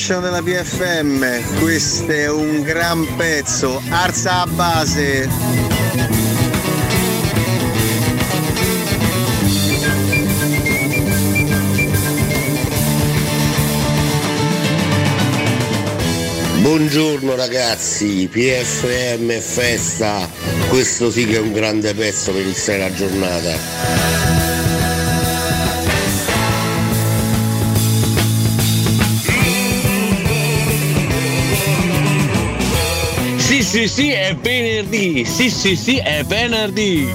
Celebration della PFM, questo è un gran pezzo, arza a base. Buongiorno ragazzi, PFM festa, questo sì che è un grande pezzo per iniziare la giornata. Sì, sì, è venerdì. Sì, sì, sì, è venerdì.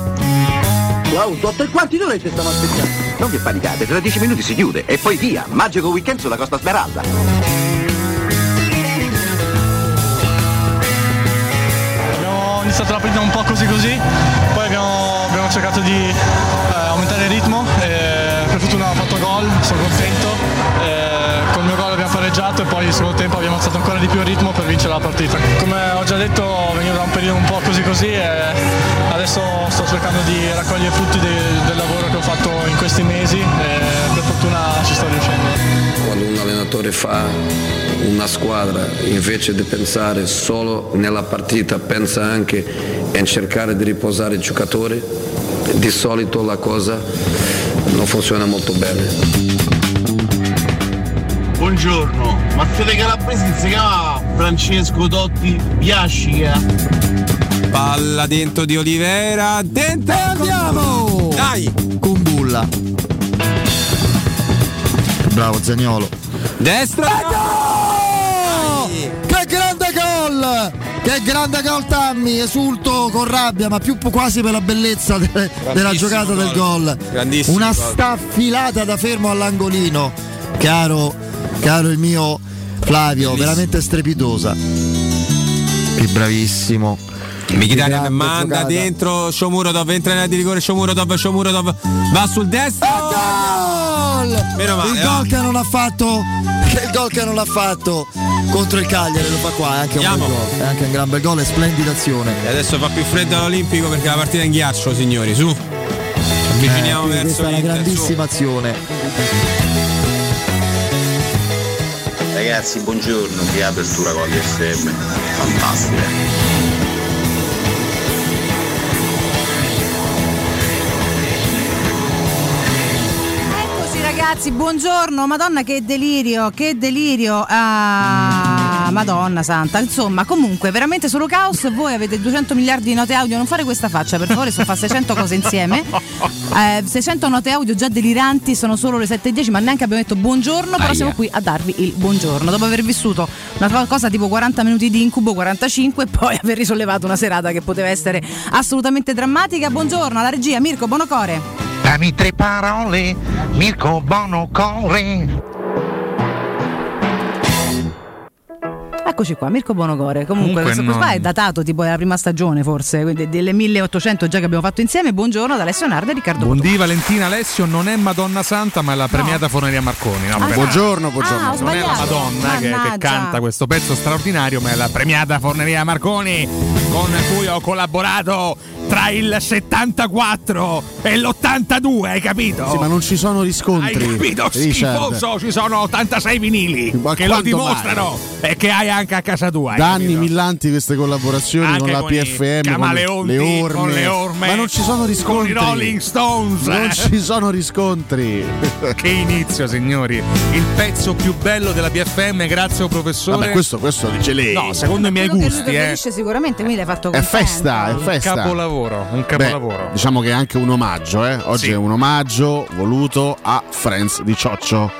Wow, sotto e quanti ore ci stiamo aspettando? Non vi panicate, tra dieci minuti si chiude e poi via. Magico weekend sulla Costa Smeralda. Abbiamo iniziato la partita un po' così così, poi abbiamo, abbiamo cercato di pareggiato e poi nel secondo tempo abbiamo alzato ancora di più il ritmo per vincere la partita. Come ho già detto venivo da un periodo un po' così così e adesso sto cercando di raccogliere i frutti de- del lavoro che ho fatto in questi mesi e per fortuna ci sto riuscendo. Quando un allenatore fa una squadra, invece di pensare solo nella partita, pensa anche in cercare di riposare il giocatore, di solito la cosa non funziona molto bene. Buongiorno, ma siete calabresi si chiama Francesco Totti Piascica? Palla dentro di Olivera, dentro! E andiamo! Dai! Kumbulla. Bravo Zagnolo. Destra! Che grande gol! Che grande gol Tammy, esulto con rabbia, ma più quasi per la bellezza de- della giocata del gol. Grandissimo Una gol. staffilata da fermo all'angolino. Caro, caro il mio Flavio, Bellissimo. veramente strepitosa. Che bravissimo. Grande manda giocata. dentro Shomurodov, entra in area di rigore Shomurodov, Shomurodov va sul destro. Gol! Meno male, il va. gol che non ha fatto il gol che non ha fatto contro il Cagliari lo fa qua è anche un bel Andiamo. gol è anche un gran bel gol e splendida azione E adesso fa più freddo all'Olimpico perché la partita è in ghiaccio, signori, su. Ci avviciniamo Eh, verso questa è una l'Inter, su. grandissima azione Ragazzi, buongiorno, che apertura con l'FM, fantastica. Eccoci ragazzi, buongiorno, madonna che delirio, che delirio, ah, madonna santa, insomma comunque veramente solo caos, voi avete 200 miliardi di note audio, non fare questa faccia per favore, sto fare 600 cose insieme, Eh, 600 note audio già deliranti, sono solo le 7.10 ma neanche abbiamo detto buongiorno, però Aia. siamo qui a darvi il buongiorno, dopo aver vissuto una co- cosa tipo 40 minuti di incubo, 45 e poi aver risollevato una serata che poteva essere assolutamente drammatica, buongiorno alla regia Mirko Bonocore. Dammi tre parole, Mirko Bonocore. Eccoci qua, Mirko Bonocore. Comunque, Comunque questo non- qua è datato tipo della prima stagione, forse, quindi delle 1800 già che abbiamo fatto insieme. Buongiorno ad Alessio Nardo e Riccardo Buondì Valentina Alessio non è Madonna Santa ma è la premiata Forneria Marconi. No, Ah, vabbè. buongiorno Ah, non è la. Madonna che, che canta questo pezzo straordinario, ma è la premiata Forneria Marconi con cui ho collaborato tra il 74 e l'82, hai capito? sì ma non ci sono Hai riscontri capito? Richard. Schifoso, ci sono 86 vinili Ma che lo dimostrano e che hai anche a casa tua. hai Da anni millanti queste collaborazioni Anche con la con PFM, con le orme. con le orme, Ma non ci sono con riscontri. i Rolling Stones. Non eh. ci sono riscontri. Che inizio, signori! Il pezzo più bello della BFM, grazie al professore. Vabbè, questo, questo lo dice lei. No, secondo i miei gusti, eh. sicuramente, quindi l'hai fatto È contento. festa, è festa. Capolavoro, un Beh, capolavoro. diciamo che è anche un omaggio, eh. Oggi Sì. è un omaggio voluto a Friends di Cioccio,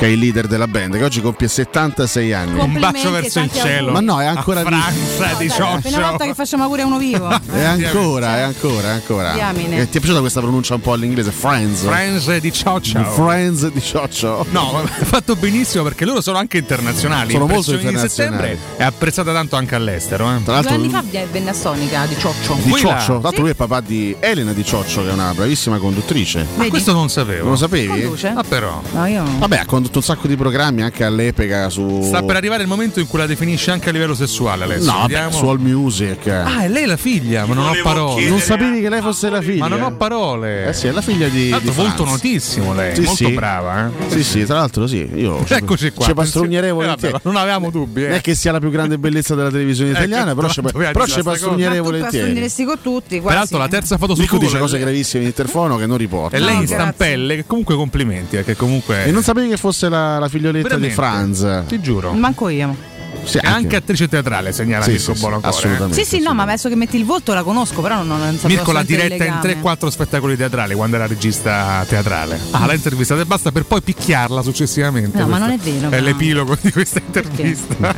che è il leader della band, che oggi compie 76 anni. un bacio verso e il cielo. Ma no, è ancora a vivo. Franza di Dai, la prima volta che facciamo pure uno vivo. È ancora, è ancora, è ancora. Diamine. Eh, ti è piaciuta questa pronuncia un po' all'inglese? Friends. Friends di Cioccio. Friends di Cioccio. No, ma è fatto benissimo perché loro sono anche internazionali. Sono molto internazionali. è apprezzata tanto anche all'estero. Eh. Tra Due l'altro anni fa venne a Sonica di Cioccio. di Cioccio, tra l'altro lui è papà di Elena di Cioccio, che è una bravissima conduttrice. Ma questo non sapevo. Non lo sapevi? Conduce? Ah, però. No, io no. Vabbè, ha condotto tutto un sacco di programmi anche all'epoca su. Sta per arrivare il momento in cui la definisce anche a livello sessuale, Alessio. No, vabbè, Vediamo. su All Music. Ah, è lei la figlia, ma non ho parole. Non sapevi che lei fosse la figlia? Ma non ho parole. Eh sì, è la figlia di. L'altro di molto Franz. notissimo lei, Sì, molto sì. brava. Eh? Sì, sì, tra l'altro sì. Io ci- Eccoci qua. Ci pastrugnerei Eh, volentieri. vabbè, ma non avevamo dubbi. Non Eh. è che sia la più grande bellezza della televisione italiana, però, ci- pastrugnerei volentieri. pastrugneresti con tutti. Peraltro la terza foto su Nico dice cose gravissime in interfono che non riporta. è lei in stampelle, che comunque complimenti, perché comunque E non sapevi che fosse la, la figlioletta Veramente? di Franz? ti giuro. Manco io. Sì, È anche attrice teatrale, segnala Sì, Mirko sì, Buonocore. assolutamente. Sì, sì, no, ma adesso che metti il volto la conosco, però non, non sapevo Mirko l'ha assolutamente diretta in legame. 3-4 spettacoli teatrali quando era regista teatrale. Ah, l'ha intervistata e basta per poi picchiarla successivamente. No, ma Questo non è vero, È però. l'epilogo di questa intervista.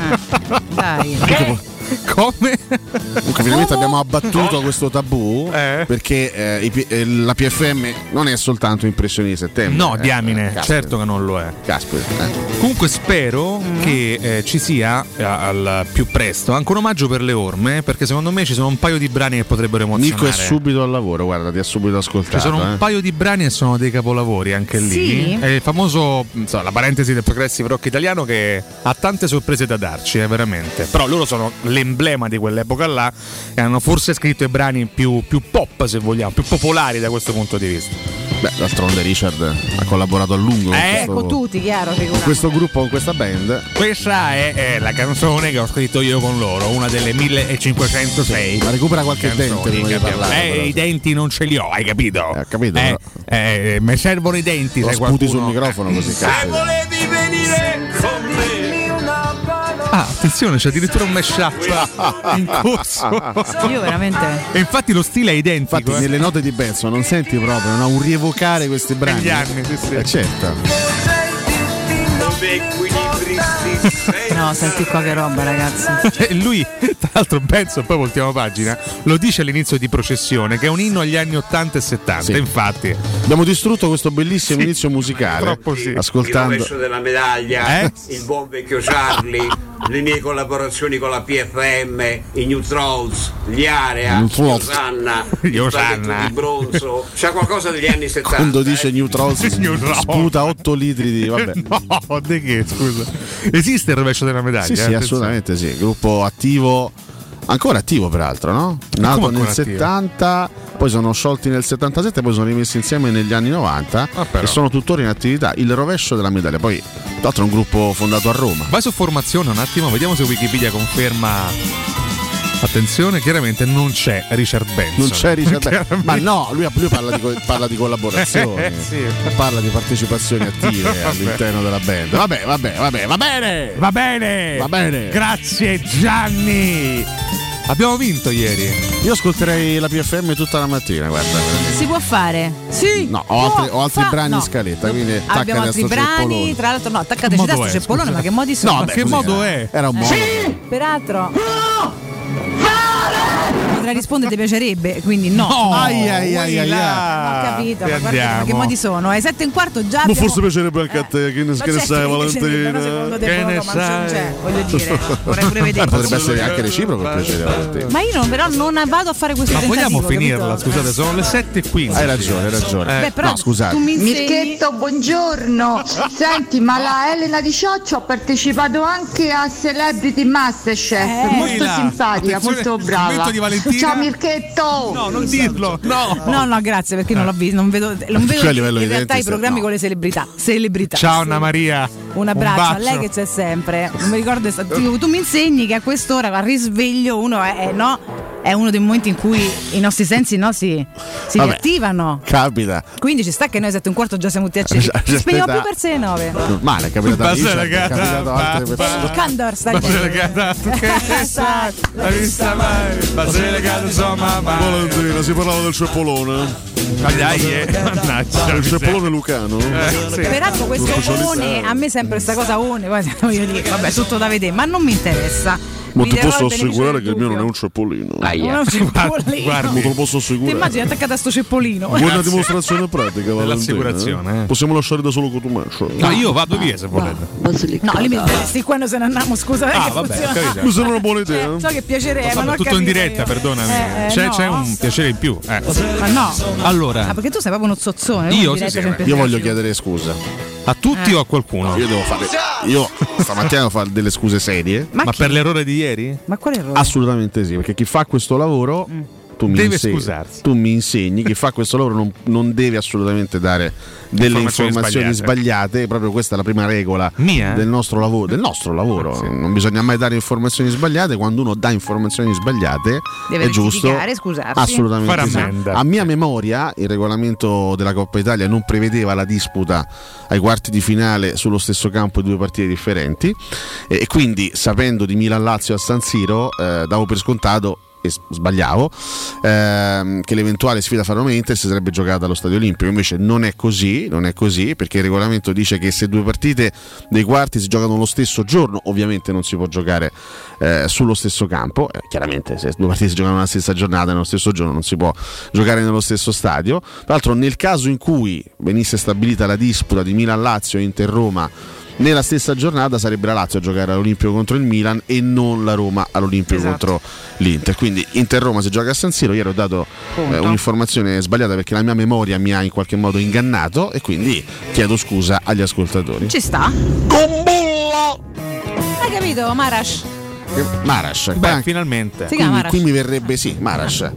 Dai. Come? Comunque, finalmente abbiamo abbattuto questo tabù Eh? perché eh, i eh, la PFM non è soltanto impressioni di settembre. No, eh, diamine, certo che non lo è. Caspita. eh. Comunque spero che eh, ci sia eh, al più presto anche un omaggio per le orme, perché secondo me ci sono un paio di brani che potrebbero emozionare. Nico è subito al lavoro, guarda, ti ha subito ascoltato. Ci sono un eh. paio di brani e sono dei capolavori anche lì. Sì? È il famoso, insomma, la parentesi del progressive rock italiano che ha tante sorprese da darci, eh, veramente. Però loro sono l'emblema di quell'epoca là e hanno forse scritto i brani più, più pop, se vogliamo, più popolari da questo punto di vista. Beh, d'altronde Richard ha collaborato a lungo con, Eh, questo, Con tutti, chiaro, con questo gruppo, con questa band. Questa è, è la canzone che ho scritto io con loro, una delle 1506. Ma recupera qualche dente prima di parlare. Eh, però. i denti non ce li ho, hai capito? Eh, capito, Eh, eh, mi servono i denti. Lo se sputi sul microfono così cazzo. Ah, attenzione, c'è addirittura un mashup in corso. Io veramente. E infatti lo stile è identico. Infatti, eh. nelle note di Benson non senti proprio no, un rievocare questi brani. Negli anni, sì, sì. Eh, certo. No, senti qua che roba, ragazzi. Cioè, lui, tra l'altro, penso, poi voltiamo pagina, lo dice all'inizio di Processione, che è un inno agli anni 80 e 70. Sì. Infatti, Abbiamo distrutto questo bellissimo inizio musicale. Troppo sì. Ascoltando. Il rovescio della medaglia, Eh? il buon vecchio Charlie, le mie collaborazioni con la PFM, i New Trolls, gli Area. Osanna, Osanna. di bronzo. C'è qualcosa degli anni 70. Quando dice eh? New Trolls New Trolls. sputa 8 litri di. Vabbè. no, di che, scusa. Esiste il rovescio della medaglia? Sì, sì, Attenzione. assolutamente sì. Gruppo attivo, ancora attivo peraltro, no? Nato nel ancora attivo? 70, poi sono sciolti nel 77, poi sono rimessi insieme negli anni 90 Ah, e sono tuttora in attività. Il rovescio della medaglia, poi tra l'altro è un gruppo fondato a Roma. Vai su formazione un attimo, vediamo se Wikipedia conferma. Attenzione, chiaramente non c'è Richard Benson. Non c'è Richard Benson. Ma no, lui, lui parla, di, parla di collaborazione, Eh, sì. parla di partecipazioni attive all'interno della band. Vabbè, vabbè, vabbè, va bene! Va bene! Va bene. Grazie Gianni! Abbiamo vinto ieri. Io ascolterei la PFM tutta la mattina, guarda. Si può fare? Sì. No, ho altri, ho altri fa- brani no. in scaletta, quindi Abbiamo altri brani, ceppolone. tra l'altro no, attaccateci da sto ceppolone, ma che modi sono? No, Ma beh, che modo era. è? Era un modo. Peraltro. Father! Potrei rispondere, ti piacerebbe, quindi no. No, Ai, ai, ai, ai, Non ho capito, ma guarda ma che modi sono? Ai sette e un quarto già. Ma abbiamo- forse piacerebbe anche a te, che ne, Ma che ne certo sai, che piacerebbe, no, Valentina? Che ne sai? voglio dire, vorrei pure Eh, vedere. potrebbe essere anche reciproco il piacere, Valentina. Ma io non, però non vado a fare questo Ma vogliamo finirla? Scusate, sono le 7.15. Hai ragione, hai ragione. Eh, Beh, però no, scusate. tu mi insegni Mirchetto, buongiorno. Senti, ma la Elena Di Cioccio ha partecipato anche a Celebrity Masterchef. Eh. molto simpatica, molto brava. Valentina. Ciao Mirchetto. No, non dirlo. No. No, no, grazie, perché non l'ho visto, non vedo, non vedo Cioè, a livello in di realtà i denti, programmi no. con le celebrità. Celebrità. Ciao Sì. Anna Maria. Un abbraccio a bacio. lei che c'è sempre. Non mi ricordo esa- tu, tu mi insegni che a quest'ora, al risveglio, uno è, è, no, è uno dei momenti in cui i nostri sensi no, si, si Vabbè. riattivano. Capita. Quindi ci sta che noi sette e un quarto già siamo tutti accesi. Ci spegniamo età. più per 6 e 9. Normale, è capitato a Ma Richard, è capitato a altre persone. Il Candor sta Ma sai, l'ha vista mai, ma legata insomma mai. Valentina, si parlava del ceppolone. Ma dai, eh. Mannaggia. Il ceppolone lucano. Eh, sì. Peraltro questo one, a me sempre questa cosa one, poi voglio dire, vabbè, tutto da vedere, ma non mi interessa. Ma ti posso assicurare che il mio non è un ceppolino. Non è un ceppolino. Guardi, Ma te lo posso Ti assicurare. immagini attaccata a sto ceppolino? Vuoi una dimostrazione pratica, Valentina? Dell'assicurazione, eh. Possiamo lasciare da solo Cotumaccio. No, io vado via se volete. No, lì mi diresti quando se ne andiamo, scusa, Ah, vabbè, funziona. Mi sembra una buona idea. Eh, so che piacere è, ma non Vabbè, ho tutto in diretta, io. perdonami. Eh, eh, c'è, no. c'è un piacere in più. eh. Ma no. Allora, Ah, perché tu sei proprio uno zozzone. Io, sì, sì, Io voglio chiedere scusa. A tutti o a qualcuno? Io devo fare. Io stamattina devo fare delle scuse serie. Ma chi? per l'errore di ieri? Ma quale errore? Assolutamente sì, perché chi fa questo lavoro. Tu mi, Deve insegni, tu mi insegni chi fa questo lavoro non, non deve assolutamente dare delle Informazioni informazioni, sbagliate. sbagliate. proprio questa è la prima regola Mia? del nostro lavoro, del nostro lavoro. non bisogna mai dare informazioni sbagliate quando uno dà informazioni sbagliate Deve è giusto scusarsi. assolutamente sì. a mia memoria il regolamento della Coppa Italia non prevedeva la disputa ai quarti di finale sullo stesso campo di due partite differenti e, e quindi sapendo di Milan-Lazio a San Siro eh, davo per scontato e sbagliavo ehm, che l'eventuale sfida fra Roma e Inter si sarebbe giocata allo Stadio Olimpico. Invece non è così non è così perché il regolamento dice che se due partite dei quarti si giocano lo stesso giorno ovviamente non si può giocare eh, sullo stesso campo. Eh, chiaramente se due partite si giocano nella stessa giornata nello stesso giorno non si può giocare nello stesso stadio. Tra l'altro nel caso in cui venisse stabilita la disputa di Milan-Lazio e Inter-Roma nella stessa giornata sarebbe la Lazio a giocare all'Olimpico contro il Milan e non la Roma all'Olimpico Esatto. contro l'Inter. Quindi Inter-Roma si gioca a San Siro. Ieri ho dato eh, un'informazione sbagliata perché la mia memoria mi ha in qualche modo ingannato e quindi chiedo scusa agli ascoltatori. Ci sta? Hai capito, Marash? Marash, Beh, finalmente. Si qui, chiama mi- Marash. qui mi verrebbe sì, Marash.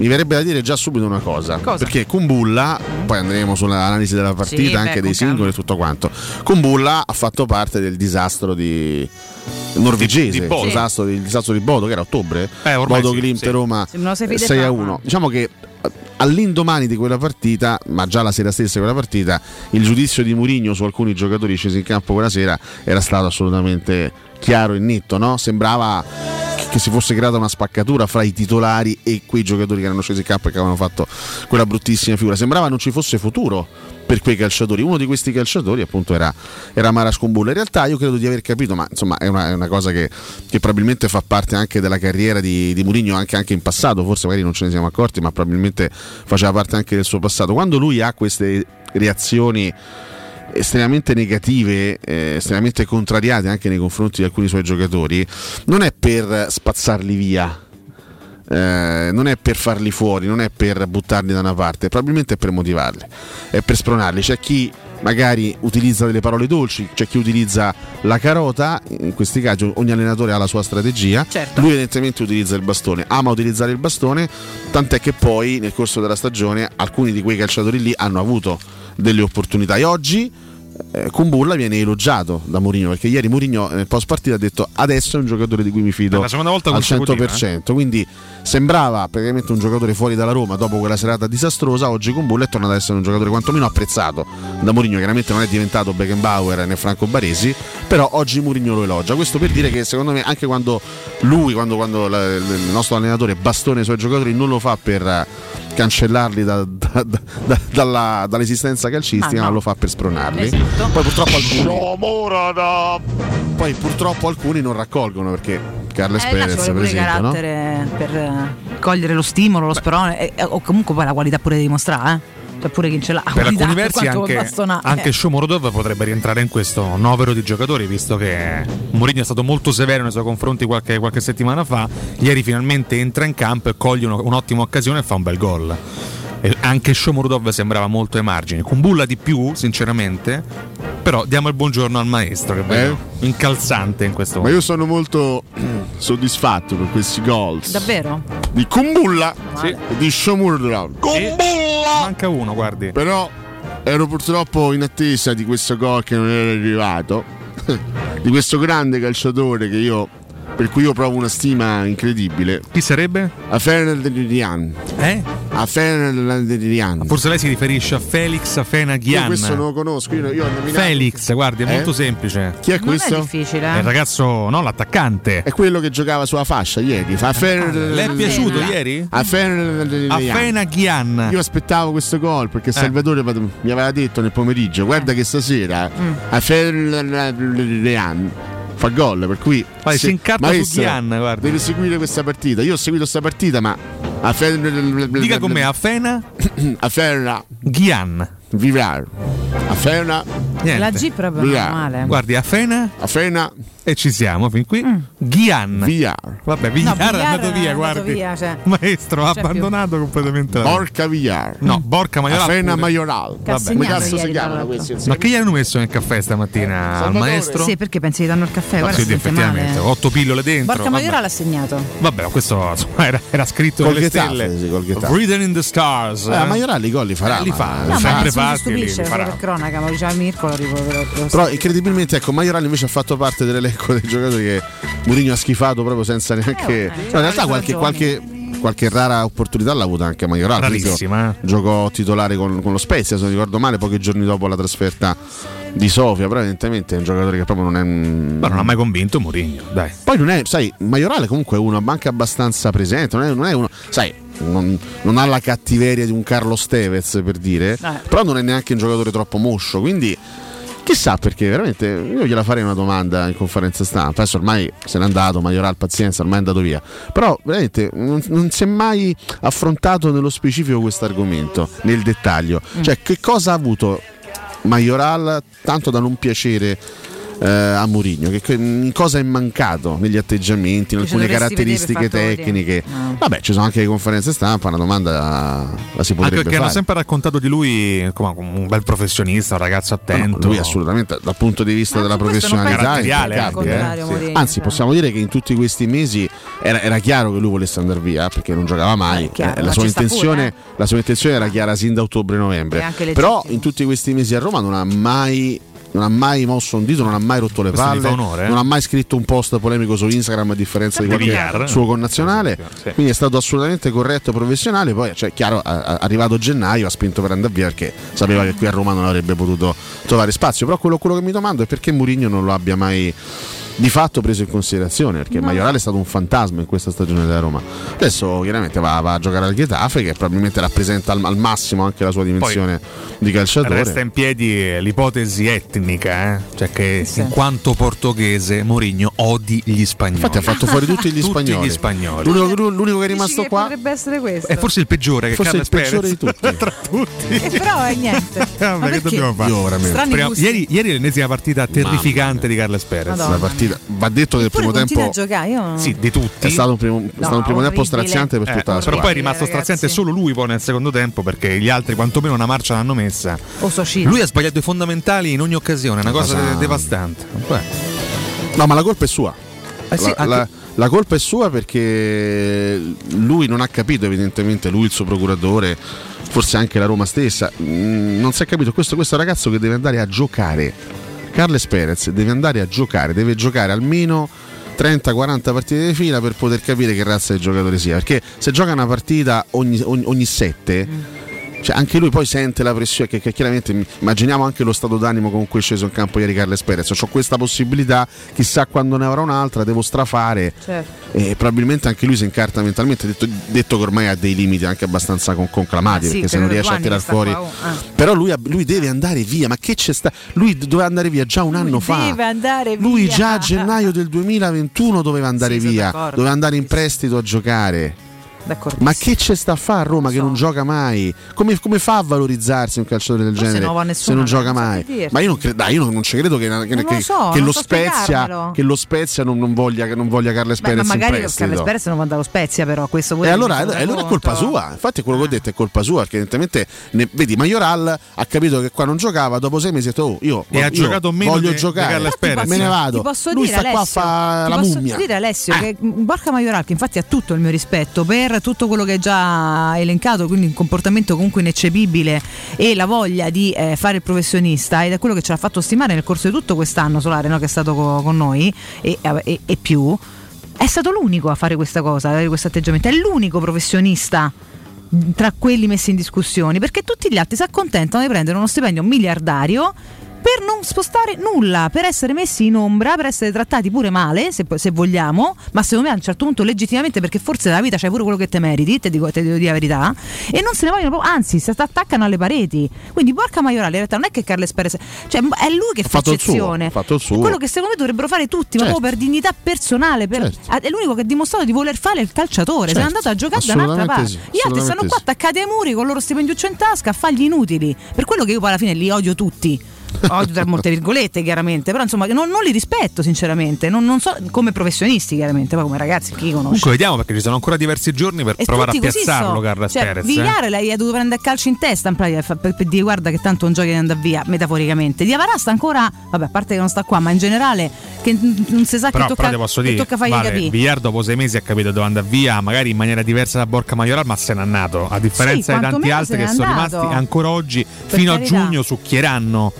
Mi verrebbe da dire già subito una cosa, Cosa? perché Kumbulla, poi andremo sull'analisi della partita Sì, beh, anche con dei singoli e tutto quanto. Kumbulla ha fatto parte del disastro di norvegese, Di- di il disastro, il disastro di Bodo che era a ottobre, Eh, Bodo sì, Klimt sì. Roma Se non si vede 6 a fama. 1. Diciamo che eh, all'indomani di quella partita, ma già la sera stessa di quella partita, il giudizio di Mourinho su alcuni giocatori scesi in campo quella sera era stato assolutamente chiaro e netto, no? Sembrava che- si fosse creata una spaccatura fra i titolari e quei giocatori che erano scesi in campo e che avevano fatto quella bruttissima figura. Sembrava non ci fosse futuro per quei calciatori. Uno di questi calciatori, appunto, era, era Mara Scombulla. In realtà, io credo di aver capito, ma insomma, è una, è una cosa che, che probabilmente fa parte anche della carriera di, di Mourinho, anche, anche in passato. Forse magari non ce ne siamo accorti, ma probabilmente faceva parte anche del suo passato. Quando lui ha queste reazioni estremamente negative, eh, estremamente contrariate anche nei confronti di alcuni suoi giocatori, non è per spazzarli via. eh, non è per farli fuori, non è per buttarli da una parte, probabilmente è per motivarli, è per spronarli. C'è chi magari utilizza delle parole dolci, c'è chi utilizza la carota, in questi casi ogni allenatore ha la sua strategia, Certo. lui evidentemente utilizza il bastone, ama utilizzare il bastone, tant'è che poi nel corso della stagione alcuni di quei calciatori lì hanno avuto delle opportunità. E oggi eh, Kumbulla viene elogiato da Mourinho perché ieri Mourinho nel post partita ha detto adesso è un giocatore di cui mi fido volta al consecutiva, 100% quindi sembrava praticamente un giocatore fuori dalla Roma dopo quella serata disastrosa. Oggi Kumbulla è tornato ad essere un giocatore quantomeno apprezzato da Mourinho. Chiaramente non è diventato Beckenbauer né Franco Baresi però oggi Mourinho lo elogia. Questo per dire che secondo me anche quando lui quando, quando la- il nostro allenatore bastone i suoi giocatori non lo fa per eh, cancellarli da- da- da- da- dalla- dall'esistenza calcistica Ma ma, no. lo fa per spronarli Esatto. poi purtroppo alcuni poi purtroppo alcuni non raccolgono perché Carles Eh, Perez per esempio no? per eh, cogliere lo stimolo, lo sperone e- o comunque poi la qualità pure da dimostrare, eh. Cioè pure chi ce l'ha. Per alcuni versi anche, anche. Shomurodov potrebbe rientrare in questo novero di giocatori, visto che Mourinho è stato molto severo nei suoi confronti qualche, qualche settimana fa. Ieri finalmente entra in campo e coglie uno- un'ottima occasione e fa un bel gol. E anche Shomurodov sembrava molto ai margini. Kumbulla di più, sinceramente. Però diamo il buongiorno al maestro, che vedo incalzante in questo ma io sono molto soddisfatto per questi gol Davvero? di Kumbulla Sì. e di Shomurdov Manca uno, guardi. però ero purtroppo in attesa di questo gol che non era arrivato di questo grande calciatore che io per cui io provo una stima incredibile Chi sarebbe? a Fernand Eh? a Fernand Forse lei si riferisce a Felix io Afenaghian. questo non lo conosco io, io nominato Felix, guardi, è Eh? molto semplice. chi è Non questo? è difficile. È il eh. ragazzo, no, l'attaccante. È quello che giocava sulla fascia ieri. Fa Fernand- Le è piaciuto ieri? A Fernand- Afenaghian. Io aspettavo questo gol Eh. perché Salvatore mi aveva detto nel pomeriggio: Guarda che stasera Mm. a Fernand fa gol. Per cui Vai, si incarta su maestro, Ghian, guarda. Devi seguire questa partita. Io ho seguito questa partita, ma a Fernand Dica con me, Afena a Fernand Ghian. Vivrar. A Fernand Niente. La G proprio non Via. è male. Guardi, a Fena. A Fena. E ci siamo fin qui. Ghian. Via. Vabbè, Villar Mm. No, è andato via, guardi. via, cioè. Maestro, ha C'è più. abbandonato completamente la Borca Villar. No, Borca Maioral. A Fena. Maioral. Cassignano Come cazzo si chiamano questi? Ma che gli hanno messo nel caffè stamattina al maestro? Sì, perché pensi che danno il caffè? Guarda, sì, effettivamente, male. otto pillole dentro. Borca vabbè. Maiora l'ha segnato. Vabbè, ma questo insomma, era, era scritto Col nelle Getafe, stelle. sì, col. Written in the stars. Eh, Maioral i gol li farà. Eh, li fa, No, sempre fatti, li, stupisce, per cronaca, ma diceva Mirko lo. Però incredibilmente ecco Maioral invece ha fatto parte dell'elenco dei giocatori che Mourinho ha schifato proprio senza neanche. Eh, No, in realtà qualche, qualche, qualche rara opportunità l'ha avuta anche Maioral. Esempio, Rarissima, eh. Giocò titolare con, con lo Spezia, se non ricordo male, pochi giorni dopo la trasferta di Sofia. Però evidentemente è un giocatore che proprio non è. Ma non ha mai convinto Mourinho, dai. Poi non è, sai, Maioral comunque è uno anche abbastanza presente, non è, non è uno, sai, non, non ha la cattiveria di un Carlo Stevez per dire, però non è neanche un giocatore troppo moscio, quindi chissà perché veramente io gliela farei una domanda in conferenza stampa, adesso ormai se n'è andato, Maioral pazienza, ormai è andato via, però veramente non, non si è mai affrontato nello specifico questo argomento, nel dettaglio, cioè che cosa ha avuto Maioral tanto da non piacere eh, a Mourinho, che, cosa è mancato negli atteggiamenti, in alcune caratteristiche tecniche. No. Vabbè, ci sono anche le conferenze stampa, una domanda la, si Anche potrebbe perché hanno sempre raccontato di lui come un bel professionista, un ragazzo attento. Lui assolutamente dal punto di vista della professionalità Caratteriale impeccabile, anche, eh. eh. Mourinho, Anzi cioè. possiamo dire che in tutti questi mesi era, era chiaro che lui volesse andare via perché non giocava mai chiaro, Eh, ma la, sua sta intenzione, pure, la sua intenzione era chiara sin da È ottobre-novembre anche però in tutti questi mesi a Roma non ha mai non ha mai mosso un dito, non ha mai rotto le Questo palle, onore, eh. non ha mai scritto un post polemico su Instagram a differenza di qualche suo connazionale. Sì. Quindi è stato assolutamente corretto e professionale. Poi, cioè, chiaro, arrivato gennaio ha spinto per andare via perché sapeva che qui a Roma non avrebbe potuto trovare spazio. Però quello, quello che mi domando è perché Mourinho non lo abbia mai di fatto preso in considerazione perché Maiorale è stato un fantasma in questa stagione della Roma adesso chiaramente va, va a giocare al Getafe che probabilmente rappresenta al, al massimo anche la sua dimensione di calciatore Resta in piedi l'ipotesi etnica, eh? cioè che in quanto portoghese Mourinho odi gli spagnoli. infatti ha fatto fuori tutti gli Tutti spagnoli, gli spagnoli. L'unico, l'unico che è rimasto che qua potrebbe essere questo. È forse il peggiore che Forse Carles il peggiore Perez. di tutti. tra tutti. Eh, però è niente. Ma ma che dobbiamo fare? Io veramente. Gusti. ieri, ieri è l'ennesima partita terrificante di Carles Perez. Madonna. la partita va detto che il primo continua tempo a giocare. Io... Sì, di tutti. è stato un primo, è stato un primo tempo straziante per Eh, tutta la però squadra poi è rimasto ragazzi. straziante solo lui poi nel secondo tempo perché gli altri quantomeno una marcia l'hanno messa. O Socino. Lui ha sbagliato i fondamentali in ogni occasione, una cosa cosa- devastante. No ma la colpa è sua Eh sì, la, anche- la- la colpa è sua perché lui non ha capito evidentemente lui il suo procuratore forse anche la Roma stessa mm, non si è capito questo, questo ragazzo che deve andare a giocare Carles Perez deve andare a giocare deve giocare almeno 30-40 partite di fila per poter capire che razza di giocatore sia perché se gioca una partita ogni, ogni, ogni sette cioè, anche lui poi sente la pressione che, che chiaramente immaginiamo anche lo stato d'animo con cui è sceso in campo ieri Carles Perez ho questa possibilità chissà quando ne avrò un'altra devo strafare Certo. e probabilmente anche lui si incarta mentalmente detto, detto che ormai ha dei limiti anche abbastanza con- conclamati Ah, sì, perché se non riesce a tirar fuori qua, oh, ah. però lui, lui deve andare via ma che c'è sta lui doveva andare via già un anno fa Deve andare via. lui già a gennaio del 2021 doveva andare Sì, via doveva andare in prestito a giocare. Ma che c'è sta a fare a Roma che non gioca mai? Come, come fa a valorizzarsi un calciatore del genere non va se nessuno, non non gioca so mai? che. Ma io non, cre- dai, io non, non ci credo che, che- Non lo che- so, che lo so Spezia, che lo Spezia non, non voglia, che non voglia Carles Beh, ma Perez in magari. Carles Perez non va dallo Spezia, però questo pure E allora, e allora è colpa sua, infatti quello che ho detto è colpa sua, perché evidentemente ne- vedi Majoral ha capito che qua non giocava, dopo sei mesi ha detto oh, io, E ha io giocato meno voglio giocare, Carles Perez. me ne vado. posso Lui dire, sta qua a fare ti la posso mummia. dire Alessio che Borca Majoral che infatti ha tutto il mio rispetto per tutto quello che hai già elencato quindi un comportamento comunque ineccepibile e la voglia di eh, fare il professionista ed è quello che ce l'ha fatto stimare nel corso di tutto quest'anno Solare no, che è stato co- con noi e, e- e più è stato l'unico a fare questa cosa, a avere questo atteggiamento è l'unico professionista tra quelli messi in discussione perché tutti gli altri si accontentano di prendere uno stipendio miliardario per non spostare nulla, per essere messi in ombra, per essere trattati pure male, se, se vogliamo, ma secondo me a un certo punto legittimamente perché forse nella vita c'hai pure quello che te meriti, te dico, te devo dire la verità, e non se ne vogliono proprio, anzi si attaccano alle pareti. Quindi Borca Maiorale in realtà non è che Carles Perez, cioè è lui che Ha fa suo, eccezione. ha fatto il suo. È quello che secondo me dovrebbero fare tutti, ma Certo. proprio per dignità personale, per- è l'unico che ha dimostrato di voler fare il calciatore, se n'è Certo, andato a giocare da un'altra parte. sì, Gli altri stanno qua attaccati ai muri con il loro stipendiuccio in tasca a fargli inutili. Per quello che io poi alla fine li odio tutti. Odio tra molte virgolette, chiaramente. Però insomma, non, non li rispetto, sinceramente. Non, non so come professionisti, chiaramente, poi come ragazzi, chi conosce. Comunque vediamo perché ci sono ancora diversi giorni per E provare a piazzarlo, so. Carles cioè, Perez. eh. Vigliare lei ha dovuto prendere calcio in testa in pratica, per, per- per dire guarda che tanto un gioco di andare via, metaforicamente. Diavara sta ancora, vabbè, a parte che non sta qua, ma in generale che non si sa Però, che però tocca, ti posso che dire, tocca fargli vale, capire. Villar dopo sei mesi ha capito dove andare via, magari in maniera diversa da Borca Majoral, ma se n'è andato. A differenza di tanti altri che sono rimasti ancora oggi, fino carità. a giugno, succhieranno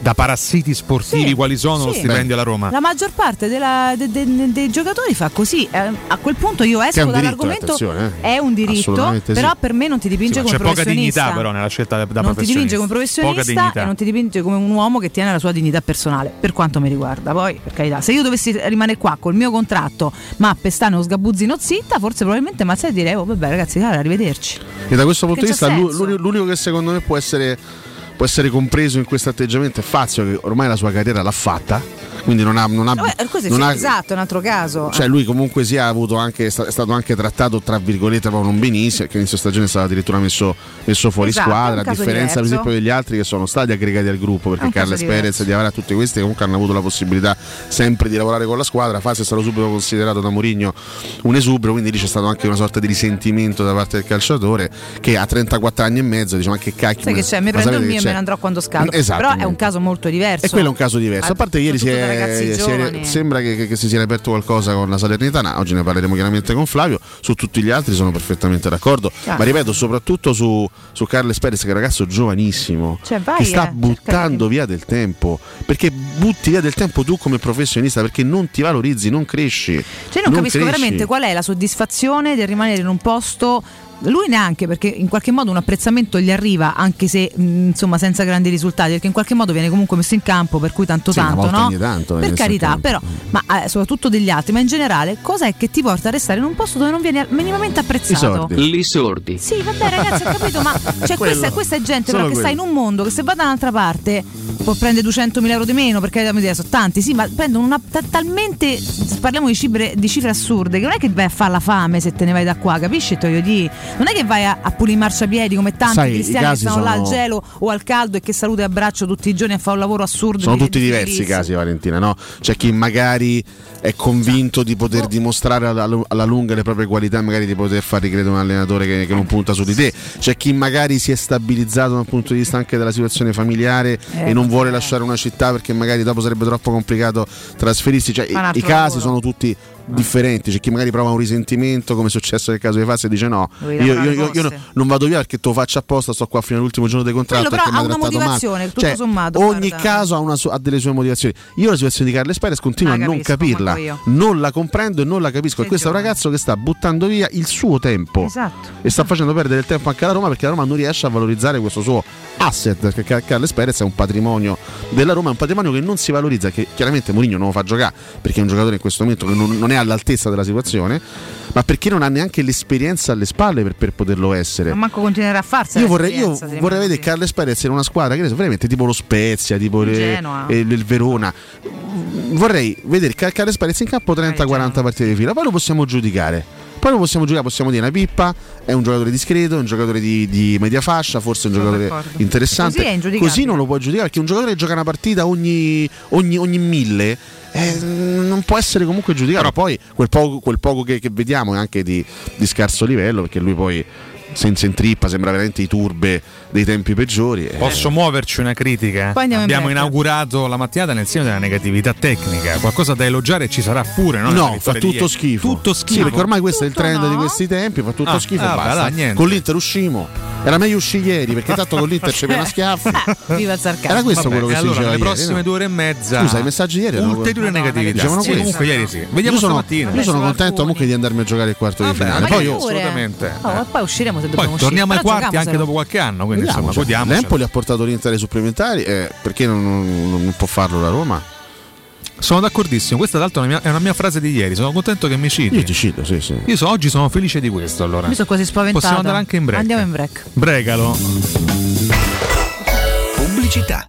da parassiti sportivi Sì, quali sono lo sì. stipendio alla Roma. La maggior parte della- de- de- dei giocatori fa così. Eh, a quel punto io esco un diritto, dall'argomento. eh. È un diritto, Assolutamente sì. però per me non ti dipinge Sì, ma come c'è poca professionista. dignità però nella scelta da non ti professionista. dipinge come professionista e non ti dipinge come un uomo che tiene la sua dignità personale, per quanto mi riguarda. Poi, per carità, se io dovessi rimanere qua col mio contratto, ma pestare uno sgabuzzino zitta, forse probabilmente Mazzai direi, oh vabbè ragazzi, cara, arrivederci. E da questo punto di vista, l'unico che secondo me può essere, può essere compreso in questo atteggiamento è Fazio, che ormai la sua carriera l'ha fatta. Quindi non ha. Non ha, Vabbè, questo non ha- esatto, è un altro caso. Cioè lui comunque sia ha avuto anche, è sta- è stato anche trattato tra virgolette proprio non benissimo, che inizio stagione è stato addirittura messo, messo fuori Esatto, squadra, a differenza per esempio degli altri che sono stati aggregati al gruppo, perché Carles. Perez e Di Avara tutti questi comunque hanno avuto la possibilità sempre di lavorare con la squadra, Fazio è stato subito considerato da Mourinho un esubero, quindi lì c'è stato anche una sorta di risentimento da parte del calciatore che a 34 anni e mezzo dice ma che cacchio Sai che c'è, mi ma prendo il mio e me c'è?" ne andrò quando scado. Esatto. Però è un caso molto diverso. E quello è un caso diverso. A parte ieri si è, ragazzi è- giovani. sembra che, che- che si sia aperto qualcosa con la Salernitana. Oggi ne parleremo chiaramente con Flavio. Su tutti gli altri sono perfettamente d'accordo. Chiaro. Ma ripeto, soprattutto su, su Carles Perez, che è un ragazzo giovanissimo. Cioè, vai, che sta eh, buttando via del tempo. Perché butti via del tempo tu come professionista perché non ti valorizzi, non cresci. Cioè, non, capisco cresci. veramente qual è la soddisfazione del rimanere in un posto. Lui neanche perché in qualche modo un apprezzamento gli arriva anche se mh, insomma senza grandi risultati perché in qualche modo viene comunque messo in campo per cui tanto Sì, tanto no? tanto per in carità campo. però ma eh, soprattutto degli altri ma in generale cos'è che ti porta a restare in un posto dove non viene minimamente apprezzato Li sordi. sì, vabbè, ragazzi, ho capito, ma cioè, questa, questa è gente che sta in un mondo che se va da un'altra parte può prendere 200.000 euro di meno, perché sono tanti, sì, ma prendono una ta- talmente parliamo di cifre, di cifre assurde che non è che vai a fare la fame se te ne vai da qua, capisci? Te voglio dire? Non è che vai a, a pulire i marciapiedi come tanti Sai, cristiani che stanno là al sono- gelo o al caldo e che saluto e abbraccio tutti i giorni a fare un lavoro assurdo. Sono di- tutti di diversi i casi, Valentina. No? C'è chi magari è convinto di poter dimostrare alla, alla lunga le proprie qualità, magari di poter far ricredere un allenatore che, che non punta su di te. C'è chi magari si è stabilizzato dal punto di vista anche della situazione familiare Eh, e non vuole lasciare una città perché magari dopo sarebbe troppo complicato trasferirsi. Cioè, i, i casi sono tutti differenti. C'è chi magari prova un risentimento, come è successo nel caso di Fazio, e dice: No, io, io- io- io non vado via perché te lo faccio apposta, sto qua fino all'ultimo giorno del contratto. Quello però ha una trattato male." motivazione, tutto Cioè, sommato, Ogni guarda. caso ha, una ha delle sue motivazioni. Io la situazione di Carles Perez continuo Ah, a non capisco, capirla, manco io. non la comprendo e non la capisco. E questo è un ragazzo che sta buttando via il suo tempo Esatto. e sta facendo perdere il tempo anche alla Roma perché la Roma non riesce a valorizzare questo suo asset. Perché Car- Carles Perez è un patrimonio della Roma, è un patrimonio che non si valorizza. Che chiaramente Mourinho non lo fa giocare perché è un giocatore in questo momento che non, non è all'altezza della situazione, ma perché non ha neanche l'esperienza alle spalle per, per poterlo essere. Ma manco continuerà a farsela. Io vorrei, io vorrei vedere Carles Perez in una squadra che ne so, veramente tipo lo Spezia, tipo Il le- eh, il Verona. Vorrei vedere Car- Carles Perez in campo 30-40 partite di fila, poi lo possiamo giudicare. Poi lo possiamo giocare, possiamo dire una pippa, è un giocatore discreto, è un giocatore di, di media fascia, forse è un Sono giocatore d'accordo. interessante. Così è. Così non lo puoi giudicare perché un giocatore che gioca una partita ogni, ogni, ogni mille eh, non può essere comunque giudicato. poi quel poco, quel poco che, che vediamo è anche di, di scarso livello perché lui poi senza intrippa sembra veramente i turbe dei tempi peggiori. eh. Posso muoverci una critica? In Abbiamo break. inaugurato la mattinata nel segno della negatività tecnica. Qualcosa da elogiare ci sarà pure, no? No, fa tutto ieri. schifo. Tutto Sì, schifo. perché ormai questo è il trend no? di questi tempi, fa tutto Ah, schifo. ah, basta. niente. Con l'Inter uscimo. Era meglio uscire ieri perché tanto con l'Inter ci piena schiaffi. Viva il sarcasmo. Era questo Vabbè, quello che e si allora diceva ieri, prossime no? due ore e mezza. Scusa, i messaggi ieri erano- Ulteriore negatività. Dicevano Sì, questo. comunque ieri sì. Vediamo io sono, stamattina. io sono contento comunque di andarmi a giocare il quarto di finale. ma Poi io assolutamente. Oh, poi usciremo se Poi dobbiamo torniamo ai uscire. quarti anche dopo qualche anno, quindi Vediamo, insomma, cioè, godiamoci. L'Empoli ha portato l'Inter ai supplementari, eh, perché non, non- non può farlo la Roma? Sono d'accordissimo, questa tra l'altro è una, mia, è una mia frase di ieri, sono contento che mi citi. Io ti cito, sì, sì. Io so- oggi sono felice di questo allora. Mi sono quasi spaventata. Possiamo andare anche in break. Andiamo in break. Bregalo. Pubblicità.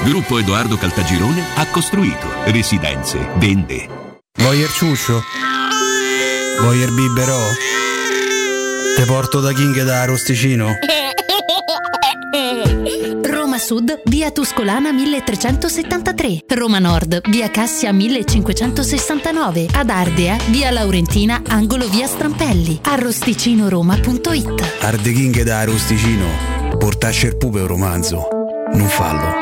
Gruppo Edoardo Caltagirone ha costruito residenze, vende. Voyer ciuscio? Voyer biberò? Te porto da King da Rosticino? Roma Sud, via Tuscolana 1373. Roma Nord, via Cassia 1569. Ad Ardea, via Laurentina, angolo via Strampelli. Arrosticinoroma.it. Arde King da Rosticino. Portasce il pupe un romanzo. Non fallo,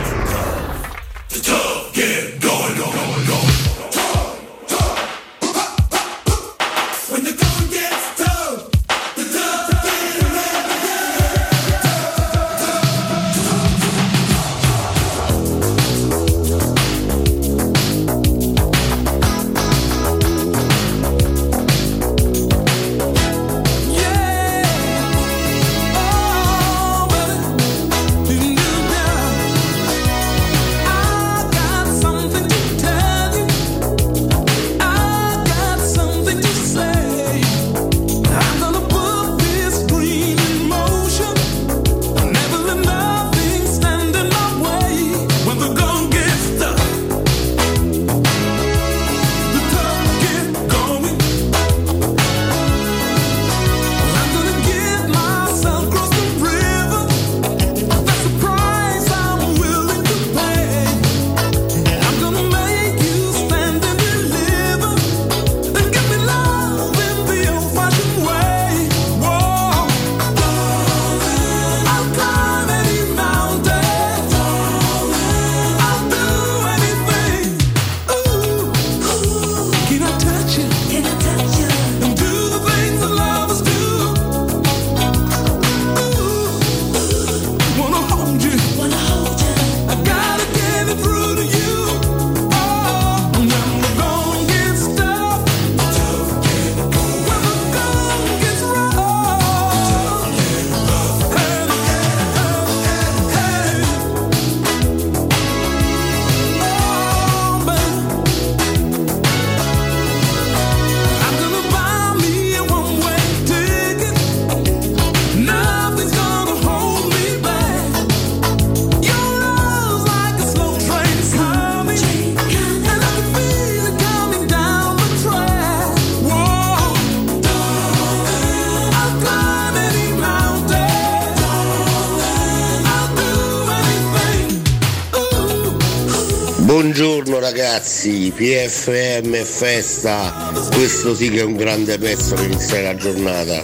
PFM festa, questo sì che è un grande pezzo per iniziare la giornata.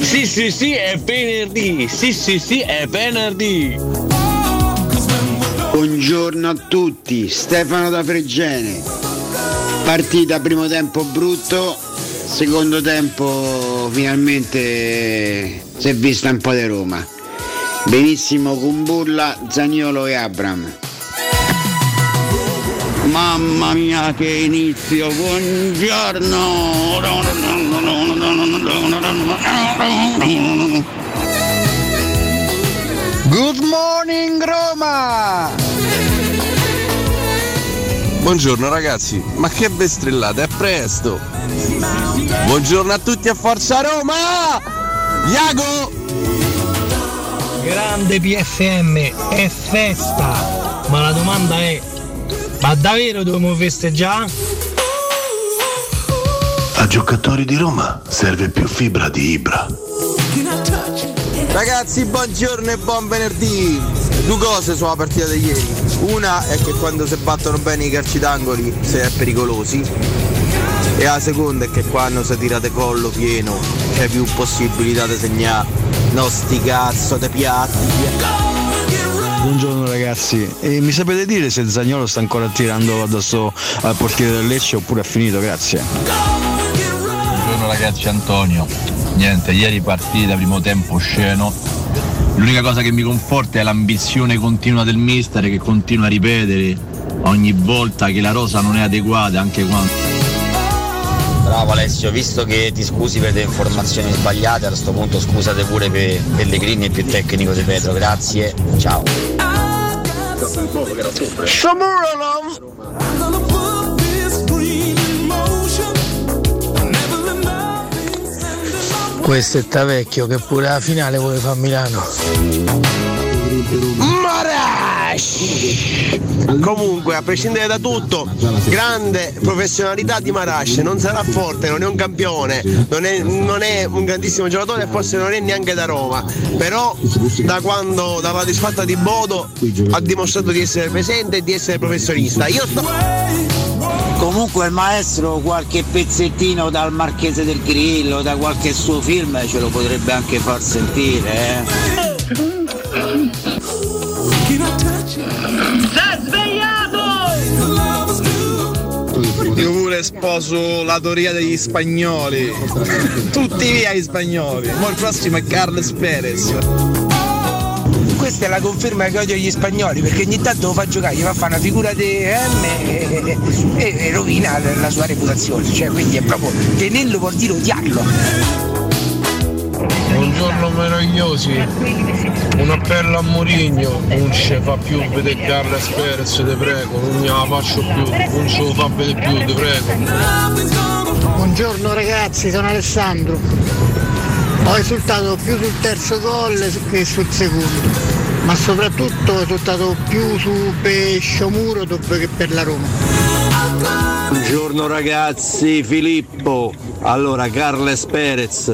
Sì, sì, sì, è venerdì. Sì, sì, sì, è venerdì. Buongiorno a tutti, Stefano da Fregene. Partita primo tempo brutto, secondo tempo finalmente si è vista un po' di Roma. Benissimo con Burla, Zagnolo e Abram. Mamma mia che inizio, buongiorno! Good morning Roma! Buongiorno ragazzi, ma che bestrellate, è presto! Buongiorno a tutti a Forza Roma! Iago! Grande PFM, è festa! Ma la domanda è, ma davvero dobbiamo festeggiare? A giocatori di Roma serve più fibra di Ibra. Ragazzi, buongiorno e buon venerdì! Due cose sulla partita di ieri. Una è che quando si battono bene i calci d'angoli si è pericolosi. E la seconda è che quando si tirate collo pieno c'è più possibilità di segnare. No sti cazzo di piatti. Buongiorno ragazzi, e mi sapete dire se Zagnolo sta ancora tirando addosso al portiere del Lecce oppure è finito? Grazie. Buongiorno ragazzi Antonio. Niente, ieri partita, primo tempo sceno. L'unica cosa che mi conforta è l'ambizione continua del mister che continua a ripetere ogni volta che la rosa non è adeguata, anche quando. Bravo Alessio, visto che ti scusi per le informazioni sbagliate, a questo punto scusate pure per Pellegrini, è più tecnico di Pedro, grazie, ciao. Questo è Tavecchio che pure la finale vuole fare a Milano. Marash! Comunque, a prescindere da tutto, grande professionalità di Marash, non sarà forte, non è un campione, non è, non è un grandissimo giocatore e forse non è neanche da Roma, però da quando dalla disfatta di Bodo ha dimostrato di essere presente e di essere professionista. Io sto... Comunque il maestro qualche pezzettino dal Marchese del Grillo, da qualche suo film ce lo potrebbe anche far sentire, eh. Pure sposo la teoria degli spagnoli. Tutti via gli spagnoli. Ma il prossimo è Carles Perez. Questa è la conferma che odio gli spagnoli perché ogni tanto lo fa giocare, gli fa fare una figura di M e, e- e rovina la la sua reputazione. Cioè, quindi è proprio tenerlo vuol dire odiarlo. Buongiorno meravigliosi, un appello a Mourinho, non ci fa più vedere Carles Perez, te prego, non me la faccio più, non ce lo fa vedere più, te prego. Buongiorno ragazzi, sono Alessandro. Ho esultato più sul terzo gol che sul secondo, ma soprattutto ho esultato più su Pesciomuro che per la Roma. Buongiorno ragazzi, Filippo. Allora, Carles Perez,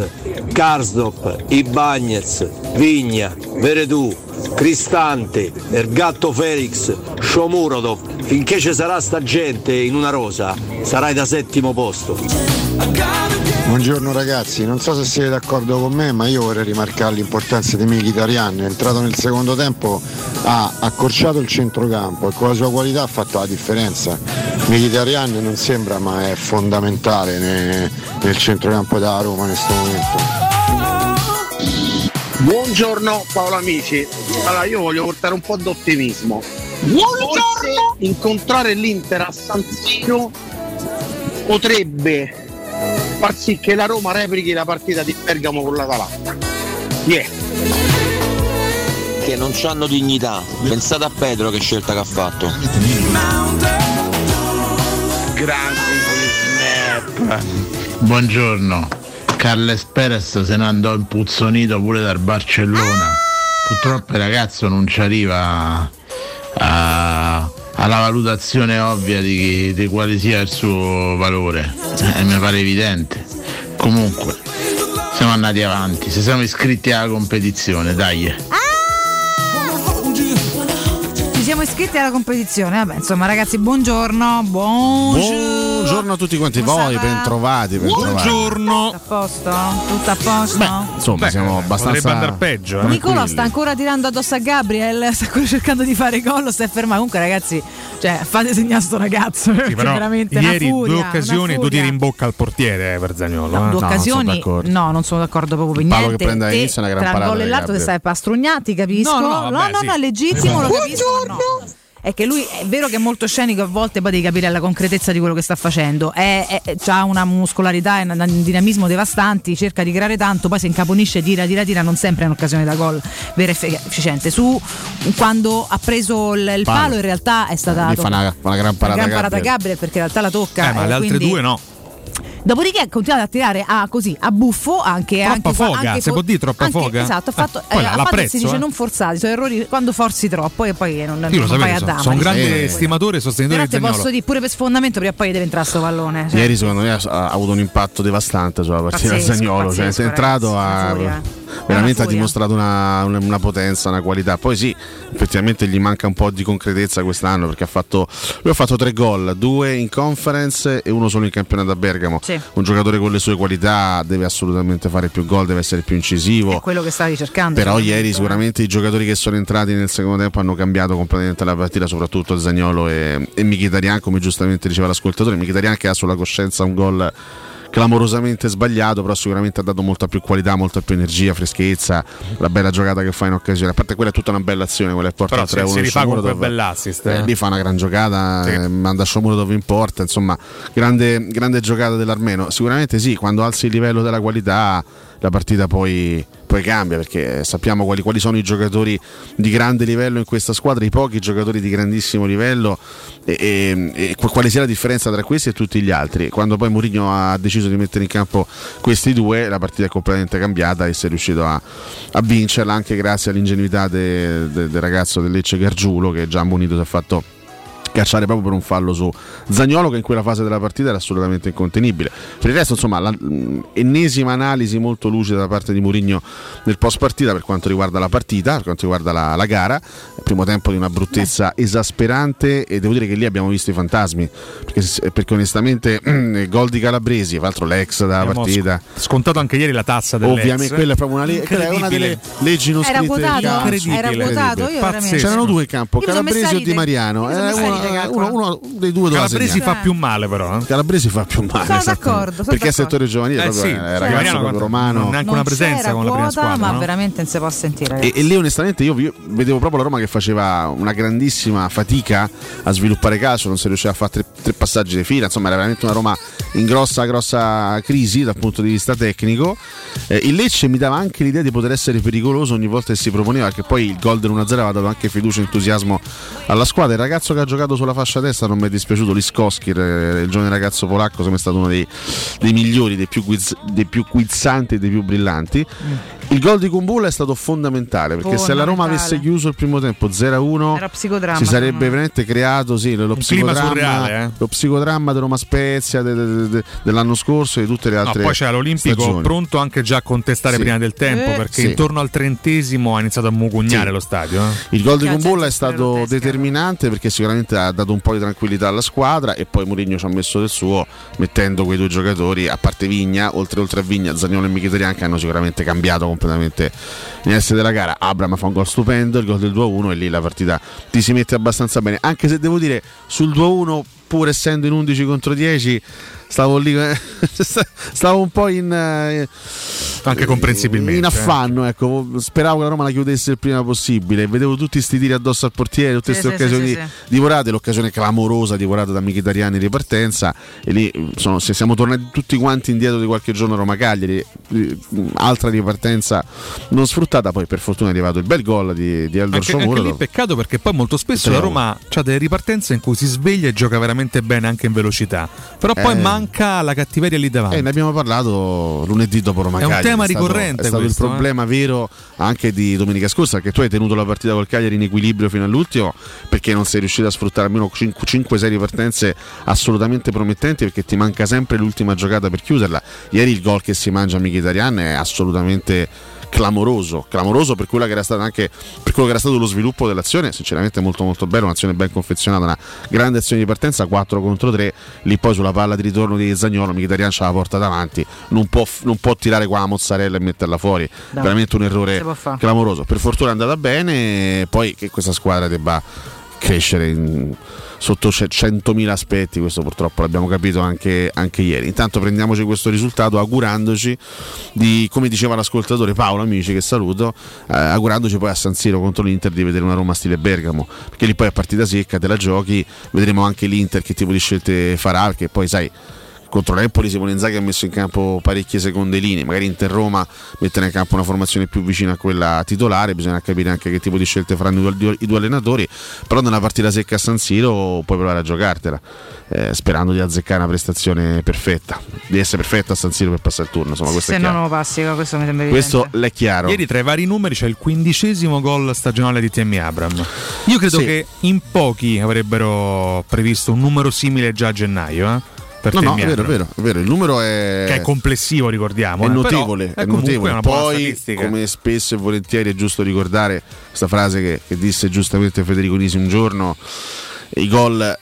Karsdorp, Ibagnez, Vigna, Veredù, Cristante, Ergatto Felix, Shomurodov. Finché ci sarà sta gente in una rosa, sarai da settimo posto. Buongiorno ragazzi, non so se siete d'accordo con me, ma io vorrei rimarcare l'importanza di Mkhitaryan. È entrato nel secondo tempo, ha accorciato il centrocampo e con la sua qualità ha fatto la differenza. Mkhitaryan non sembra, ma è fondamentale ne- nel centrocampo della Roma in questo momento. Buongiorno Paolo amici. Allora io voglio portare un po' d'ottimismo. Buongiorno! incontrare l'Inter a San Siro potrebbe far sì che la Roma replichi la partita di Bergamo con l'Atalanta. Yeah. Che non hanno dignità. Pensate a Pedro che scelta che ha fatto. Grande Buongiorno, Carles Perez se ne andò impuzzonito pure dal Barcellona. Purtroppo il ragazzo non ci arriva a- alla valutazione ovvia di, di quale sia il suo valore. Eh, mi pare evidente. Comunque, siamo andati avanti, ci siamo iscritti alla competizione, dai. Ci siamo iscritti alla competizione. Vabbè, insomma, ragazzi, buongiorno. Buongiorno. Buongiorno a tutti quanti Come voi, bentrovati, bentrovati. Tutto a posto? Tutto a posto? Insomma, siamo abbastanza potrebbe andare peggio, eh. Nicolò sta ancora tirando addosso a Gabriel, sta ancora cercando di fare gol, sta fermato. Comunque, ragazzi, cioè, fate segnare sto ragazzo. Sì, perché però veramente ieri una furia, due occasioni, due tiri in bocca al portiere eh, per Zagnolo. No, eh. due occasioni, d'accordo. no, non sono d'accordo proprio per Il palo niente. che prende all'inizio una gran tra parata gol e l'altro, che Gabriel. stai pastrugnati, capisco. No, no, no, vabbè, no, sì. no, è legittimo, lo capisco. ma no. È che lui è vero che è molto scenico, a volte poi devi capire la concretezza di quello che sta facendo. È, ha una muscolarità e un, un dinamismo devastanti, cerca di creare tanto, poi si incaponisce, tira, tira, tira, non sempre è un'occasione da gol vera e efficiente. Su quando ha preso il, il Palo. palo, in realtà è stata Lì fa una, fa una gran una parata, gran parata Gabriel. Gabriel perché in realtà la tocca. Eh, ma eh, le altre due no. Dopodiché ha continuato a tirare a, così, a buffo anche Troppa anche, foga, anche si può dire troppa anche- foga? Esatto, ha fatto, Eh, poi eh, la- a parte si dice eh. non forzati, sono errori quando forzi troppo e poi non, Io lo non vai sapevo, a dama. sono un grande diciamo. estimatore e sostenitore Però di Zagnolo. posso dire pure per sfondamento prima o poi deve entrare sto pallone. cioè. Ieri secondo me ha, ha avuto un impatto devastante sulla partita Pazzesco, Zagnolo, cioè, è entrato a, veramente ha dimostrato una, una- una potenza, una qualità. Poi sì, effettivamente gli manca un po' di concretezza quest'anno perché ha fatto, lui ha fatto tre gol, due in conference e uno solo in campionato a Bergamo. Sì. Un giocatore con le sue qualità deve assolutamente fare più gol, deve essere più incisivo. È quello che stavi cercando. Però ieri sicuramente i giocatori che sono entrati nel secondo tempo hanno cambiato completamente la partita, soprattutto Zagnolo e, e Mkhitaryan, come giustamente diceva l'ascoltatore. Mkhitaryan che ha sulla coscienza un gol clamorosamente sbagliato, però sicuramente ha dato molta più qualità, molta più energia, freschezza, la bella giocata che fa in occasione. A parte quella è tutta una bella azione, quella che porta Però al si, 3-1 si rifà con quel bell'assist. eh, eh. lì fa una gran giocata, Sì. eh, manda Sciomuro dove importa, insomma, grande, grande giocata dell'Armeno. Sicuramente sì, quando alzi il livello della qualità la partita poi, poi cambia perché sappiamo quali, quali sono i giocatori di grande livello in questa squadra, i pochi giocatori di grandissimo livello e, e- e qu- quale sia la differenza tra questi e tutti gli altri. Quando poi Mourinho ha deciso di mettere in campo questi due, la partita è completamente cambiata e si è riuscito a, a vincerla anche grazie all'ingenuità de- de- del ragazzo del Lecce Gargiulo che già ammonito si è fatto cacciare proprio per un fallo su Zagnolo che in quella fase della partita era assolutamente incontenibile. Per il resto, insomma, la, ennesima analisi molto lucida da parte di Mourinho nel post partita per quanto riguarda la partita, per quanto riguarda la, la gara. Primo tempo di una bruttezza esasperante e devo dire che lì abbiamo visto i fantasmi, perché, perché onestamente gol di Calabresi, tra l'altro l'ex della Abbiamo partita. sc- Scontato anche ieri la tassa dell'ex. Ovviamente quella è proprio una, le- è una delle leggi non Era scritte. Incredibile. Era quotato? Io. C'erano due in campo, Calabresi o Di. Mariano. Io mi Eh, uno, uno- dei due doveva Calabresi segnare. fa più male però. eh. Calabresi fa più male. Sono d'accordo, sono perché è d'accordo. settore giovanile, Eh sì, sì, ragazzo proprio romano. non una presenza con la prima squadra. ma no? veramente non si può sentire. E, e lì onestamente io, io vedevo proprio la Roma che faceva una grandissima fatica a sviluppare calcio, non si riusciva a fare tre, tre passaggi di fila, insomma era veramente una Roma in grossa grossa crisi dal punto di vista tecnico. Eh, il Lecce mi dava anche l'idea di poter essere pericoloso ogni volta che si proponeva, perché poi il gol dell'1-0 aveva dato anche fiducia e entusiasmo alla squadra. Il ragazzo che ha giocato sulla fascia destra non mi è dispiaciuto, Liskowski, il giovane ragazzo polacco, sembra stato uno dei, dei migliori, dei più, quiz- dei più quizzanti e dei più brillanti. Il gol di Kumbulla è stato fondamentale perché se la Roma avesse chiuso il primo tempo 0-1 Era psicodramma, si sarebbe veramente creato sì, lo, psicodramma, surreale, eh. lo psicodramma di Roma Spezia de- de- de- dell'anno scorso e di tutte le No, altre poi c'era l'Olimpico stagioni. pronto anche già a contestare Sì. prima del tempo Eh. perché Sì. intorno al trentesimo ha iniziato a mugugnare Sì. lo stadio. eh. Il gol di Kumbulla è stato determinante perché sicuramente ha dato un po' di tranquillità alla squadra e poi Mourinho ci ha messo del suo mettendo quei due giocatori, a parte Vigna, oltre, oltre a Vigna, Zagnolo e Mkhitaryan che hanno sicuramente cambiato completamente l'inizio della gara. Abram fa un gol stupendo, il gol del 2-1 e lì la partita ti si mette abbastanza bene, anche se devo dire sul 2-1 pur essendo in 11 contro 10 stavo lì eh, stavo un po' in eh, Anche comprensibilmente. in affanno ecco speravo che la Roma la chiudesse il prima possibile vedevo tutti questi tiri addosso al portiere tutte Sì, queste sì, occasioni sì, sì, divorate l'occasione clamorosa divorata da Mkhitaryan in ripartenza e lì sono- se siamo tornati tutti quanti indietro di qualche giorno a Roma Cagliari eh, altra ripartenza non sfruttata poi per fortuna è arrivato il bel gol di, di Eldor Anche, anche lì peccato perché poi molto spesso la. Roma ha delle ripartenze in cui si sveglia e gioca veramente bene anche in velocità. Però poi Eh. manca la cattiveria lì davanti. Eh, ne abbiamo parlato lunedì dopo Roma È un tema stato- ricorrente È stato questo, eh. il problema vero anche di domenica scorsa, perché tu hai tenuto la partita col Cagliari in equilibrio fino all'ultimo, perché non sei riuscito a sfruttare almeno 5-6 partenze assolutamente promettenti, perché ti manca sempre l'ultima giocata per chiuderla. Ieri il gol che si mangia Mkhitaryan è assolutamente clamoroso, clamoroso per quello che era stato anche per quello che era stato lo sviluppo dell'azione, sinceramente molto molto bello, un'azione ben confezionata, una grande azione di partenza, 4 contro 3, lì poi sulla palla di ritorno di Zagnolo, Mkhitaryan c'ha la porta davanti, non può, non può tirare qua la mozzarella e metterla fuori, No. veramente un errore clamoroso. Per fortuna è andata bene, poi che questa squadra debba crescere in- sotto ce- 100.000 aspetti, questo purtroppo l'abbiamo capito anche, anche ieri. Intanto prendiamoci questo risultato augurandoci di, come diceva l'ascoltatore Paolo, amici che saluto, eh, augurandoci poi a San Siro contro l'Inter di vedere una Roma stile Bergamo, perché lì poi a partita secca te la giochi, vedremo anche l'Inter che tipo di scelte farà, perché poi sai contro l'Empoli Simone Inzaghi ha messo in campo parecchie seconde linee, magari Inter Roma mettere in campo una formazione più vicina a quella titolare, bisogna capire anche che tipo di scelte faranno i due, i due allenatori, però nella partita secca a San Siro puoi provare a giocartela, eh, sperando di azzeccare una prestazione perfetta, di essere perfetta a San Siro per passare il turno, insomma questo Se è non lo passi, questo mi sembra Questo evidente. l'è chiaro. Ieri tra i vari numeri c'è il quindicesimo gol stagionale di Temi Abram. Io credo Sì. che in pochi avrebbero previsto un numero simile già a gennaio. Eh, No, no, è vero, è vero, è vero, il numero è... Che è complessivo, ricordiamo. è eh, però notevole, è comunque notevole. Poi, come spesso e volentieri è giusto ricordare questa frase che, che disse giustamente Federico Nisi un giorno. I gol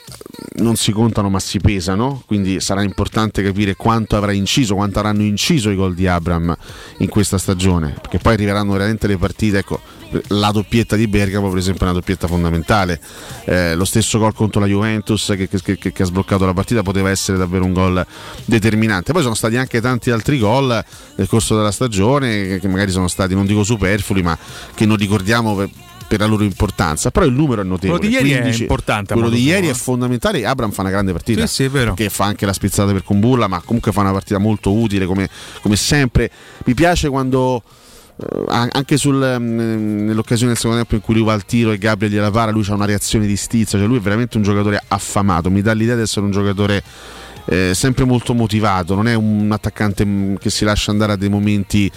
non si contano ma si pesano, quindi sarà importante capire quanto avrà inciso, quanto avranno inciso i gol di Abram in questa stagione, perché poi arriveranno veramente le partite, ecco, la doppietta di Bergamo per esempio è una doppietta fondamentale, Eh, lo stesso gol contro la Juventus che, che- che- che ha sbloccato la partita poteva essere davvero un gol determinante, poi sono stati anche tanti altri gol nel corso della stagione che, magari sono stati, non dico superflui, ma che non ricordiamo per, per la loro importanza, però il numero è notevole. Quello di ieri è 15. importante, a Quello di ieri eh. è fondamentale. Abram fa una grande partita. Sì, sì, è. Che fa anche la spizzata per Kumbulla, ma comunque fa una partita molto utile come, come sempre. Mi piace quando. Eh, an- anche sul, ehm, nell'occasione del secondo tempo in cui lui va al tiro e Gabriel gliela para, lui ha una reazione di stizza, cioè lui è veramente un giocatore affamato, mi dà l'idea di essere un giocatore eh, sempre molto motivato, non è un attaccante mm, che si lascia andare a dei momenti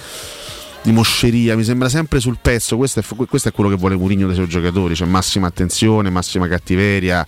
di mosceria, mi sembra sempre sul pezzo, questo è, questo è quello che vuole Mourinho dai suoi giocatori, cioè massima attenzione, massima cattiveria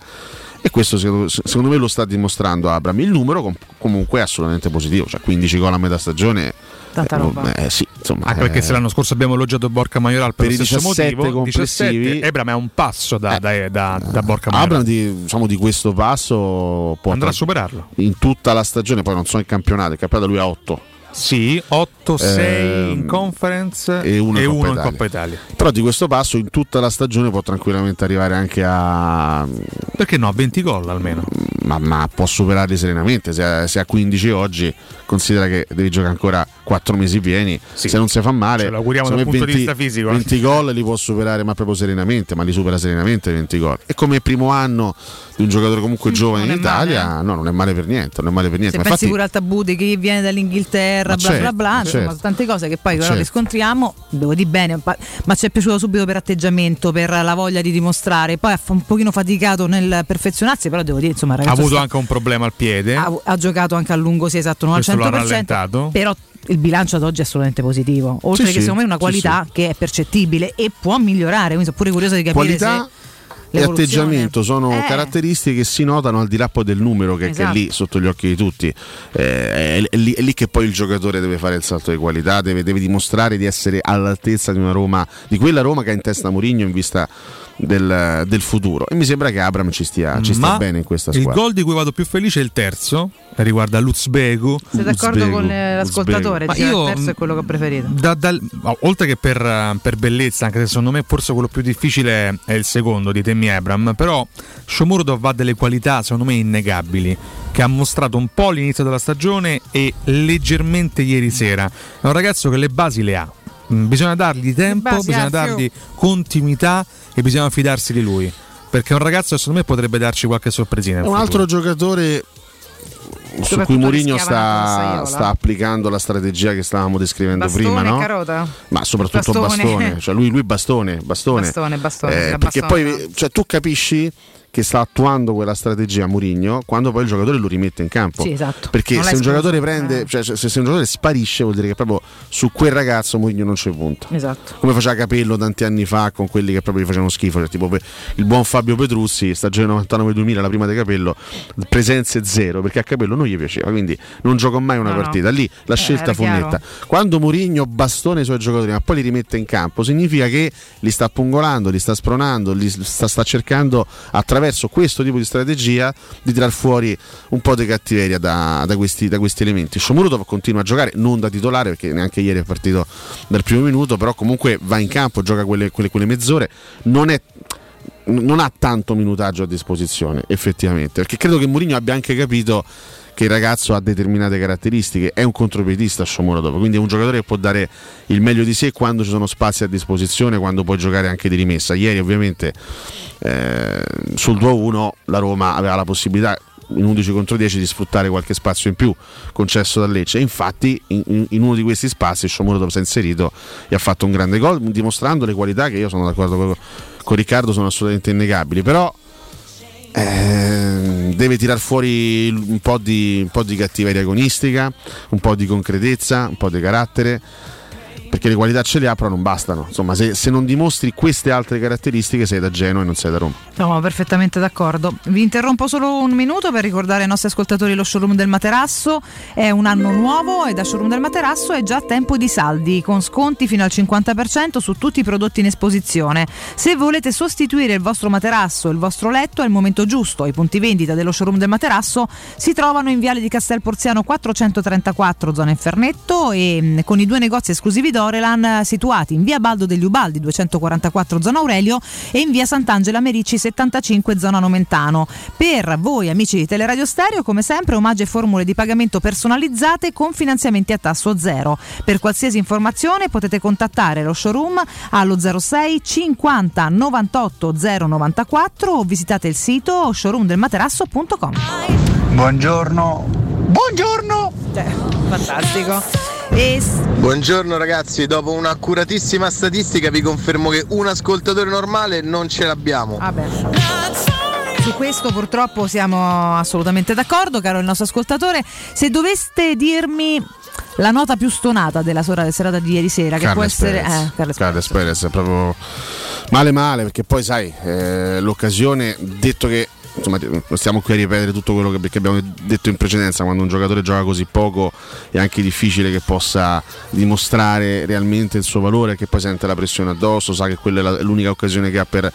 e questo secondo, me lo sta dimostrando Abram. Il numero com- comunque è assolutamente positivo, cioè 15 gol a metà stagione. Tanta eh, roba. eh, sì, insomma, Anche perché eh, se l'anno scorso abbiamo elogiato Borca Majoral per, Per i stesso 17 motivo, complessivi. 17, Ebram è un passo da, da, da, da Borca Majoral. Abram di, diciamo, di questo passo può Andrà a superarlo. in tutta la stagione, poi non so in campionato, il campionato lui ha 8. Sì, 8, 6 in Ehm, conference e uno in Coppa Italia. Coppa Italia. Però di questo passo in tutta la stagione può tranquillamente arrivare anche a Perché no? 20 gol almeno. Ma, ma può superarli serenamente. Se ha, se ha 15 oggi, considera che devi giocare ancora 4 mesi pieni. Se non si fa male, Ce lo auguriamo dal me punto di vista fisico, eh. 20 gol li può superare, ma proprio serenamente. Ma li supera serenamente 20 gol. E come primo anno di un giocatore comunque giovane in è Italia, no, non è male per niente. Non è male per niente. Se Ma pensi infatti, pure al tabù di chi viene dall'inghilterra, Ma bla certo, bla bla, insomma, certo. tante cose che poi però Certo. riscontriamo, devo dire bene, ma ci è piaciuto subito per atteggiamento, per la voglia di dimostrare, poi ha un pochino faticato nel perfezionarsi, però devo dire, insomma, ragazzo avuto sta- anche un problema al piede. ha, ha giocato anche a lungo, sì esatto, non al Questo ha 100%, rallentato. però il bilancio ad oggi è assolutamente positivo, oltre Sì, che sì, secondo me è una sì, qualità che è percettibile e può migliorare, quindi sono pure curioso di capire qualità se e atteggiamento sono Eh. caratteristiche che si notano al di là poi del numero che, che Esatto. è lì sotto gli occhi di tutti. Eh, è, è lì, è lì che poi il giocatore deve fare il salto di qualità, deve, deve dimostrare di essere all'altezza di una Roma, di quella Roma che ha in testa Mourinho in vista del, del futuro. E mi sembra che Abram ci stia, ci sta Ma bene in questa il squadra. gol di cui vado più felice è il terzo, riguarda Luzbegu. Sei d'accordo con eh, l'ascoltatore? Dice, io- il terzo è quello che ho preferito. Da- oh, oltre che per, per bellezza, anche se secondo me forse quello più difficile è il secondo di Temi Abram, però Shomurodov ha delle qualità secondo me innegabili che ha mostrato un po' all'inizio della stagione e leggermente ieri sera. È un ragazzo che le basi le ha. Mm, Bisogna dargli tempo, basi bisogna dargli continuità e bisogna fidarsi di lui. Perché è un ragazzo secondo me potrebbe darci qualche sorpresina. un futuro. altro giocatore su cui Mourinho sta, sta applicando la strategia che stavamo descrivendo Bastone prima, no? carota? Ma soprattutto Bastone. bastone, cioè lui, lui bastone, bastone. Bastone, bastone, Eh, perché bastone, poi cioè, tu capisci che sta attuando quella strategia Murigno quando poi il giocatore lo rimette in campo. Sì, esatto. Perché Non se un giocatore prende, eh. cioè, se, se un giocatore sparisce, vuol dire che proprio su quel ragazzo Murigno non c'è punto. Esatto. Come faceva Capello tanti anni fa con quelli che proprio gli facevano schifo, cioè, tipo il buon Fabio Petruzzi, stagione 99-2000, la prima di Capello, presenze zero, perché a Capello non gli piaceva, quindi non giocò mai una No, partita. Lì la Eh, scelta fu netta. Quando Mourinho bastona i suoi giocatori, ma poi li rimette in campo, significa che li sta pungolando, li sta spronando, li sta, sta cercando attraverso questo tipo di strategia di tirar fuori un po' di cattiveria da, da questi, da questi elementi. Shomurotov continua a giocare, non da titolare perché neanche ieri è partito dal primo minuto, però comunque va in campo, gioca quelle, quelle, quelle mezz'ore, non è non ha tanto minutaggio a disposizione effettivamente perché credo che Mourinho abbia anche capito che il ragazzo ha determinate caratteristiche è un contropiedista Shomurodov quindi è un giocatore che può dare il meglio di sé quando ci sono spazi a disposizione quando può giocare anche di rimessa ieri ovviamente eh, sul 2-1 la Roma aveva la possibilità in 11 contro 10 di sfruttare qualche spazio in più concesso da Lecce. Infatti, in, in- uno di questi spazi Shomurodov si è inserito e ha fatto un grande gol, dimostrando le qualità che io sono d'accordo con, con Riccardo, sono assolutamente innegabili. Però ehm, deve tirar fuori un po, di, un po' di cattiveria agonistica, un po' di concretezza, un po' di carattere. Perché le qualità ce le ha, però non bastano. Insomma, se, se non dimostri queste altre caratteristiche, sei da Genoa e non sei da Roma. Siamo perfettamente d'accordo. Vi interrompo solo un minuto per ricordare ai nostri ascoltatori lo showroom del materasso. È un anno nuovo e da showroom del materasso è già tempo di saldi con sconti fino al 50% su tutti i prodotti in esposizione. Se volete sostituire il vostro materasso il vostro letto è il momento giusto. I punti vendita dello showroom del materasso si trovano in Viale di Castel Porziano 434 zona Infernetto e mh, con i due negozi esclusivi Dorelan eh, situati in Via Baldo degli Ubaldi 244 zona Aurelio e in Via Sant'Angela Merici 75 zona Nomentano. Per voi amici di Teleradio Stereo come sempre omaggio e formule di pagamento personalizzate con finanziamenti a tasso zero. Per qualsiasi informazione potete contattare lo showroom allo 06 50 98 094 o visitate il sito showroomdelmaterasso.com. Buongiorno. Buongiorno. fantastico. E Buongiorno ragazzi, dopo un'accuratissima statistica vi confermo che un ascoltatore normale non ce l'abbiamo. Su questo purtroppo siamo assolutamente d'accordo, caro il nostro ascoltatore. Se doveste dirmi la nota più stonata della sera- serata di ieri sera, che può Carles essere... Perez. eh, Carles Carles Perez è proprio male male perché poi sai eh, l'occasione detto che insomma stiamo qui a ripetere tutto quello che, che abbiamo detto in precedenza quando un giocatore gioca così poco è anche difficile che possa dimostrare realmente il suo valore che poi sente la pressione addosso sa che quella è la- l'unica occasione che ha per,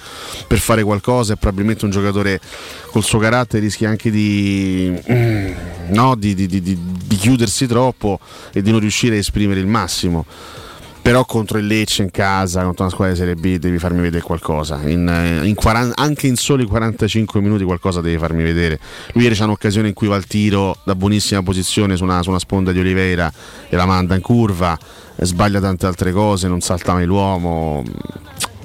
per fare qualcosa e probabilmente un giocatore col suo carattere rischia anche di, no, di- di- di chiudersi troppo e di non riuscire a esprimere il massimo però contro il Lecce in casa, contro una squadra di Serie B, devi farmi vedere qualcosa. In, eh, in 40 anche in soli 45 minuti qualcosa devi farmi vedere. Lui ieri c'è un'occasione in cui va al tiro da buonissima posizione su una, su una sponda di Oliveira e la manda in curva, eh, sbaglia tante altre cose, non salta mai l'uomo.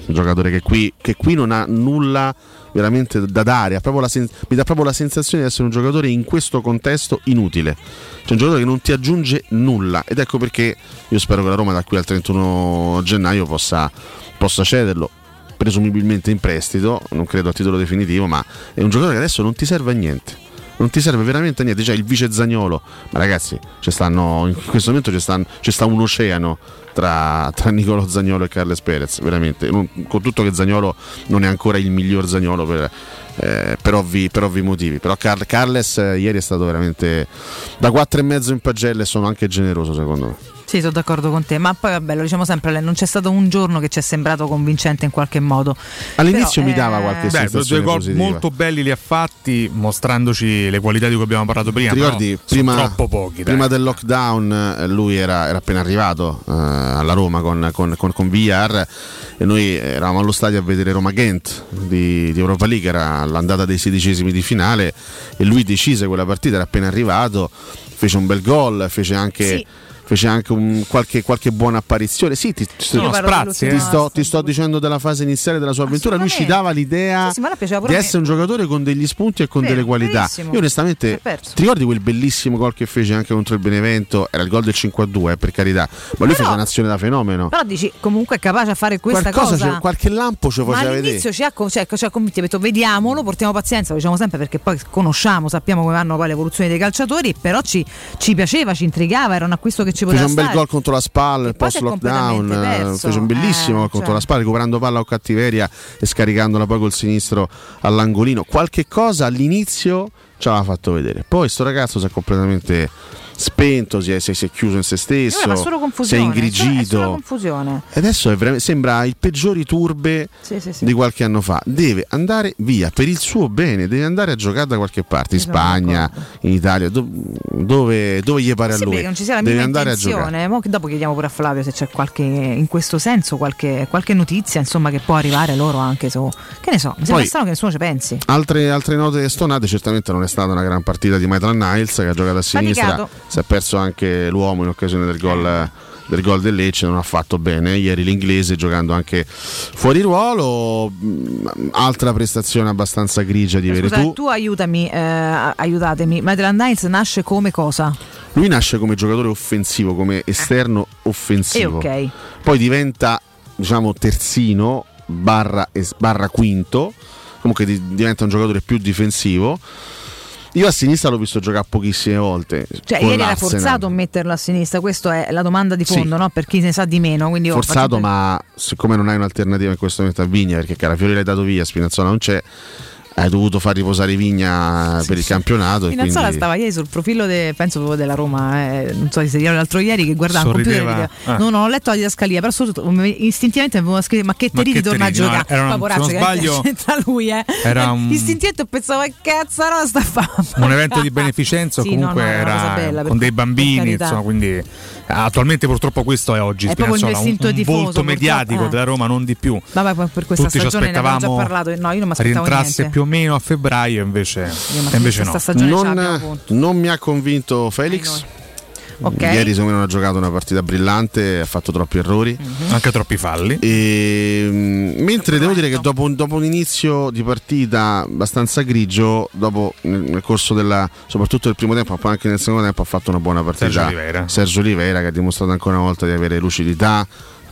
Un giocatore che qui, che qui non ha nulla veramente da dare, sen- mi dà proprio la sensazione di essere un giocatore in questo contesto inutile. C'è un giocatore che non ti aggiunge nulla ed ecco perché io spero che la Roma da qui al 31 gennaio possa, possa cederlo presumibilmente in prestito, non credo a titolo definitivo, ma è un giocatore che adesso non ti serve a niente. Non ti serve veramente niente, c'è il vice Zagnolo, ma ragazzi, stanno, in questo momento ci, stanno- ci sta un oceano tra, tra Nicolo Zagnolo e Carles Perez, veramente, Non- con tutto che Zagnolo non è ancora il miglior Zagnolo per, eh, per ovvi, per ovvi motivi, però Car- Carles eh, ieri è stato veramente da 4,5 in pagelle e sono anche generoso secondo me. Sì, sono d'accordo con te, ma poi vabbè, lo diciamo sempre, non c'è stato un giorno che ci è sembrato convincente in qualche modo. All'inizio Però, mi dava eh, qualche Beh, due sensazione gol positiva. molto belli li ha fatti, mostrandoci le qualità di cui abbiamo parlato prima. Ti ricordi prima, troppo pochi. prima del lockdown eh, lui era, era appena arrivato eh, alla Roma con, con, con, con VR e noi eravamo allo stadio a vedere Roma Ghent di, di Europa League, era l'andata dei sedicesimi di finale e lui decise quella partita, era appena arrivato, fece un bel gol, fece anche... Sì. Fece anche un- qualche, qualche buona apparizione. Sì, ti, ti- parlo Sprazzi, ti eh. sto, ti sto dicendo della fase iniziale della sua avventura. Lui ci dava l'idea Sì, sì, di essere un giocatore con degli spunti e con Vero, delle qualità. verissimo. Io onestamente ti ricordi quel bellissimo gol che fece anche contro il Benevento? Era il gol del 5-2, eh, per carità, ma lui fece un'azione da fenomeno. Però dici comunque è capace a fare questa Qualcosa cosa. qualche lampo ci faceva vedere. all'inizio ci ha, cioè, ci ha convinti, ha detto vediamolo, portiamo pazienza, lo diciamo sempre perché poi conosciamo, sappiamo come vanno poi le evoluzioni dei calciatori, però ci, ci piaceva, ci intrigava, era un acquisto che ci Fece un bel gol contro la SPAL post lockdown. eh. Fece un bellissimo Eh, gol contro cioè. la SPAL, recuperando palla o cattiveria e scaricandola poi col sinistro all'angolino. Qualche cosa all'inizio ci aveva fatto vedere. Poi sto ragazzo si è completamente spento, si è, si è- chiuso in se E stesso, fa solo si è cioè, È solo ingrigito. confusione. Adesso è veramente- sembra il peggiori turbe Sì, sì, sì. di qualche anno fa. Deve andare via per il suo bene, deve andare a giocare da qualche parte, in Sono Spagna, in Italia, do- dove, dove gli pare a lui. non ci sia la deve andare a giocare. intenzione. Mo dopo chiediamo pure a Flavio se c'è qualche, in questo senso, qualche, qualche notizia insomma, che può arrivare loro anche su. Che ne so, mi sembra Poi- strano che nessuno ci pensi. Altre, altre note stonate, certamente non è stata una gran partita di Maitland Niles che ha giocato a sinistra, Faticato. Si è perso anche l'uomo in occasione del gol, del gol del Lecce, non ha fatto bene. Ieri l'inglese giocando anche fuori ruolo, mh, altra prestazione abbastanza grigia di Scusa, Veretù. tu aiutami, eh, aiutatemi. Maitland Niles nasce come cosa? Lui nasce come giocatore offensivo, come esterno offensivo. E ok. Poi diventa, diciamo, terzino barra, barra quinto. Comunque di- diventa un giocatore più difensivo. Io a sinistra l'ho visto giocare pochissime volte. Cioè, ieri era forzato a metterlo a sinistra, questa è la domanda di Sì. fondo, no? per chi ne sa di meno. Forzato, faccio- ma siccome non hai un'alternativa in questo momento a Vigna, perché Carafiori l'hai dato via, Spinazzola non c'è, hai dovuto far riposare Vigna per il campionato. e Spinazzola quindi... stava ieri sul profilo de- penso proprio della Roma, eh, non so se ieri l'altro ieri che guardava il computer Sorrideva. Ah. No, non ho letto la didascalia, però soprattutto istintivamente mi avevo scritto ma che che torna a Teriti? No, giocare. era un- poraccio, se sbaglio, c'entra lui, eh. era un- Istintivamente pensavo che cazzarola sta a fare. un evento di beneficenza Sì, no, comunque no, cosa era bella, con dei bambini insomma quindi attualmente purtroppo questo è oggi È proprio il mio Spinazzola, un, un tifoso, volto mediatico eh. della Roma non di più Vabbè, poi per questa tutti ci stagione ne abbiamo già aspettavamo parlato. No, io non mi aspettavo rientrasse niente. più o meno a febbraio invece, ma e invece no Non, non mi ha convinto Felix. Ok. Ieri secondo me non ha giocato una partita brillante, ha fatto troppi errori. Mhm. anche troppi falli E, mm, mentre devo dire che dopo, un- dopo un inizio di partita abbastanza grigio, dopo nel, corso della, soprattutto del primo tempo, ma poi anche nel secondo tempo, ha fatto una buona partita. Sergio Oliveira. Sergio Oliveira che ha dimostrato ancora una volta di avere lucidità,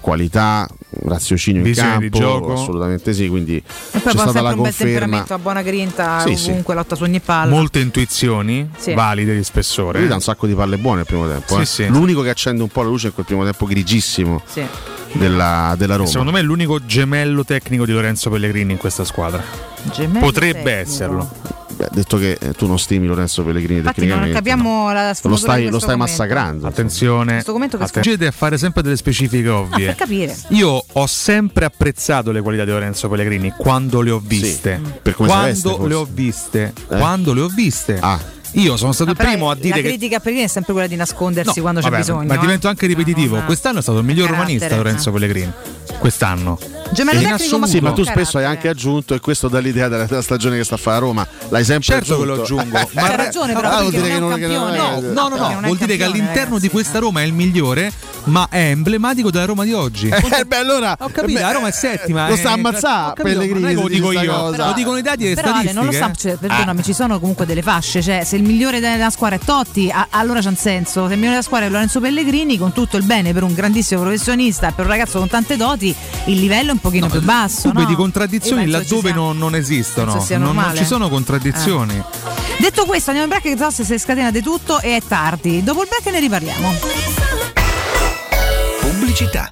qualità, raziocinio in Visione di campo. gioco. Assolutamente sì. Quindi E c'è poi stata sempre la un bel conferma. temperamento, a buona grinta, Sì, sì. ovunque, lotta su ogni palla. molte intuizioni Sì. valide di spessore Lui dà un sacco di palle buone al primo tempo. Sì, eh. sì. L'unico che accende un po' la luce è quel primo tempo grigissimo Sì. Della, della Roma. secondo me è l'unico gemello tecnico di Lorenzo Pellegrini in questa squadra Gemello potrebbe tecnico. esserlo Beh, detto che eh, tu non stimi Lorenzo Pellegrini Infatti non tecnicamente. capiamo la Lo stai, lo stai massacrando. attenzione attenzione a fare sempre delle specifiche Ah, ovvie per capire. Io ho sempre apprezzato le qualità di Lorenzo Pellegrini quando le ho viste. per come si veste, quando le ho viste. Eh? Quando le ho viste. Ah. Io sono stato Ma il però primo a dire la che. critica a Pellegrini è sempre quella di nascondersi No, quando c'è vabbè, bisogno. Ma eh. divento anche ripetitivo. Non- Quest'anno è stato il miglior romanista Lorenzo Pellegrini. Quest'anno. Gemello In ma Sì, ma tu spesso hai anche aggiunto, e questo dà l'idea della, della stagione che sta a fare a Roma. L'hai sempre Certo che aggiunto. lo aggiungo, ma C'ha ragione, però, Ah, vuol dire non è che non- che non è- No, no, no, non è vuol dire che all'interno ragazzi. di questa Roma è il migliore, ma è emblematico della Roma di oggi. Eh, beh, allora, Ho capito, beh, la Roma è settima. Lo sta eh, ammazzando Pellegrini. Che lo dico sta io, lo dicono i dati e le statistiche. non lo eh. cioè, perdonami, ci sono comunque delle fasce, cioè se il migliore della squadra è Totti, a- allora c'ha un senso, se il migliore della squadra è Lorenzo Pellegrini, con tutto il bene per un grandissimo professionista e per un ragazzo con tante doti, il livello è un pochino più basso. Tu no? vedi contraddizioni laddove sia- non, non esistono. Non, non ci sono contraddizioni. Detto questo, andiamo in break che Tosse si scatena di tutto e è tardi. Dopo il break ne riparliamo. Pubblicità.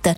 that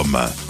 showroomdelmaterasso.com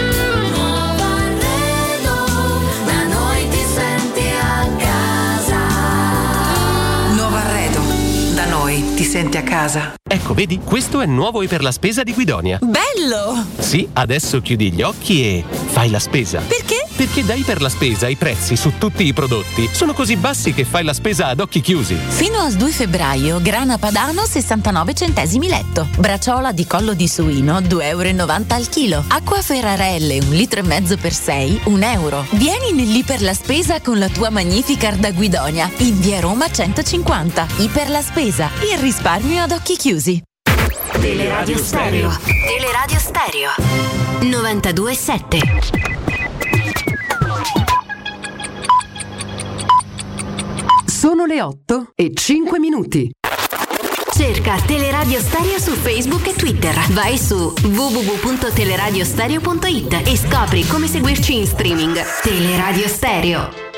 senti a casa. Ecco, vedi, questo è nuovo e per la spesa di Guidonia. Bello! Sì, adesso chiudi gli occhi e fai la spesa. Perché? Perché dai per la spesa i prezzi su tutti i prodotti sono così bassi che fai la spesa ad occhi chiusi. Fino al 2 febbraio, grana padano 69 centesimi letto. Braciola di collo di suino 2,90 euro al chilo. Acqua Ferrarelle 1 litro e mezzo per 6, 1 euro. Vieni nell'Iper la Spesa con la tua Magnificar da Guidonia. In via Roma 150. Iper la Spesa. Il risparmio ad occhi chiusi. Teleradio Stereo. Teleradio Stereo. 92.7 Sono le 8 e 5 minuti. Cerca Teleradio Stereo su Facebook e Twitter. Vai su www.teleradiostereo.it e scopri come seguirci in streaming. Teleradio Stereo.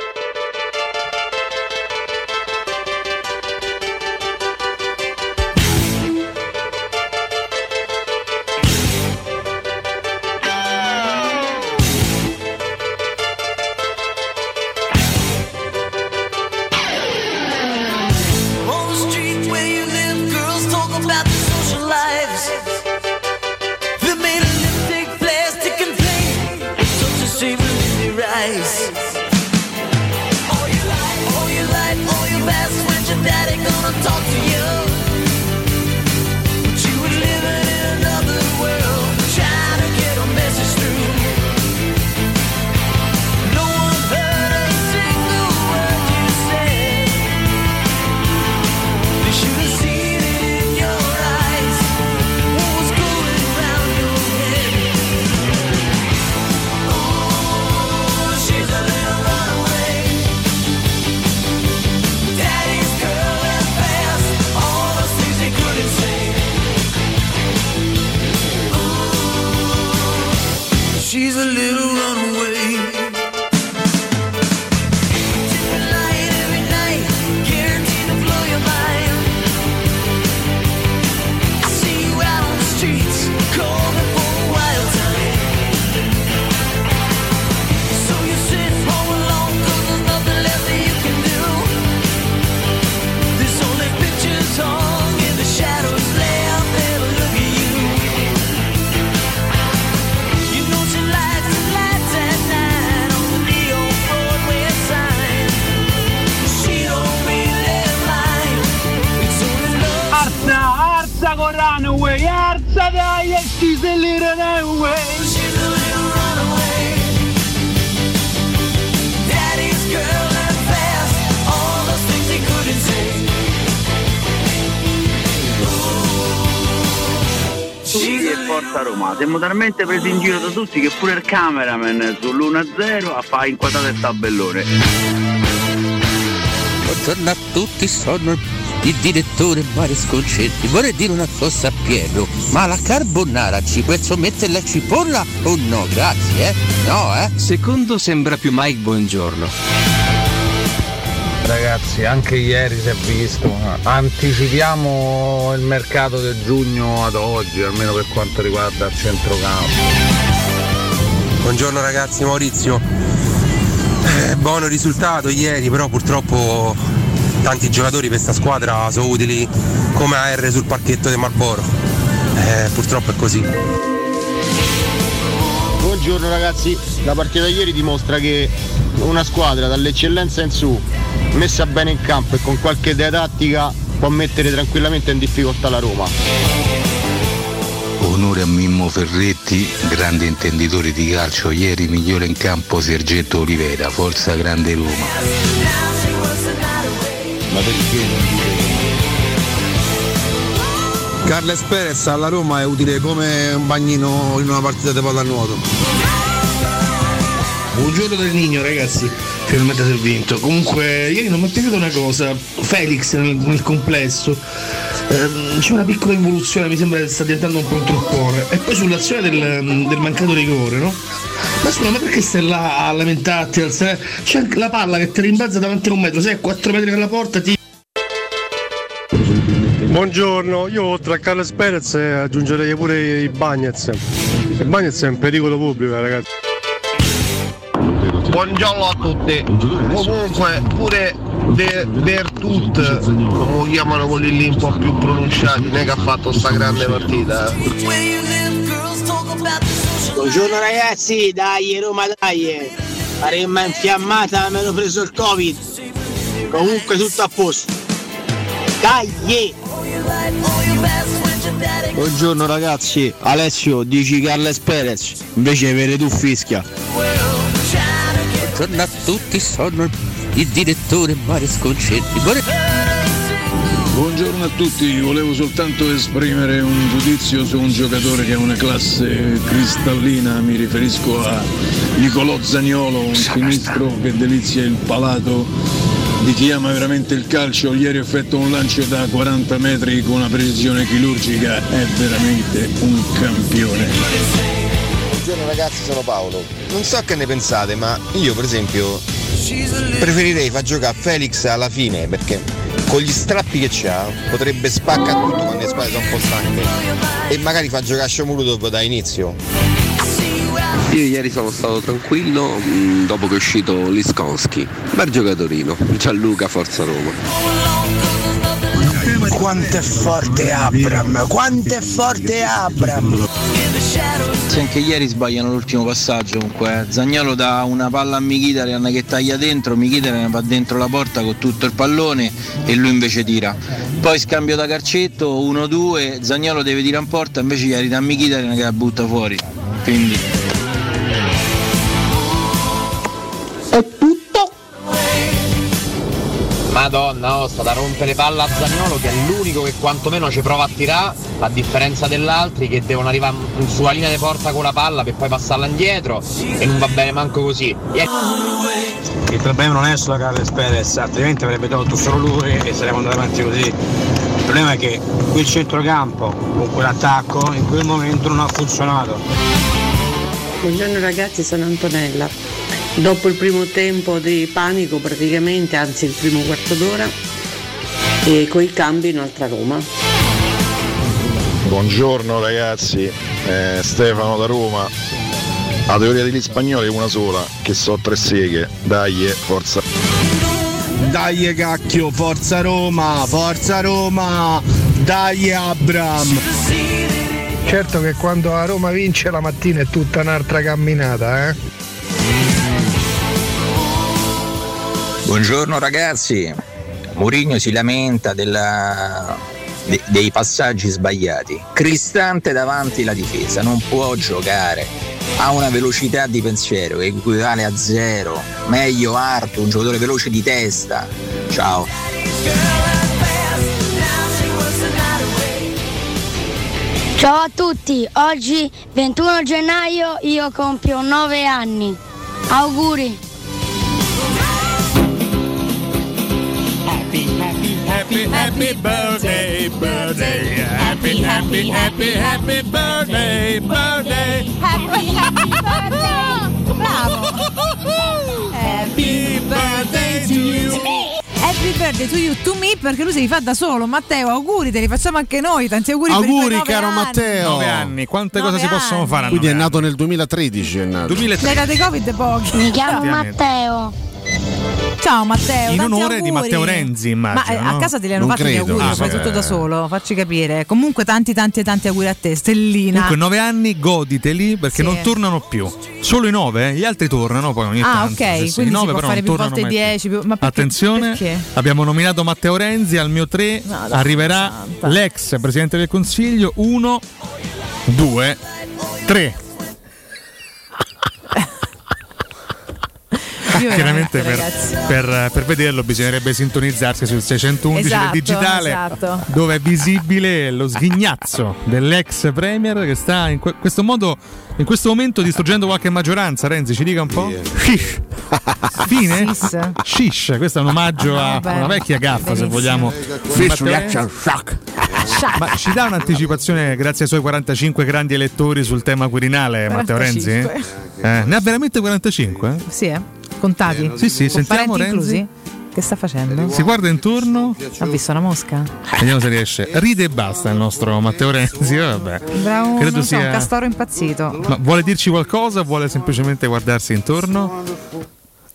Talmente presi in giro da tutti che pure il cameraman sull'1-0 a fare inquadrato il tabellone. Buongiorno a tutti, sono il direttore Mario Sconcerti. Vorrei dire una cosa a Piero, ma la carbonara ci posso mettere la cipolla o no? Grazie, eh? No, eh? Secondo sembra più Mike Buongiorno. Ragazzi, anche ieri si è visto, anticipiamo il mercato del giugno ad oggi, almeno per quanto riguarda il centrocampo. Buongiorno ragazzi, Maurizio. Eh, buono risultato ieri, però purtroppo tanti giocatori per questa squadra sono utili come AR sul parchetto di Marlboro. Eh, purtroppo è così. Buongiorno ragazzi, la partita di ieri dimostra che una squadra dall'eccellenza in su, messa bene in campo e con qualche idea tattica può mettere tranquillamente in difficoltà la Roma. Onore a Mimmo Ferretti, grande intenditore di calcio, ieri migliore in campo Sergetto Olivera, forza grande Roma. Ma perché Carles Perez alla Roma è utile come un bagnino in una partita di pallanuoto. Buongiorno del Nino ragazzi, finalmente si è vinto. Comunque ieri non mi è piaciuta una cosa, Felix nel, nel complesso, ehm, c'è una piccola involuzione, mi sembra che sta diventando un po' un truccone. E poi sull'azione del, del mancato rigore, no? Ma scusa, ma perché stai là a lamentarti? alzare- C'è anche la palla che ti rimbalza davanti a un metro, sei a 4 metri dalla porta, ti Buongiorno, io oltre a Carles Perez eh, aggiungerei pure i Bagnets. Il Bagnets è un pericolo pubblico, ragazzi. Buongiorno a tutti. Comunque pure De Bertut, come lo chiamano quelli lì un po' più pronunciati, non è che ha fatto sta grande partita. eh. Buongiorno ragazzi, dai Roma dai! Faremma infiammata, mi hanno preso il Covid. Comunque tutto a posto. Dai! Buongiorno ragazzi, Alessio dici Carles Perez, invece vede tu fischia. Buongiorno a tutti, sono il direttore Mario Sconcerti. Buongiorno a tutti, volevo soltanto esprimere un giudizio su un giocatore che ha una classe cristallina, mi riferisco a Nicolò Zagnolo, un sinistro che delizia il palato di chi ama veramente il calcio, ieri effettua un lancio da 40 metri con una precisione chirurgica, è veramente un campione. Buongiorno ragazzi, sono Paolo. Non so che ne pensate, ma io per esempio preferirei far giocare Felix alla fine perché con gli strappi che c'ha potrebbe spaccare tutto quando le squadre sono un po' stanche e magari fa giocare Shomurudov da inizio. Io ieri sono stato tranquillo mh, dopo che è uscito Liskonski. Bel giocatorino. Gianluca Forza Roma. Quanto è forte Abram! Quanto è forte Abram! Sì, anche ieri sbagliano l'ultimo passaggio comunque. Zagnolo dà una palla a Mkhitaryan che taglia dentro, Mkhitaryan va dentro la porta con tutto il pallone e lui invece tira. Poi scambio da carcetto, 1-2, Zagnolo deve tirare in porta, invece gli arriva Mkhitaryan che la butta fuori. Quindi Madonna, oh, sta da rompere palla a Zagnolo che è l'unico che quantomeno ci prova a tirare, a differenza degli altri che devono arrivare sulla linea di porta con la palla per poi passarla indietro e non va bene manco così. Ieri- Il problema non è solo Carles Perez, altrimenti avrebbe tolto solo lui e saremmo andati avanti così. Il problema è che quel centrocampo, con quell'attacco, in quel momento non ha funzionato. Buongiorno ragazzi, sono Antonella. Dopo il primo tempo di panico praticamente, anzi il primo quarto d'ora, e coi cambi un'altra Roma. Buongiorno ragazzi, Eh, Stefano da Roma. La teoria degli spagnoli è una sola, che so tre seghe. Dai, eh, forza. Dai cacchio, forza Roma, forza Roma, dai Abram. Certo che quando la Roma vince la mattina è tutta un'altra camminata, eh? Buongiorno ragazzi, Mourinho si lamenta della de- dei passaggi sbagliati. Cristante davanti la difesa, non può giocare. Ha una velocità di pensiero che equivale a zero. Meglio Artu, un giocatore veloce di testa. Ciao. Ciao a tutti, oggi 21 gennaio io compio 9 anni. Auguri! Happy, happy birthday, birthday. Happy, happy, happy, happy birthday, birthday. Happy, happy birthday. Bravo. Happy birthday to you. Happy birthday to you, to me, perché lui se li fa da solo. Matteo, auguri, te li facciamo anche noi. Tanti auguri, per i tuoi Auguri caro anni. Matteo. Nove anni, quante Nove cose si possono anni. fare a Quindi è nato nel 2013 è nato. 2003. Ne date Covid pochi. Mi chiamo. Matteo. Ciao Matteo. In onore di auguri. Matteo Renzi, Ma immagino. eh, a no? casa te li hanno Non fatti gli credo. auguri, Ah, fai tutto da solo, facci capire. Comunque tanti tanti tanti auguri a te, Stellina. Comunque, nove anni, goditeli perché Sì. non tornano più. Solo i nove, eh, gli altri tornano poi ogni Ah, tanto. ok, Sì, quindi i si nove può però fare più tornano volte mai 10, più- ma perché- Attenzione, perché? abbiamo nominato Matteo Renzi al mio 3, dai, arriverà santa. l'ex Presidente del Consiglio 1, 2, 3. Chiaramente per, per- per vederlo bisognerebbe sintonizzarsi sul 611 Esatto, del digitale esatto. dove è visibile lo sghignazzo dell'ex premier che sta in que- questo modo in questo momento distruggendo qualche maggioranza Renzi ci dica un po' Shish. fine? Sis. Shish questo è un omaggio a vabbè. una vecchia gaffa se vogliamo Fish reaction Renzi. shock. ma ci dà un'anticipazione grazie ai suoi 45 grandi elettori sul tema Quirinale Matteo Renzi? 45. Eh, ne ha veramente 45? Sì, eh? Contati? Sì, sì, Con sentiamo Renzi. inclusi? Che sta facendo? Si guarda intorno, Ha visto una mosca? vediamo se riesce. Ride e basta il nostro Matteo Renzi. Vabbè. Bravo, Credo non so, un sia. castoro impazzito. Ma vuole dirci qualcosa o vuole semplicemente guardarsi intorno?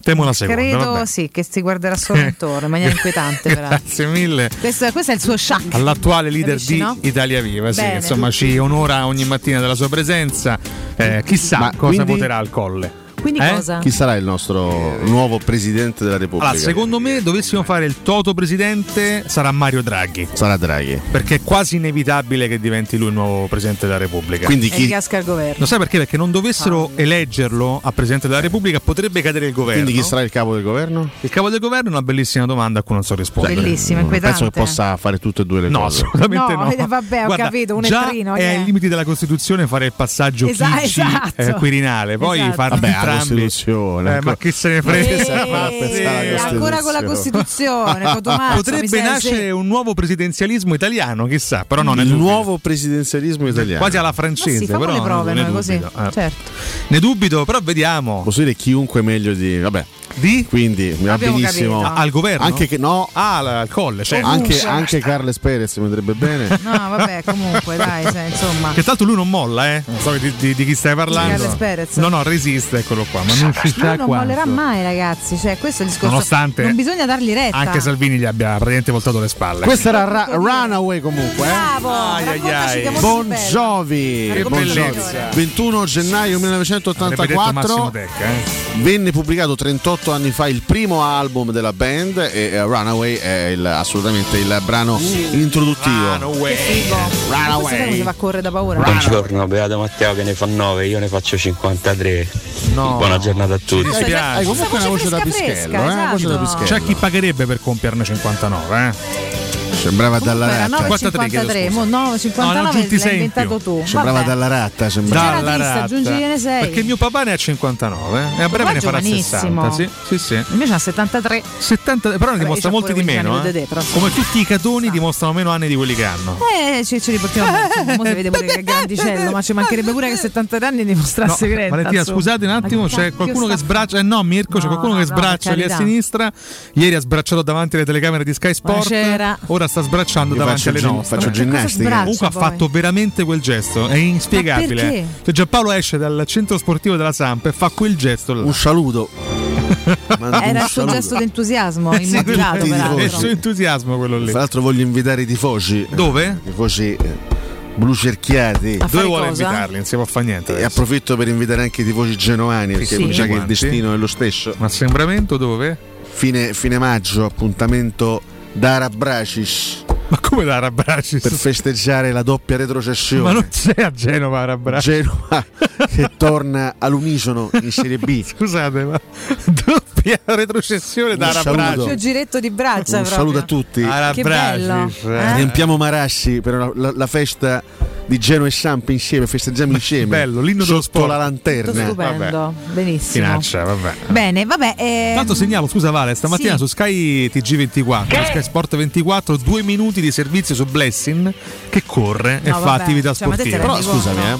Temo la seconda. Credo vabbè. sì, che si guarderà solo intorno in maniera inquietante. Grazie mille Questo, questo è il suo shock. all'attuale leader Capisci, di no? Italia Viva, sì, Bene. insomma ci onora ogni mattina della sua presenza. Eh, chissà Ma cosa quindi- voterà al colle. Quindi Eh? cosa? Chi sarà il nostro nuovo presidente della Repubblica? Allora, secondo me, dovessimo fare il toto presidente, sarà Mario Draghi. Sarà Draghi. Perché è quasi inevitabile che diventi lui il nuovo presidente della Repubblica. Quindi E ricasca il governo. Lo sai perché? Perché non dovessero eleggerlo a Presidente della Repubblica potrebbe cadere il governo. Quindi chi sarà il capo del governo? Il capo del governo è una bellissima domanda a cui non so rispondere. Bellissima, inquietante. Penso che possa fare tutte e due le No, cose. assolutamente No, no. eh, vabbè, ho Guarda, capito, un già entrino, è ai limiti della Costituzione fare il passaggio Esa- Chigi esatto. eh, Quirinale, poi Esatto. Vabbè, la entrambi. Costituzione. Eh, ma chi se ne frega? Eh, ancora con la Costituzione, mi Potrebbe nascere un nuovo presidenzialismo italiano, chissà, però non è il nuovo presidenzialismo italiano. quasi alla francese, sì, però le prove ne noi così. dubito. eh. Certo. Ne dubito, però vediamo. Posso dire chiunque meglio di. Vabbè. Di? Quindi mi va benissimo. capito. Al governo? Anche che no. Ah, la- al colle, certo. Anche, anche Carles Perez mi andrebbe bene. No, vabbè, comunque, dai, cioè, insomma. Che tanto lui non molla, eh? Non so di, di- di chi stai parlando. Carles Perez. No, no, resiste, eccolo qua, ma non si sa Lui non quanto. mollerà mai, ragazzi. Cioè, questo è il discorso. Nonostante non bisogna dargli retta. Anche Salvini gli abbia praticamente voltato le spalle. Questo era Ra- Runaway comunque. Eh? Bravo, Ai, ai, raccontaci ai. che è Bon. Jovi, Che Bon Jovi. bellezza. 21 gennaio Avrebbe detto Massimo 1984 Tecca, eh? venne pubblicato 38 anni fa il primo album della band e Runaway è il- assolutamente il brano introduttivo. Runaway. Si va a correre da paura? Buongiorno, Beato Matteo che ne fa 9, io ne faccio 53. No. Buona giornata a tutti. Mi dispiace. Comunque è una voce da pischello, eh, esatto. pischello. C'è chi pagherebbe per compierne 59, eh? Sembrava dalla ratta. 9,53, mo 9,59 No, l'hai inventato più. tu. Sembrava Vabbè. dalla ratta, sembrava. Dalla ratta. aggiungigliene sei. Perché mio papà ne ha 59, eh? e a breve ne farà giovanissimo. 60. Sì, sì, sì. Invece ha 73. 70, però ne Vabbè, dimostra molti di pure 15 meno. eh. però. Come tutti i catoni dimostrano meno anni di quelli che hanno. Eh, ci, ci riportiamo. Insomma, mo si vede pure che è grandicello, ma ci mancherebbe pure che a 73 anni dimostrasse No, crenta. Valentina, scusate un attimo, c'è qualcuno che sbraccia. Eh no, Mirko, c'è No, qualcuno no, che no, sbraccia lì a sinistra. Ieri ha sbracciato davanti alle telecamere di Sky Sport. c'era. Sta sbracciando Io davanti alle gin- nostre. faccio ginnastica. Comunque ha fatto veramente quel gesto, è inspiegabile. Cioè Giampaolo esce dal centro sportivo della Samp e fa quel gesto là. Un saluto. Era il suo gesto di entusiasmo, Eh sì, quello- è il suo entusiasmo quello lì. Tra l'altro voglio invitare i tifosi. Dove? I tifosi eh, blu cerchiati. A Dove vuole cosa? invitarli? Non si può fare niente. E adesso. approfitto per invitare anche i tifosi genoani perché Sì. sa che il destino è lo stesso. Ma assembramento dove? Fine, fine maggio, appuntamento Dara Bracis Ma come da Arabracis? Per festeggiare la doppia retrocessione. Ma non c'è a Genova Arabracis. Genova che torna all'unisono in Serie B. Scusate, ma doppia retrocessione da Un saluto. Arabracis. Un giretto di braccia Un proprio. saluto a tutti. Che bello. eh? Riempiamo Marassi per la, la- la festa di Genoa e Samp insieme, festeggiamo insieme. Bello, l'inno dello sotto sport. la Tutto lanterna. stupendo, benissimo. Finaccia, vabbè. Bene, vabbè. eh, Tanto segnalo, scusa Vale, stamattina Sì. su Sky TG24, Sky Sport 24, due minuti di servizio su Blessing che corre e No, fa vabbè, attività cioè, sportiva. Però scusami, eh.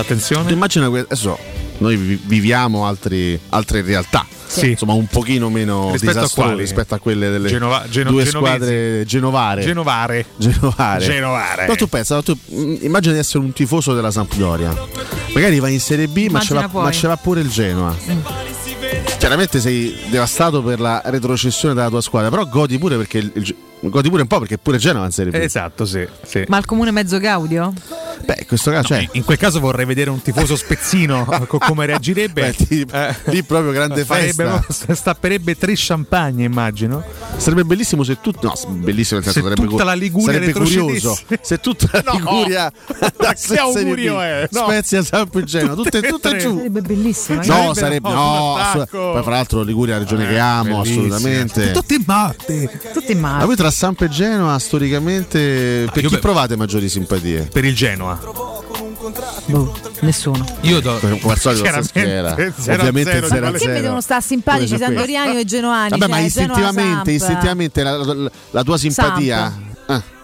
Attenzione. Tu immagina adesso noi vi- viviamo altri- altre realtà. Sì. Insomma, un pochino meno Rispetto a disastrose rispetto a quelle delle Genova- Geno- due genovesi. squadre genovare. Genovare. Genovare. Genovare. Però tu pensa, tu, mm, immagina di essere un tifoso della Sampdoria. Magari vai in Serie B, ma ce, poi. ma ce va pure il Genoa. Chiaramente sei devastato per la retrocessione della tua squadra, però godi pure perché il, il- godi pure un po' perché pure è in Serie B. Esatto, sì. sì. Ma al comune mezzo Gaudio? Beh, in questo caso, cioè, In quel caso vorrei vedere un tifoso spezzino co- come reagirebbe. Beh, ti- lì proprio grande Farebbe- festa. Stapperebbe tre champagne, immagino. Sarebbe bellissimo se tutto. No, bellissimo nel senso Se sarebbe tutta cu- la Liguria sarebbe curioso. Se tutta la No. Liguria andasse che augurio è? No. Spezia, Samp e Genoa, tutte, Tutte tutte giù. Sarebbe bellissimo. No, ragazzi. sarebbe no, no, poi fra l'altro Liguria è la regione che amo bellissimo. assolutamente. Tutti in Marte. Tutti in Ma mano. voi tra Samp e Genoa storicamente per io chi beh- provate maggiori simpatie? Per il Genoa. Boh, nessuno. Io do. Come al solito sta schiera. Ovviamente zero, 0 a Perché mi 0. devono stare simpatici sandoriani o genuani? Vabbè, ma cioè, istintivamente, Genoa, Samp. istintivamente la, la- la tua simpatia.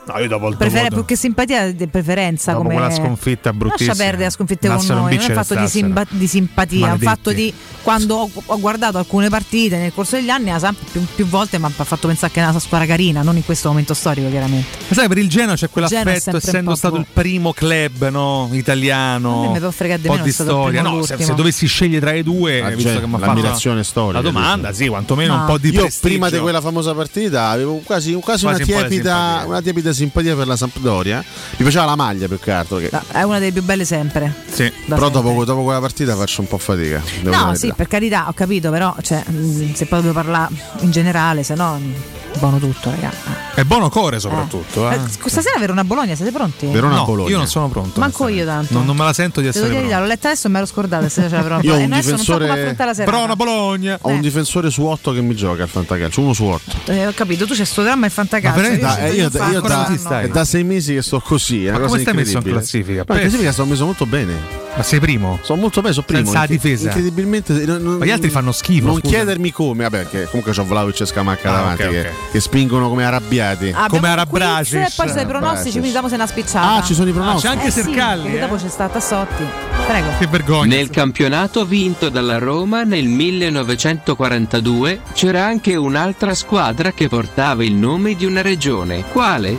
No, io dopo il Prefere- più che simpatia di preferenza Dopo come quella sconfitta bruttissima. lascia perdere la sconfitta con noi non è fatto di, simpa- di simpatia è un Maledetti. fatto di quando ho, ho guardato alcune partite nel corso degli anni più, più volte mi ha fatto pensare che è una squadra carina non in questo momento storico chiaramente Ma sai, per il Genoa c'è è quell'affetto, essendo stato il primo club no, A me italiano. di un po' di è storia. No, se, se dovessi scegliere tra i due, Ah, visto cioè, che mi ha fatto l'ammirazione la, storica, la domanda, sì, quantomeno No. un po' di Io prestigio. prima di quella famosa partita avevo quasi, quasi, Quasi una, tiepida, una tiepida simpatia per la Sampdoria. Mi piaceva la maglia più che altro. Che... No, è una delle più belle sempre Sì. Però sempre. dopo, dopo quella partita faccio un po' fatica. no sì per carità ho capito però cioè, mh, se poi devo parlare in generale se no mh, buono tutto ragazzi È buono core soprattutto. Eh. stasera Verona Bologna siete pronti? Verona No, Bologna. io non sono pronto. Manco io tanto. Non, non me la sento di Devo essere dire pronto. l'ho letta adesso e me l'ero scordata se c'era Verona Io ho Bologna. un E adesso non so come difensore- affrontare la serata. Verona Bologna. Ho un difensore su 8 che mi gioca al fantacalcio, uno su 8. Eh, ho capito, tu c'è sto dramma il fantacalcio. Ma io Da, eh, devo io, da, è da sei mesi che sto così. È una Ma cosa come stai messo in classifica? Ma in classifica sto messo molto bene. Ma sei primo? Sono molto bene, sono primo. Senza la difesa. Incredibilmente. non- non- Ma gli altri fanno schifo, Non scusa. chiedermi come, vabbè, perché comunque c'ho Vlaovic e Scamacca Ah, davanti che. Che spingono come arrabbiati. Abbiamo Come quiz E poi ci sono i pronostici, Arabracis. quindi dopo se n'ha spicciata. Ah, ci sono i pronostici. c'è anche Eh sì, Sercalli, perché eh? dopo c'è stata Sotti. Prego. Che vergogna. Nel campionato vinto dalla Roma nel 1942 c'era anche un'altra squadra che portava il nome di una regione. Quale?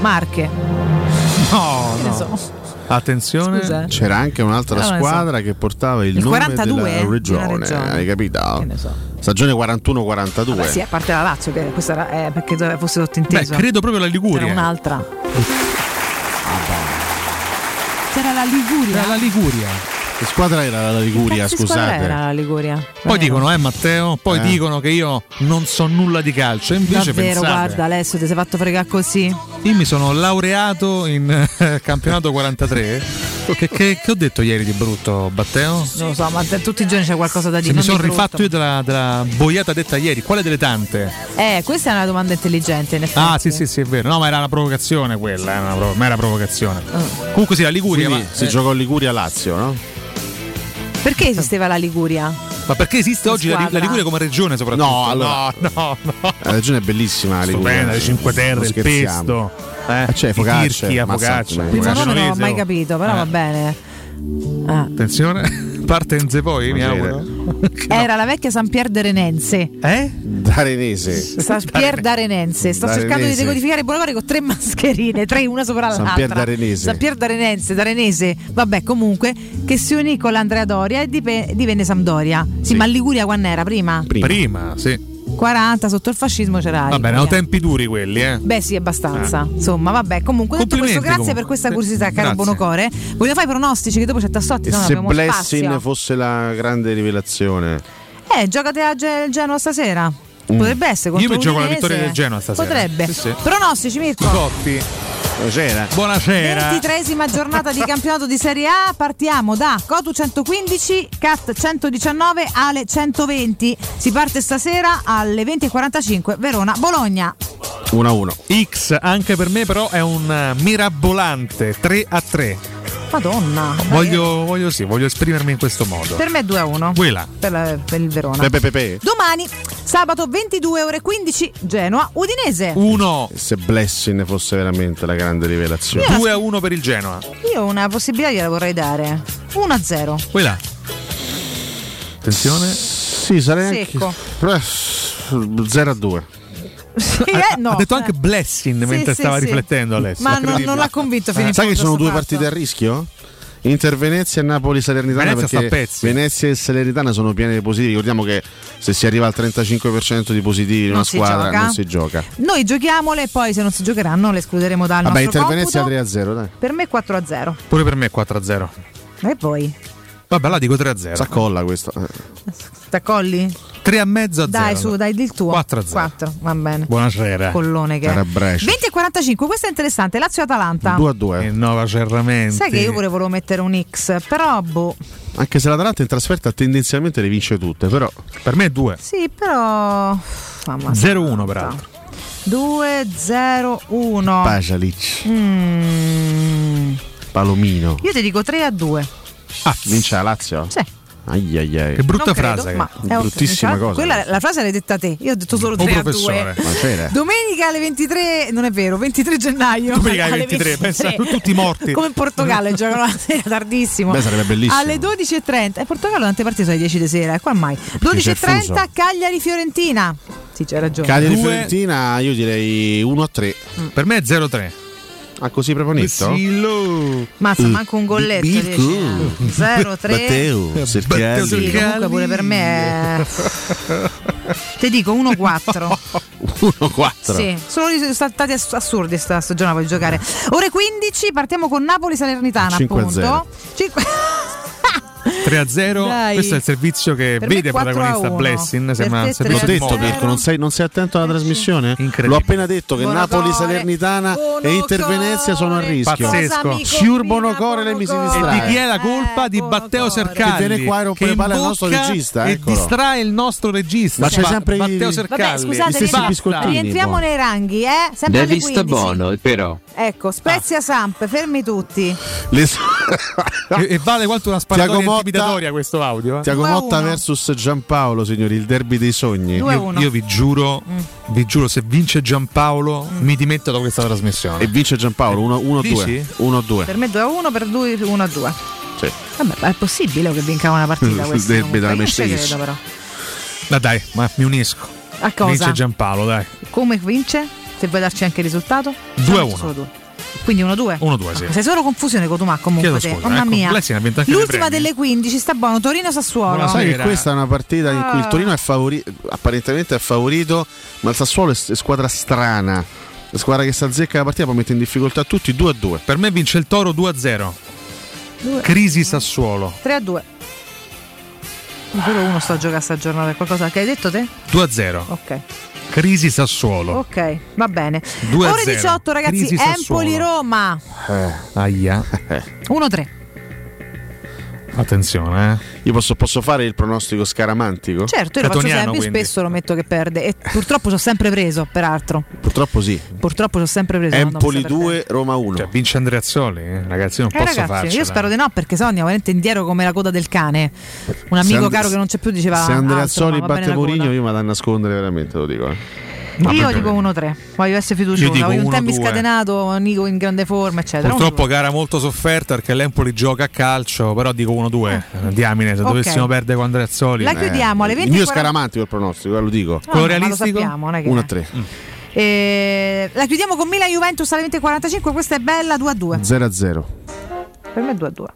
Marche. No, Che ne no. so. Attenzione. Scusa. eh. C'era anche un'altra No, non ne so. squadra che portava il, Il nome 42, della eh, di una regione, regione. hai capito? Che ne so. Stagione 41-42. Vabbè, sì, a parte la Lazio, che questa era eh, perché doveva fosse tutto Beh, credo proprio la C'era Liguria. un'altra. C'era la Liguria. Era la Liguria. Che squadra era la Liguria, squadra scusate? Era la Liguria. Poi Davvero. dicono, eh Matteo, poi Eh. dicono che io non so nulla di calcio. E invece Davvero, pensate, guarda, Alessio, ti sei fatto fregare così. io mi sono laureato in eh, campionato 43. Che, che- che ho detto ieri di brutto, Matteo? Non lo so, ma tutti i giorni c'è qualcosa da Se dire. mi non sono rifatto io della, della boiata detta ieri, quale delle tante? Eh, questa è una domanda intelligente, in effetti. Ah, sì, sì, sì, è vero. No, ma era una provocazione quella, era una provo- ma era provocazione. Ah. Comunque sì, la Liguria. Quindi ma, si eh, giocò Liguria-Lazio, no? Perché esisteva la Liguria? ma perché esiste oggi la, la Liguria come regione soprattutto? No, allora- no, no, no. La regione è bellissima, la Liguria. Stupenda, le Cinque Terre, Non il scherziamo. pesto. Eh, Eh, c'è i focaccia, Tirchia, focaccia. Il primo nome non l'ho genovese, mai oh. capito, però Eh. va bene. Ah. Attenzione, partenze poi, mi auguro. Era la vecchia San Pier d'Arenense. Eh? D'Arenese. San Pier d'Arenense. Sto cercando di D'Arenese. decodificare il Bologna con tre mascherine, tre una sopra San l'altra. Pier d'Arenese. San Pier d'Arenense, d'Arenese. Vabbè, comunque, che si unì con l'Andrea Doria e dipe- divenne Sampdoria. Sì, Sì. ma Liguria quando era? Prima? Prima. Prima, sì. 40 sotto il fascismo c'era. la Va bene, Liguria. erano tempi duri quelli, eh. Beh sì, abbastanza. Insomma, vabbè. Comunque, detto questo, Complimenti, grazie comunque. per questa curiosità, caro grazie. Bonocore. Voglio fare i pronostici che dopo c'è Tassotti, E no, se abbiamo Blessing spazio. fosse la grande rivelazione, Eh, giocate a Ge- Genoa stasera. Potrebbe essere contro Io mi gioco la vittoria del Genoa stasera. Potrebbe. Sì, sì. Pronostici Mirko. Cotti. Buonasera. Buonasera. 23esima giornata di campionato di Serie A, partiamo da Cotu 115, Cat 119, Ale 120. Si parte stasera alle 20.45 Verona Bologna. 1-1. X anche per me però è un mirabolante 3 a 3. Madonna. Voglio, voglio sì, voglio esprimermi in questo modo. Per me è 2 a 1. Quella. Per, la- per il Verona. Pepe Pepe. Domani, sabato 22 ore 15, Genoa Udinese. 1 Se Blessing fosse veramente la grande rivelazione. 2 a 1 per il Genoa. Io una possibilità gliela vorrei dare. 1 a 0. Quella. Attenzione. Sì, sarei Secco. anche 0 a 2. Sì, eh, no. ha detto anche Blessing Sì, mentre sì, stava sì. riflettendo Alessio. Ma non, non l'ha convinto fino in Sai che sono due fatto. partite a rischio? Inter Venezia e Napoli Salernitana Venezia perché. Venezia e Salernitana sono piene di positivi. Ricordiamo che se si arriva al 35% di positivi in una squadra gioca. non si gioca. Noi giochiamole e poi se non si giocheranno le escluderemo dal Vabbè, nostro Inter Venezia computo. 3 a 0, dai. Per me 4 a 0. Pure per me è 4 a 0. E poi? Vabbè, là dico 3 a 0. S'accolla questo. T'accolli? 3 a mezzo a 0. Dai, su, dai, di il tuo. 4 a 0. 4, va bene. Buonasera. Collone che è. Era Brescia. 20 e 45, questo è interessante. Lazio-Atalanta. 2 a 2. E Nova Cerramenti. Sai che io pure volevo mettere un X, però boh. Anche se l'Atalanta in trasferta tendenzialmente le vince tutte, però Per me è 2. Sì, però. Mamma 0-1 peraltro. 2 0 1. Pasalic, Mm, Palomino. io ti dico 3 a 2. Ah, vince la Lazio? Sì. Ai ai ai. Che brutta Non credo, frase. ma che- bruttissima cosa. Quella, la frase l'hai detta te. Io ho detto solo Oh, 3 a 2. professore. Domenica alle 23, non è vero, 23 gennaio. Domenica alle alle 23, pensa, tutti morti. Come in Portogallo, giocano la sera tardissimo. Beh, sarebbe bellissimo. Alle 12.30. E Portogallo tante partite sono alle 10 di sera, e qua mai. c'è il 12.30 fuso. Cagliari-Fiorentina. Sì, c'hai ragione. Cagliari Fiorentina, io direi 1 a 3. Per me è 0-3. Ah, così proprio netto? Sì, lo. Mazza, manco un golletto. Mirko. 0 3 Matteo, Sercalli. Sì, comunque pure per me è... Ti dico 1-4. 1-4. Sì, sono sono stati ass- assurdi sta stagione per giocare. Ore 15 partiamo con Napoli Salernitana 5 a appunto. 5 3 a 0. Dai. Questo è il servizio che Per vede 4 a protagonista 1. Blessing. 3 L'ho detto. Mirko, non sei, non sei attento alla trasmissione? L'ho appena detto che Bonocore, Napoli, Salernitana e Inter Venezia sono a rischio. Pazzesco. Siur Bonocore lei mi si E distrae. di chi è la colpa? Di Matteo Sercalli. Che viene qua e rompe le palle al imbocca nostro regista, E eccolo. distrae il nostro regista. Ma c'è sempre Matteo Sercalli. Vabbè, scusate, rientriamo nei ranghi, eh? Sempre alle sta 15. buono, però. Ecco, Spezia Samp, fermi tutti. Le- E, e vale quanto una sparatoria Tiago Motta- intimidatoria questo audio. eh? Tiago 2 a Motta 1. versus Giampaolo, signori, il derby dei sogni. Due a Io, uno. io vi giuro, vi giuro, se vince Giampaolo, mi dimetto da questa trasmissione. E vince Giampaolo 1-2. Dici? 1-2. Per me 2 a 1, per 2 1 a 2. Sì. Vabbè, è possibile che vinca una partita Il questa. derby comunque. della però. Ma dai, ma mi unisco. A cosa? Vince Giampaolo, dai. Come vince? Se vuoi darci anche il risultato? 2 a Solo 1. tu. Quindi 1-2? 1-2, sì. Sei solo confusione Cotumà comunque Chiedo scusa, Mamma ecco, mia. Anche L'ultima delle 15 sta buono, Torino-Sassuolo. Buonasera. Sai che questa è una partita in cui il Ah. Torino è favorito, apparentemente è favorito, ma il Sassuolo è, squadra strana. La squadra che si azzecca la partita poi mette in difficoltà tutti 2-2. Per me vince il Toro 2-0. Due- Crisi Sassuolo. 3 a 2. Solo uno sta a giocare sta giornata. Qualcosa che hai detto te? 2-0. Ok. Crisi Sassuolo. Ok, va bene. 2 a Ore 0. 18 ragazzi, Crisi Sassuolo. Empoli-Roma. Aia. 1-3. Attenzione, eh. Io posso, posso fare il pronostico scaramantico? Certo, io lo faccio Catoniano, sempre, quindi. spesso lo metto che perde. E purtroppo ci ho sempre preso, peraltro. Purtroppo sì. Purtroppo ci ho sempre preso. Empoli non sta perdendo. 2, Roma 1. Cioè, vince Andreazzoli, eh. ragazzi, non Eh, posso ragazzi, farcela. io spero di no perché sennò andiamo veramente indietro come la coda del cane. Un amico And- caro che non c'è più diceva Se Andrea bene batte. Mourinho io mi vado a nascondere veramente, lo dico. eh. Io dico 1-3, voglio essere Io fiduciosa, dico voglio un tempo 1-2. scatenato, Nico in grande forma, eccetera. Purtroppo 1-2. gara molto sofferta perché l'Empoli gioca a calcio, però dico 1-2. Diamine, se Ok. dovessimo perdere con Andreazzoli. La chiudiamo alle Il 20 mio è scaramantico il pronostico, eh, lo dico. No, Quello no, ma realistico? sappiamo, non è che- 1 a 3. Eh, la chiudiamo con Milan Juventus alle 20.45, questa è bella 2-2. 0 a 0. Per me è 2-2.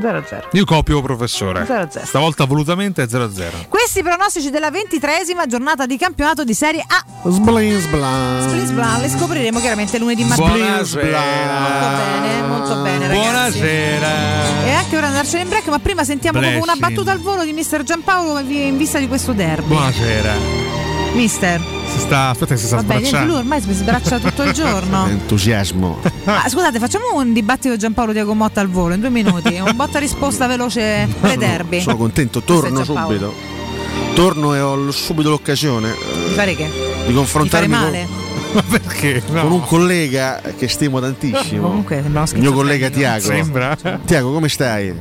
0-0. Io copio professore. 0-0. Stavolta volutamente è 0-0. Questi i pronostici della ventitresima giornata di campionato di Serie A. Sblin sblan. Splis Blan, le scopriremo chiaramente lunedì mattina. Buonasera. Molto bene, molto bene ragazzi. Buonasera. E anche ora andarcene in break, ma prima sentiamo proprio una battuta al volo di Mister Giampaolo in vista di questo derby. Buonasera. Mister. Si sta, aspetta, che si sta Vabbè, niente, lui sbracciando. ormai si sbraccia tutto il giorno. Entusiasmo. Ah, scusate, facciamo un dibattito Giampaolo Diago Motta al volo in due minuti. Un botta risposta veloce pre derby. Sono contento, torno subito. Torno e ho subito l'occasione eh, Di fare che? di Di confrontarmi fare con, male? Ma perché? con un collega che stimo tantissimo. Comunque, il mio collega Tiago. Sembra. Tiago, come stai?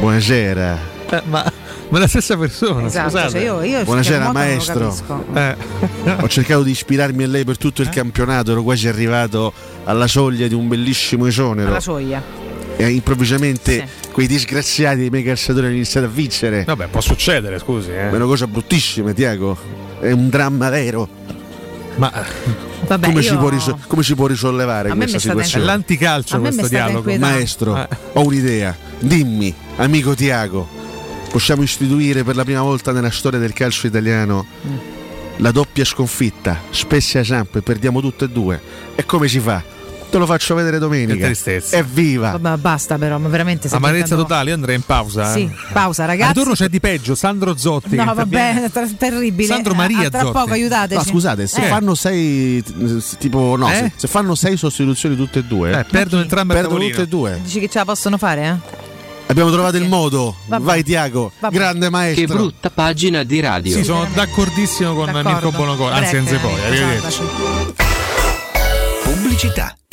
Buonasera. Eh, ma, ma la stessa persona. Esatto, scusate. cioè io, io Buonasera, maestro. Eh. Ho cercato di ispirarmi a lei per tutto il campionato, ero quasi arrivato alla soglia di un bellissimo esonero. Alla soglia. E improvvisamente quei disgraziati dei miei calciatori hanno iniziato a vincere. Vabbè, può succedere, scusi. Eh. È una cosa bruttissima, Tiago. È un dramma vero. Ma Vabbè, come, io- si può riso- come si può risollevare A questa situazione? È l'anticalcio questo dialogo. Maestro, Eh. ho un'idea. Dimmi, amico Tiago, possiamo istituire per la prima volta nella storia del calcio italiano Mm. la doppia sconfitta, Spezia Samp e perdiamo tutte e due. E come si fa? Te lo faccio vedere domenica. Che tristezza. Evviva! Vabbè, basta però, ma veramente Amarezza totale, io andrei in pausa. Sì, eh. pausa Al ragazzi. ritorno c'è di peggio, Sandro Zotti. No, vabbè, ter- terribile. Sandro Maria A tra Zotti. poco aiutateci. No, scusate, se Eh. fanno sei tipo no, Eh? se, se fanno sei sostituzioni tutte e due, Eh, perdono entrambe a perdono tutte e due. Dici che ce la possono fare, eh? Abbiamo trovato il modo. Vabbè. Vai Tiago, Vabbè. grande maestro. Che brutta pagina di radio. Sì, sono d'accordissimo con D'accordo. Mirko Bonocore. Anzi, Enze poi. eh, Arrivederci. esatto. Pubblicità.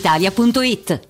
brispalitalia.it.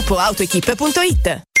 www.gruppoautoequip.it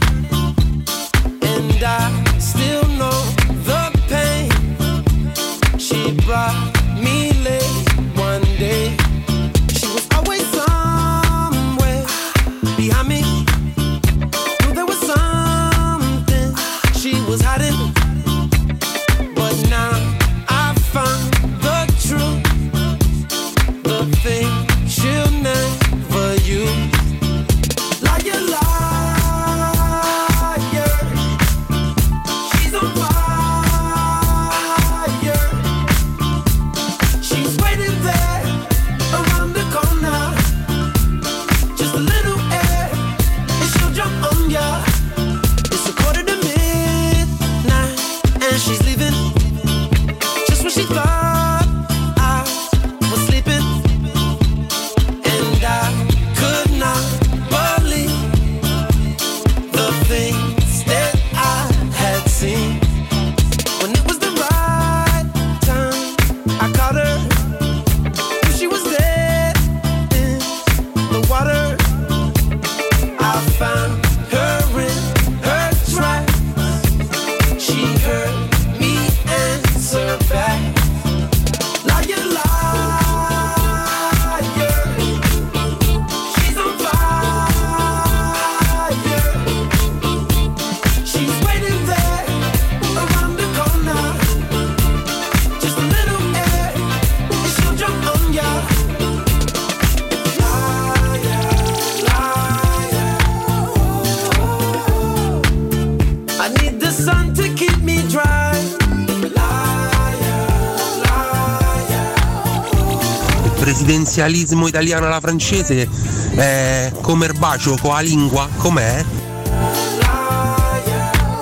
presidenzialismo italiano alla francese è come il bacio con la lingua, com'è?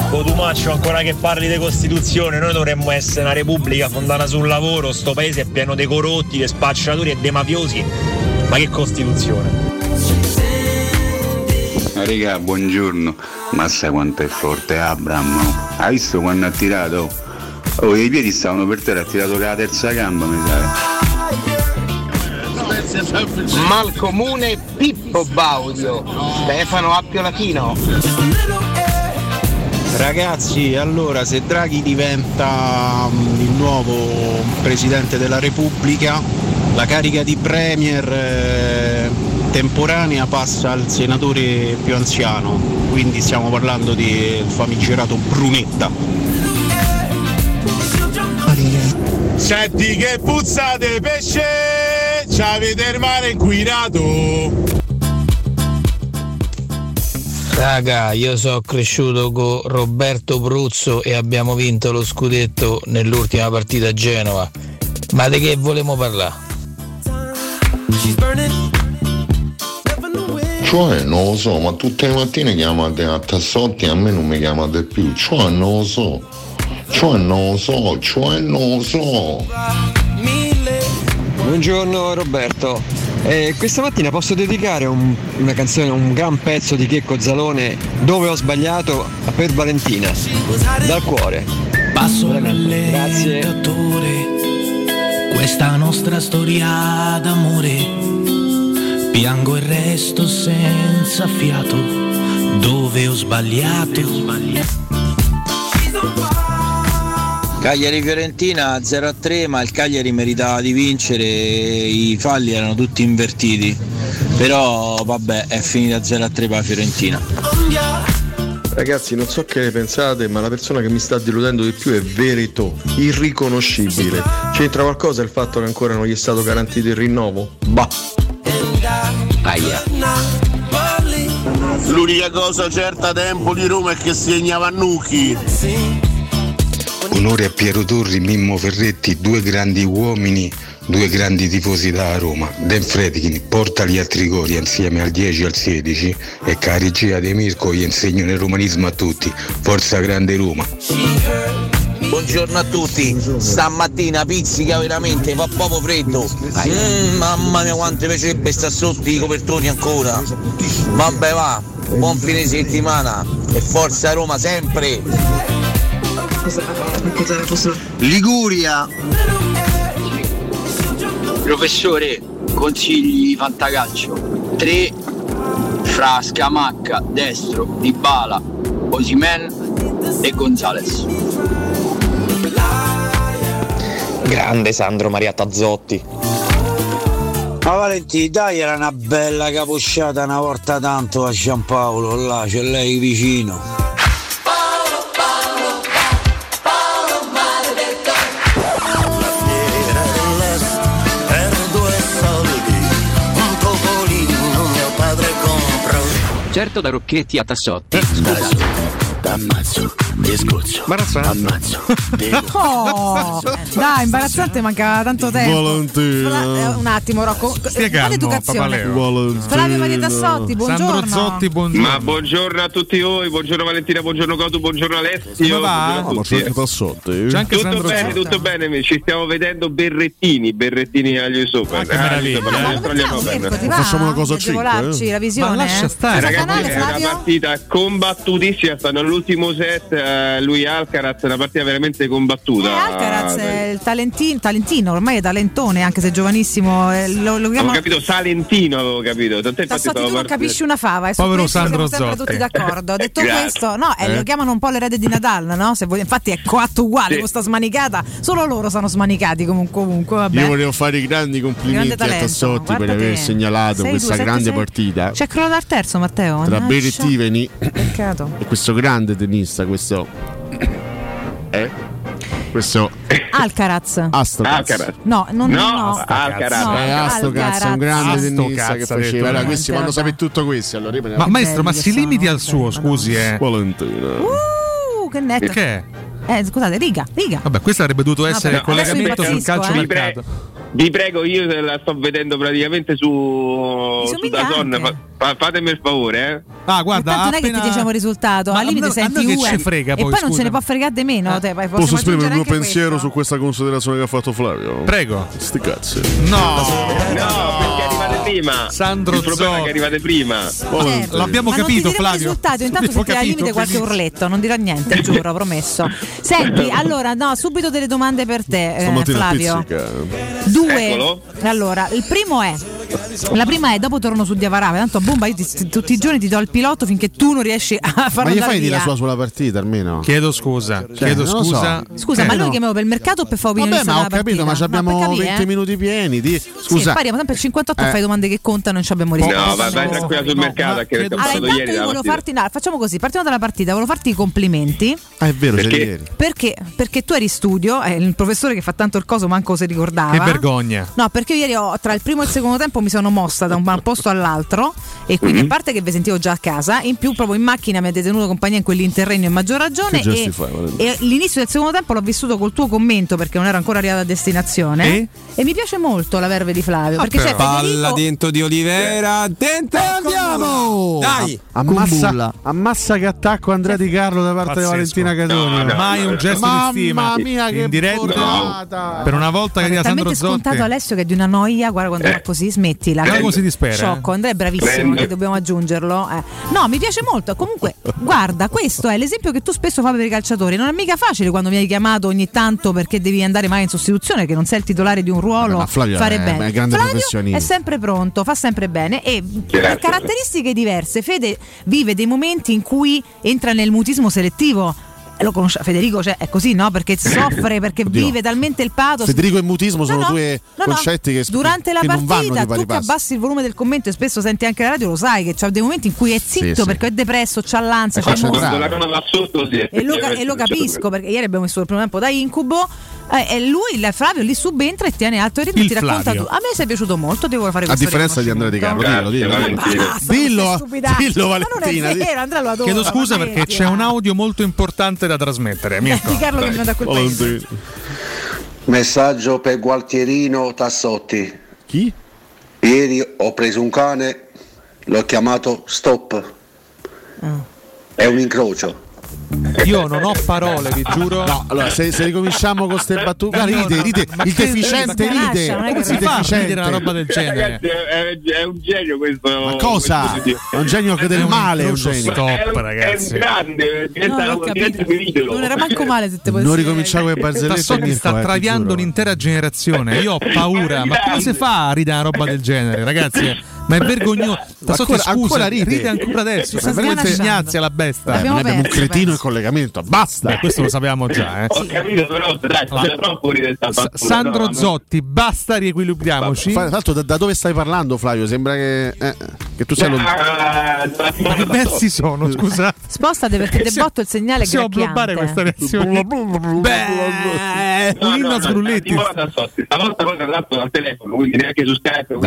Cotumaccio, ancora che parli di Costituzione, noi dovremmo essere una repubblica fondata sul lavoro, sto paese è pieno di corrotti, di spacciatori e dei mafiosi. Ma che Costituzione? Raga, buongiorno. Ma sai quanto è forte Abram? Hai visto quando ha tirato? Oh, i piedi stavano per terra, ha tirato la terza gamba, mi sa. Malcomune Pippo Baudio, Stefano Appio Latino. Ragazzi, allora se Draghi diventa mm, il nuovo Presidente della Repubblica, la carica di Premier eh, temporanea passa al senatore più anziano, quindi stiamo parlando del famigerato Brunetta. Senti che puzzate pesce! C'avete il mare inquinato! Raga, io sono cresciuto con Roberto Bruzzo e abbiamo vinto lo scudetto nell'ultima partita a Genova. Ma di che volevamo parlare? Cioè, non lo so, ma tutte le mattine chiamate a Tassotti e a me non mi chiamate più. Cioè, non lo so. Cioè, non lo so. Cioè, non lo so. Buongiorno Roberto, Eh, questa mattina posso dedicare un- una canzone, un gran pezzo di Checco Zalone dove ho sbagliato per Valentina, dal cuore. Passo Veramente. l'allentatore, questa nostra storia d'amore. Piango il resto senza fiato, dove ho sbagliato. Cagliari Fiorentina 0-3 ma il Cagliari meritava di vincere, i falli erano tutti invertiti, però vabbè è finita 0-3 per la Fiorentina. Ragazzi, non so che ne pensate, ma la persona che mi sta deludendo di più è Veretò, irriconoscibile. C'entra qualcosa il fatto che ancora non gli è stato garantito il rinnovo? Bah. Aia. L'unica cosa certa da Empoli Roma è che segnava Nucchi. Onore a Piero Torri, Mimmo Ferretti, due grandi uomini, due grandi tifosi da Roma. Dan Fredkin porta gli altri gol insieme al 10 e al 16 e regia di Mirko gli insegnano il romanismo a tutti. Forza grande Roma. Buongiorno a tutti, stamattina pizzica veramente, fa proprio freddo. Mm, mamma mia quanto mi piacerebbe sta sotto i copertoni ancora. Vabbè va, buon fine settimana e forza Roma sempre. Liguria. Professore, consigli fantacalcio. 3 fra Scamacca, destro, Dybala, Osimen e Gonzales. Grande Sandro Maria Tazzotti. Ma Valentì, dai, era una bella capocciata una volta tanto a Giampaolo, là, c'è lei vicino. Certo da Rocchetti a Tassotti. T'ammazzo, ti scoccio. Ammazzo. Oh, dai, imbarazzante, manca tanto tempo. Valentina. Eh, un attimo, Rocco. Stia Fate educazione. Flavio Maria Tassotti, buongiorno. Ma buongiorno a tutti voi, buongiorno Valentina, buongiorno Cotu, buongiorno Alessio. Come va? buongiorno a tutti. Tassotti. tutto bene, tutto bene, ci stiamo vedendo Berrettini, Berrettini agli Open. che meraviglia, eh. Facciamo una cosa a cinque, agevolarci eh? la visione. Ma lascia stare. Ragazzi, canale, è una partita combattutissima, stanno all'ultimo set, eh, lui Alcaraz, una partita veramente combattuta. Eh, Alcaraz è il talentino, talentino, ormai è talentone, anche se giovanissimo. eh, Lo, lo Avevo chiamano capito Salentino, avevo capito. Tant'è infatti tu non capisci una fava. E su Povero Sandro siamo tutti d'accordo. Detto Grazie. questo, no, eh, Eh? lo chiamano un po' l'erede di Nadal, no? Se vuoi- infatti è coatto uguale Sì. con sta smanicata. Solo loro sono smanicati comunque. comunque vabbè. Io volevo fare i grandi complimenti Grande a Tassotti per aver segnalato Sei questa due, grande sei. partita C'è crollato al terzo, Matteo. tra Mannaggia. Berrettini Peccato. e questo grande tennista, questo eh? questo Alcaraz. Astocaz. No, non No, no. Alcaraz. No, Eh, Astocaz è un grande tennista che faceva. Allora, questi vanno sapere tutto questo. Allora, Ma maestro, ma si limiti al suo, scusi, eh. Valentina. Uh, che netto. Che? Eh, scusate, riga, riga. Vabbè, questo avrebbe dovuto essere il collegamento sul calcio eh. mercato. Vi prego, io la sto vedendo praticamente su, su. Dazon, fa- fa- fatemi il favore, eh. Ah, guarda, non è che ti diciamo il risultato, Ma al limite a senti noi che UE ci frega e poi, poi non scusa. ce ne può fregare di meno. te, poi possiamo Posso esprimere il mio pensiero questo. su questa considerazione che ha fatto Flavio? Prego. Sti cazzi. No, No, arrivate prima. Sandro il problema è Zotti. che arrivate prima. Certo. L'abbiamo Ma capito, Flavio. il risultato, intanto senti al limite qualche quindi- urletto, non dirò niente, giuro, promesso. Senti, allora, no, subito delle domande per te, eh, Flavio. Due. Eccolo. Allora, il primo è. La prima è dopo torno su Diavarave, tanto bomba, io ti- tutti i giorni ti do il pilota finché tu non riesci a Ma farlo gli andare fai dire la sua sulla partita almeno? Chiedo scusa, chiedo non lo so. scusa. Scusa, Eh, ma lui no. chiamiamo per il mercato o per fare opinione Vabbè, ma ho capito, ma ci abbiamo 20 minuti pieni. Di... Scusa. Sì, Scusa. pariamo sempre al 58 Eh. fai domande che contano e non ci abbiamo risposto. No, vai, vai tranquilla sul mercato, che avete Allora, intanto ieri io volevo farti, no, facciamo così, partiamo dalla partita, volevo farti i complimenti. Ah, è vero, Perché? ieri. Perché? Perché tu eri studio, è il professore che fa tanto il coso, manco si ricordava. Che vergogna. No, perché io ieri ho, tra il primo e il secondo tempo mi sono mossa da un posto all'altro e quindi Mhm. a parte che vi sentivo già a casa, in più proprio in macchina mi avete tenuto compagnia in quell'interregno in maggior ragione Che e, e l'inizio del secondo tempo l'ho vissuto col tuo commento perché non ero ancora arrivata a destinazione E? e mi piace molto la verve di Flavio perché c'è Palla Federico dentro di Olivera, dentro andiamo! Dai! Ammassa, ammassa che attacco Andrea Di Carlo da parte di Pazzesco. Valentina Catoni. No, no, Mai un gesto di Mamma stima. mia, che diretta. Per una volta che è dia Sandro talmente scontato Zotti. Alessio che è di una noia, guarda quando va così, smettila. Guarda come si dispera, Sciocco, eh. Andrea è bravissimo, che dobbiamo aggiungerlo. eh. No, mi piace molto. Comunque, guarda, questo è l'esempio che tu spesso fai per i calciatori. Non è mica facile quando mi hai chiamato ogni tanto perché devi andare mai in sostituzione, che non sei il titolare di un ruolo. Ma Flavio fare è- bene. è grande Flavio professionista. è sempre pronto, fa sempre bene e per caratteristiche diverse. Fede vive dei momenti in cui entra nel mutismo selettivo. Lo conosce, Federico cioè, è così, no? Perché soffre, perché Oddio. vive talmente il pathos. Federico e mutismo sono No, no, due no, no. concetti che, Durante la che non vanno partita, tu che abbassi il volume del commento e spesso senti anche la radio, lo sai che c'ha dei momenti in cui è zitto sì. perché è depresso, c'ha l'ansia, c'ha la sì, E lo, e lo effettivamente, capisco perché ieri abbiamo messo il primo tempo da incubo. eh, e lui, il Flavio, lì subentra e tiene alto il ritmo. Il Ti racconta Flavio. tu. A me sei piaciuto molto, devo fare A questo differenza di Andrea Di Carlo, dillo, dillo. Grazie, dillo. Valentina. Dillo, dillo Valentina. è di- vero, Andrea lo adora. Chiedo scusa perché c'è un audio molto importante da trasmettere. Mi Di Carlo che da quel paese. Messaggio per Gualtierino Tassotti. Chi? Ieri ho preso un cane, l'ho chiamato Stop. È un incrocio. Io non ho parole, vi giuro. No, allora se, se ricominciamo con queste battute, No, ride, no, ride, il che- deficiente ma ride, il si fa deficiente. ridere una roba del genere. Ragazzi, è, è un genio questo. Ma cosa? questo. È un genio che del male, è un genio. stop, ragazzi. È un grande, diventa, un. Non era manco male se te potessi Non ricominciamo con le barzellette. Mirko, sta traviando un'intera generazione. Io ho paura. Ma come si fa a ridere una roba del genere, ragazzi? Ma è vergognoso. Tassotti, Ancora- scusa, ancora ride. ancora adesso. Sta veramente ignazia la bestia. Eh, Abbiamo noi abbiamo un cretino in collegamento, basta. Beh, questo lo sappiamo già, eh. Ho capito, però dai, c'è troppo battuta, Sandro no, Zotti, basta riequilibriamoci. Fra l'altro, da, da dove stai parlando, Flavio? Sembra che, eh, che tu sei lo. Ah, Ma che versi sono, scusate. Spostate perché te botto il segnale Possiamo bloccare questa reazione. Beh, No, un inno no, a Sgrulletti. Stavolta poi tra l'altro dal telefono, quindi neanche su Skype.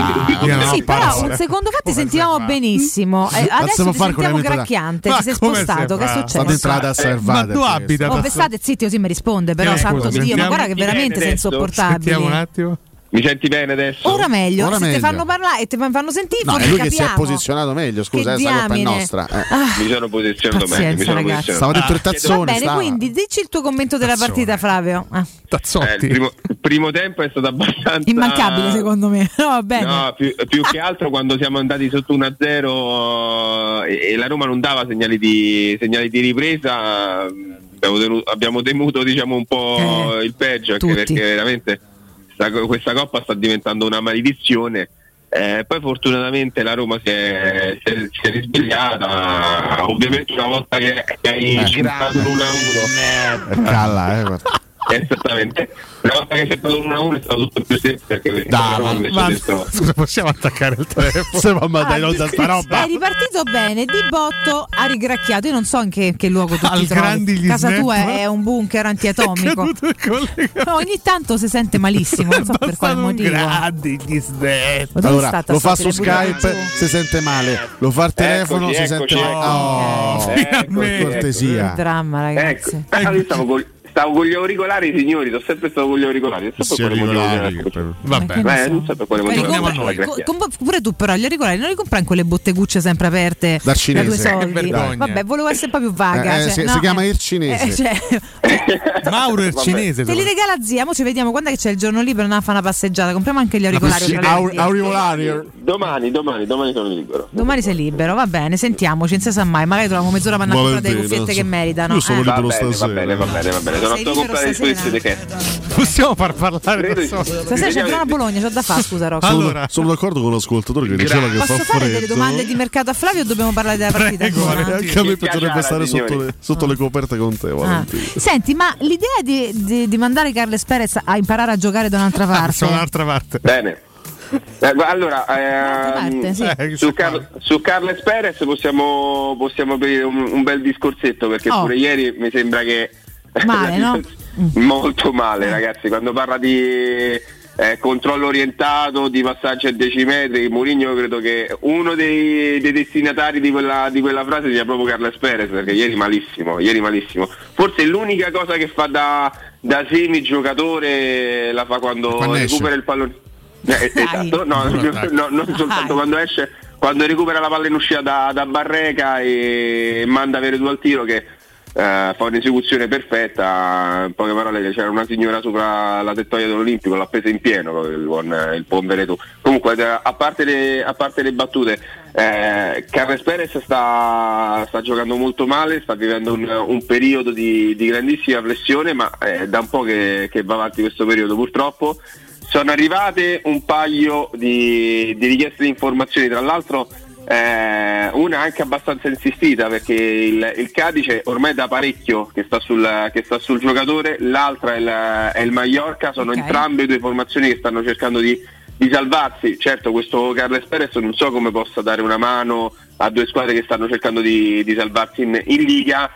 Sì, però secondo fa ti sentivamo fa? benissimo. Eh, adesso ti sentiamo gracchiante. Ma Ti sei spostato. Che è successo? State entrate a salvate. Ma tu abita Oh, state zitti così mi risponde, però Eh, santo Dio, ma guarda che veramente sei insopportabile. Sentiamo un attimo. Mi senti bene adesso? Ora meglio, Ora se ti meglio. fanno parlare e ti fanno sentire, No, è lui che si è capiamo. posizionato meglio. Scusa, Che eh, sta colpa è nostra. eh. Ah, Mi sono posizionato bene. Mi sono posizionato. Stava dentro il va tazzone. bene, stava. quindi dici il tuo commento della Tazzone. partita, Flavio. Ah, Eh, Tazzotti. il, primo, il primo tempo è stato abbastanza immancabile, secondo me. No, va bene. No, più, più che altro quando siamo andati sotto 1-0 e, e la Roma non dava segnali di, segnali di ripresa, abbiamo, temuto diciamo, un po' Eh, il peggio, anche tutti. perché veramente questa coppa sta diventando una maledizione. Eh, poi fortunatamente la Roma si è, si è- si è risvegliata, ovviamente una volta che, hai Eh. girato l'1-1 Eh, Calla, eh. Guarda. Esattamente. Una volta che c'è stato un 1 è stato tutto più semplice perché ma- Ma, scusa, possiamo attaccare il telefono? Ma dai, non da sta È roba. ripartito bene, di botto ha rigracchiato. Io non so in che, che luogo tu Al ti trovi. Casa tua snap. è un bunker antiatomico. No, ogni tanto si sente malissimo, non so per quale motivo. grandi gli snap. È Allora, lo fa su Skype, giù? si sente male. Lo fa al telefono, Eccoci, si sente eccoci, male. Oh, per eccoci. cortesia. Che dramma, Ecco, ragazzi. Ah, io stavo, stavo con gli auricolari, signori, sono sempre stato con gli auricolari. Non so Sì, per auricolari, ecco. per- Vabbè. Che Eh, ne non so. per quale motivo. la co- grazia. com- pure tu però gli auricolari non li compri in quelle bottegucce sempre aperte da cinese. due Che soldi vabbè volevo essere un po' più vaga Eh, eh, cioè, si- no, si chiama eh. il cinese. Eh, cioè, Mauro il cinese. te li regala zia mo ci vediamo quando è che c'è il giorno libero andiamo a fare una passeggiata compriamo anche gli auricolari aur- auricolari. Domani, domani, domani sono libero. domani sei libero va bene sentiamoci non si sa mai magari troviamo mezz'ora per andare a comprare delle cuffiette che meritano io sono eh. Va libero bene, va stasera. bene, va bene, va bene. Sono a tua libero completa stasera? disposizione che. Possiamo far parlare da di stasera c'è ancora una Bologna c'ho da fare scusa Rocco Sono, Allora. sono d'accordo con l'ascoltatore che diceva che posso fa fare freddo. delle domande di mercato a Flavio o dobbiamo parlare della partita Prego. Anche a me piacerebbe stare sotto le, sotto le coperte con te, Ah. Senti, ma l'idea di, di- di mandare Carles Perez a imparare a giocare da un'altra parte Sono un'altra parte. Bene. Eh, allora, ehm, parte, sì. Eh, su, Car- su Carles Perez possiamo, possiamo aprire un, un bel discorsetto perché Oh. pure ieri mi sembra che Male, no? molto male ragazzi. Quando parla di eh, controllo orientato di passaggio a 10 metri Mourinho credo che uno dei, dei destinatari di quella, di quella frase sia proprio Carles Perez perché ieri malissimo ieri malissimo. Forse l'unica cosa che fa da, da semi giocatore la fa quando, Quando esce. recupera il pallone eh, esatto, no, no, non soltanto quando esce, quando recupera la palla in uscita da, da Barreca e manda Veretu al tiro che eh, fa un'esecuzione perfetta, in poche parole c'era una signora sopra la tettoia dell'Olimpico, l'ha presa in pieno buon, il buon Veretu. Comunque eh, a parte le, a parte le battute, eh, Carles Perez sta, sta giocando molto male, sta vivendo un, un periodo di, di grandissima flessione, ma è da un po' che, che va avanti questo periodo purtroppo. Sono arrivate un paio di, di richieste di informazioni, tra l'altro eh, una anche abbastanza insistita perché il, il Cadice ormai da parecchio che sta sul, che sta sul giocatore, l'altra è il, è il Mallorca, sono Ok. entrambe due formazioni che stanno cercando di, di salvarsi. Certo questo Carles Perez non so come possa dare una mano a due squadre che stanno cercando di, di salvarsi in, in Liga.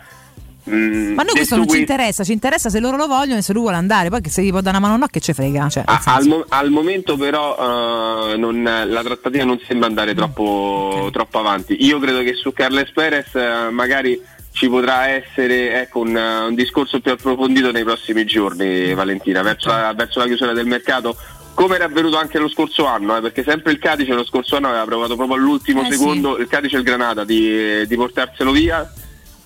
Mm, Ma a noi questo non ci interessa, ci interessa se loro lo vogliono e se lui vuole andare, poi che se gli può dare una mano o no che ci frega. Cioè, nel A- senso- al, mo- al momento però eh, non- la trattativa non sembra andare troppo, troppo avanti. Io credo che su Carles Perez eh, magari ci potrà essere ecco, un, un discorso più approfondito nei prossimi giorni, Valentina, verso la, verso la chiusura del mercato. Come era avvenuto anche lo scorso anno, eh, perché sempre il Cadice lo scorso anno aveva provato proprio all'ultimo Eh, secondo, il Cadice e il Granada, di, di portarselo via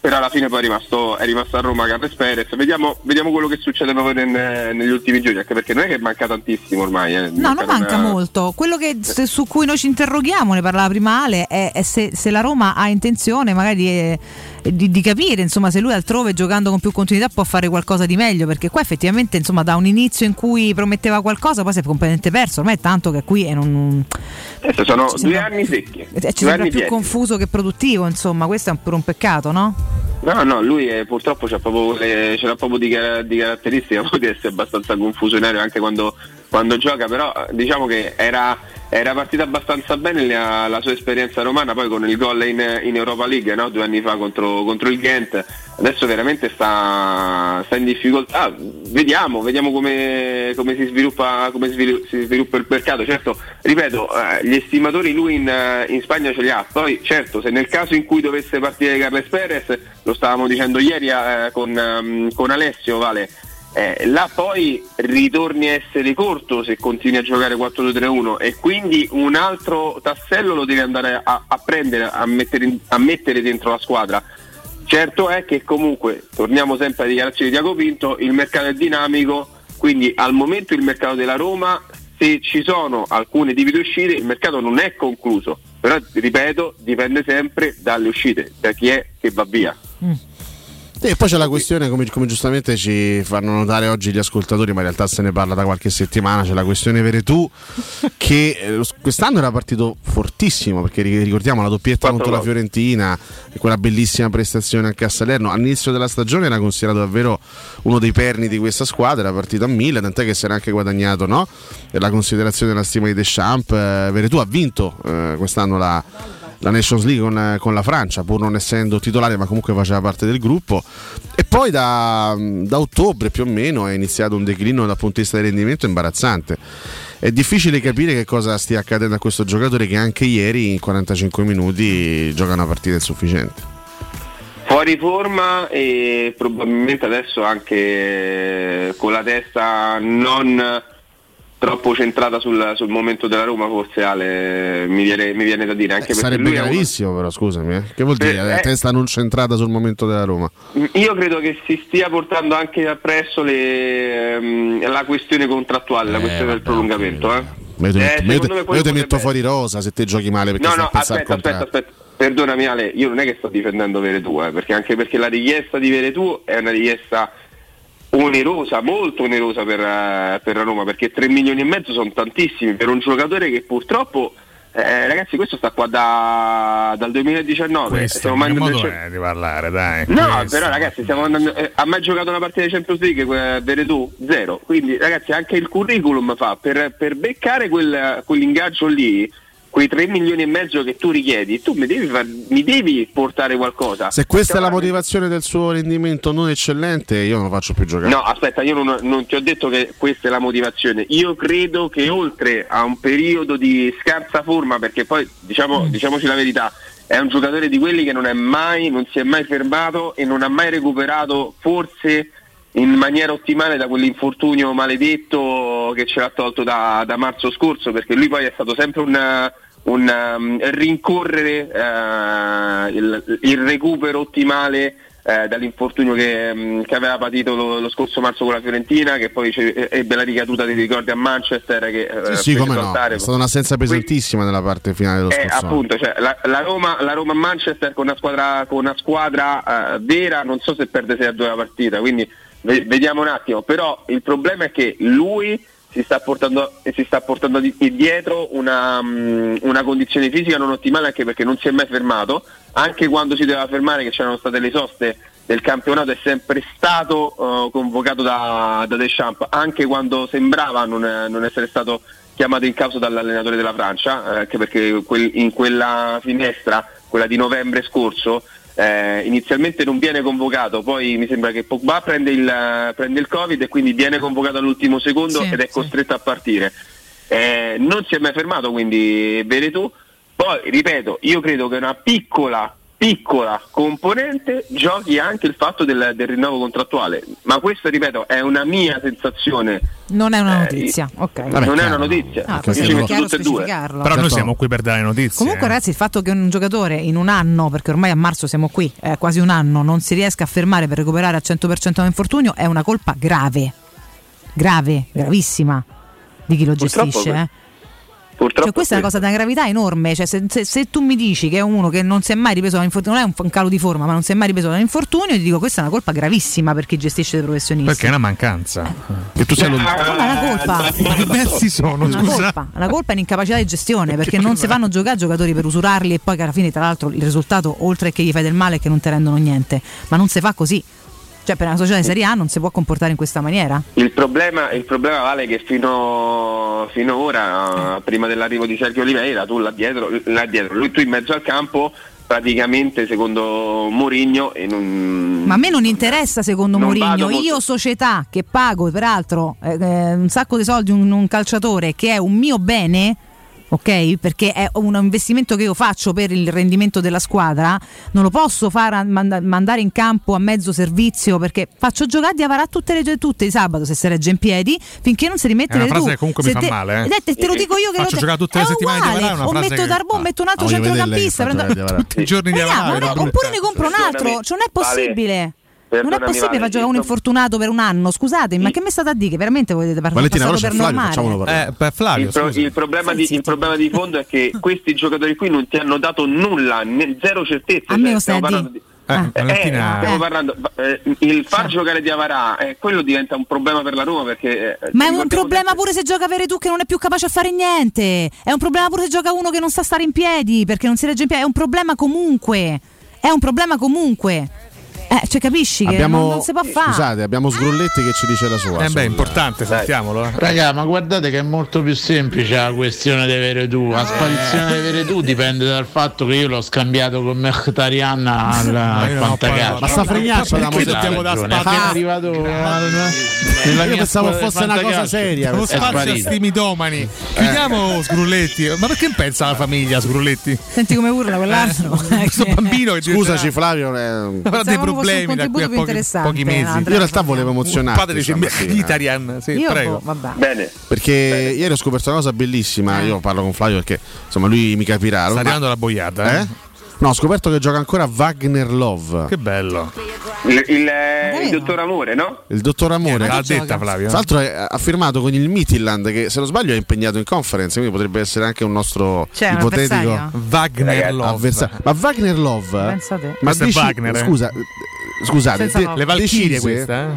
però alla fine poi è rimasto, è rimasto a Roma Carles Perez. Vediamo, vediamo quello che succede proprio nel- negli ultimi giorni, anche perché non è che manca tantissimo ormai. eh. No, non manca una- molto. Quello che, se- su cui noi ci interroghiamo, ne parlava prima Ale, è, è se, se la Roma ha intenzione magari di, di- di capire insomma, se lui altrove giocando con più continuità può fare qualcosa di meglio, perché qua effettivamente insomma, da un inizio in cui prometteva qualcosa poi si è completamente perso, ormai è tanto che è qui e non... Adesso sono Ci due sembra- anni secchi. eh, ci sembra più pieni. confuso che produttivo, insomma, questo è un, pure un peccato, no? No, no, lui è- purtroppo c'ha proprio, le- ce l'ha proprio di, di caratteristica di essere abbastanza confusionario anche quando, quando gioca, però eh, diciamo che era, era partita abbastanza bene la, la sua esperienza romana, poi con il gol in, in Europa League no? due anni fa contro, contro il Ghent, adesso veramente sta, sta in difficoltà, vediamo, vediamo come, come si, sviluppa, come svilu- si sviluppa il mercato, certo, ripeto, eh, gli estimatori lui in, eh, in Spagna ce li ha, poi certo se nel caso in cui dovesse partire Carles Perez, lo stavamo dicendo ieri eh, con, ehm, con Alessio, Vale, eh, là poi ritorni a essere corto se continui a giocare 4-2-3-1 e quindi un altro tassello lo devi andare a, a prendere, a mettere, a mettere dentro la squadra. Certo è che comunque, torniamo sempre alle dichiarazioni di Diaco Pinto, il mercato è dinamico, quindi al momento il mercato della Roma, se ci sono alcune tipi di uscite, il mercato non è concluso, però ripeto, dipende sempre dalle uscite, da chi è che va via. E poi c'è la questione, come, come giustamente ci fanno notare oggi gli ascoltatori, ma in realtà se ne parla da qualche settimana, c'è la questione Veretù che eh, quest'anno era partito fortissimo, perché ri- ricordiamo la doppietta contro la Fiorentina, e quella bellissima prestazione anche a Salerno, all'inizio della stagione era considerato davvero uno dei perni di questa squadra, era partito a mille, tant'è che si era anche guadagnato no? la considerazione della stima di Deschamps, eh, Veretù ha vinto eh, quest'anno la la Nations League con, con la Francia, pur non essendo titolare, ma comunque faceva parte del gruppo. E poi da, da ottobre più o meno è iniziato un declino dal punto di vista del rendimento imbarazzante. È difficile capire che cosa stia accadendo a questo giocatore che anche ieri in 45 minuti gioca una partita insufficiente. Fuori forma e probabilmente adesso anche con la testa non troppo centrata sul, sul momento della Roma, forse Ale mi viene, mi viene da dire. Anche perché Sarebbe è uno- gravissimo, però scusami. eh. Che vuol dire? Eh, La eh. testa non centrata sul momento della Roma. Io credo che si stia portando anche appresso le, ehm, la questione contrattuale, la questione del prolungamento. Eh. Io ti Eh, metto, te- te metto fuori rosa se te giochi male perché No, no, aspetta, aspetta, aspetta. Perdonami Ale, io non è che sto difendendo Veretù, eh, perché anche perché la richiesta di Veretù è una richiesta onerosa, molto onerosa per, eh, per la Roma, perché 3 milioni e mezzo sono tantissimi per un giocatore che purtroppo, eh, ragazzi, questo sta qua da- dal 2019. Questo stiamo mandando modo è di parlare, dai. No, questo. però ragazzi, stiamo andando. eh, ha mai giocato una partita di Champions League eh, Veretù? Zero. Quindi, ragazzi, anche il curriculum fa per, per beccare quel- quell'ingaggio lì, quei 3 milioni e mezzo che tu richiedi, tu mi devi, far- mi devi portare qualcosa. Se questa è la motivazione del suo rendimento non eccellente, io non lo faccio più giocare. No, aspetta, io non, non ti ho detto che questa è la motivazione. Io credo che oltre a un periodo di scarsa forma, perché poi diciamo, diciamoci la verità, è un giocatore di quelli che non è mai, non si è mai fermato e non ha mai recuperato forse in maniera ottimale da quell'infortunio maledetto che ce l'ha tolto da, da marzo scorso, perché lui poi è stato sempre un, un, um, rincorrere eh, il, il recupero ottimale eh, dall'infortunio che, mm, che aveva patito lo, lo scorso marzo con la Fiorentina, che poi ce- ebbe la ricaduta dei ricordi a Manchester. Che, eh, Sì, sì, come no. È stata un'assenza pesantissima nella parte finale dello Eh, scorso anno. appunto, cioè, la, la Roma, la Roma Manchester con una squadra, con una squadra eh, vera, non so se perde 6 a 2 la partita, quindi vediamo un attimo. Però il problema è che lui si sta portando, si sta portando di- dietro una, mm, una condizione fisica non ottimale anche perché non si è mai fermato, anche quando si doveva fermare che c'erano state le soste del campionato è sempre stato eh, convocato da, da Deschamps, anche quando sembrava non, non essere stato chiamato in causa dall'allenatore della Francia, eh, anche perché in quella finestra, quella di novembre scorso, eh, inizialmente non viene convocato, poi mi sembra che Pogba prende il, prende il Covid e quindi viene convocato all'ultimo secondo Sì, ed è sì. costretto a partire. Eh, non si è mai fermato, quindi vedi tu. Poi, ripeto, io credo che una piccola, piccola componente giochi anche il fatto del, del rinnovo contrattuale, ma questo, ripeto, è una mia sensazione. Non è Eh, una notizia, ok. non è una notizia. Ah, perché chiaro tutte e due. Però noi siamo qui per dare notizie. Comunque, eh. ragazzi, il fatto che un giocatore in un anno, perché ormai a marzo siamo qui, eh, quasi un anno, non si riesca a fermare per recuperare al 100% un infortunio è una colpa grave. Grave, gravissima di chi lo Purtroppo gestisce. Eh. Purtroppo Cioè, questa è una cosa di una gravità enorme. Cioè, se, se- se tu mi dici che è uno che non si è mai ripreso da un infortunio, non è un, un calo di forma, ma non si è mai ripreso da un infortunio, ti dico questa è una colpa gravissima per chi gestisce dei professionisti. Perché è una mancanza. Che tu sei lo... Ma è una colpa. Che versi sono, Una scusa? colpa, una colpa è un'incapacità di gestione perché non si fanno giocare giocatori per usurarli e poi che alla fine tra l'altro il risultato oltre che gli fai del male è che non ti rendono niente ma non si fa così cioè per una società di Serie A non si può comportare in questa maniera. Il problema, il problema vale che fino, fino ora, eh, prima dell'arrivo di Sergio Oliveira, tu là dietro, là dietro, lui tu in mezzo al campo, praticamente secondo Mourinho non, ma a me non interessa secondo Non Mourinho. molto- io società che pago peraltro eh, eh, un sacco di soldi un, un calciatore che è un mio bene ok? Perché è un investimento che io faccio per il rendimento della squadra, non lo posso fare manda- mandare in campo a mezzo servizio perché faccio giocare di Avarà tutte le tutte di sabato se si regge in piedi finché non si rimette È una le frase tu. che comunque Se mi fa te- male, eh. te, te lo dico io che Faccio lo giocare tutte le settimane di uguale. Avarà, è una o frase metto che- Darbo, metto un altro Ah, centrocampista fa prendo- di Avarà. Tutti i giorni di Avarà, oppure ne compro un altro, cioè non è possibile. Non è possibile Vale, far giocare un infortunato per un anno, scusatemi, ma che mi state a dire? Che veramente volete par- Valentina, passarlo però c'è per Flavio, parlare. Eh, per Flavio, il, pro- il problema di, il problema di fondo è che questi giocatori qui non ti hanno dato nulla, né- zero certezze. A me Cioè, lo stai stiamo a parlando dire. di- Eh, Eh, Valentina, stiamo Eh. parlando, eh, il far giocare di Avarà, eh, quello diventa un problema per la Roma perché... eh, Ma è un problema sempre- pure se gioca Veretù che non è più capace a fare niente. È un problema pure se gioca uno che non sa stare in piedi perché non si regge in piedi. È un problema comunque. È un problema comunque. Eh, cioè capisci che Abbiamo, non, non si può fare. Scusate, abbiamo Sgrulletti che ci dice la sua. Eh beh, è importante, sentiamolo. eh. Raga, ma guardate che è molto più semplice la questione di Veretù. La sparizione di Veretù dipende dal fatto che io l'ho scambiato con Mkhitaryan al parlato. Ma sta fregnaccia da dobbiamo dare ragione. spazio? È arrivato al- nella Io pensavo fosse una cosa seria. Lo spazio a sti mitomani. Chiudiamo Sgrulletti. Ma perché pensa la famiglia Sgrulletti? Senti come urla quell'altro. Questo bambino che Scusaci Flavio, eh, problemi da qui contributo a più pochi, interessante, pochi mesi. Andrea. io in realtà volevo emozionarti. Padre stamattina. Italian, sì, Io prego. boh, vabbè. Bene, Perché ieri ho scoperto una cosa bellissima. Io parlo con Flavio perché insomma lui mi capirà. Sta arrivando la boiata. eh? No, ho scoperto che gioca ancora Wagner Love. Che bello. Il, il, eh, il dottor Amore, no? Il dottor Amore. L'ha gioca? detta Flavio. Tra l'altro è- ha firmato con il Midtjylland che se non sbaglio è impegnato in conference, quindi potrebbe essere anche un nostro un ipotetico avversario? Wagner Love. avversario. Ma Wagner Love Pensa te. Ma deci- Wagner, eh. Scusa, eh, scusate, de-. Le Valchirie questa, eh?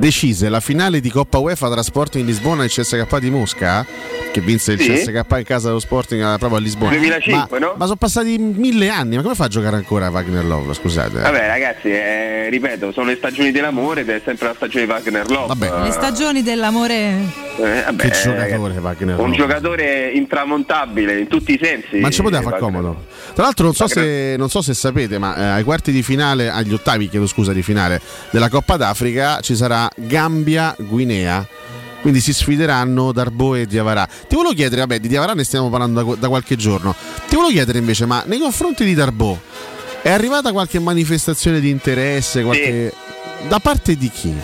Decise la finale di Coppa UEFA tra Sporting Lisbona e CSK di Mosca che vinse il Sì. CSK in casa dello Sporting eh, proprio a Lisbona 2005, ma, no? ma sono passati mille anni ma come fa a giocare ancora Wagner Love scusate Vabbè ragazzi, eh, ripeto, sono le stagioni dell'amore ed è sempre la stagione di Wagner Love. Vabbè. Le stagioni dell'amore. Eh, vabbè, che giocatore ragazzi, Wagner un Love giocatore intramontabile in tutti i sensi. ma ci poteva far comodo tra l'altro non so, se, non so se sapete ma eh, ai quarti di finale agli ottavi chiedo scusa di finale della Coppa d'Africa ci sarà Gambia Guinea quindi si sfideranno Darbo e Diavarà. Ti volevo chiedere, vabbè, di Diavarà ne stiamo parlando da, da qualche giorno. Ti volevo chiedere invece, ma nei confronti di Darbo è arrivata qualche manifestazione di interesse? Qualche... Da parte di chi?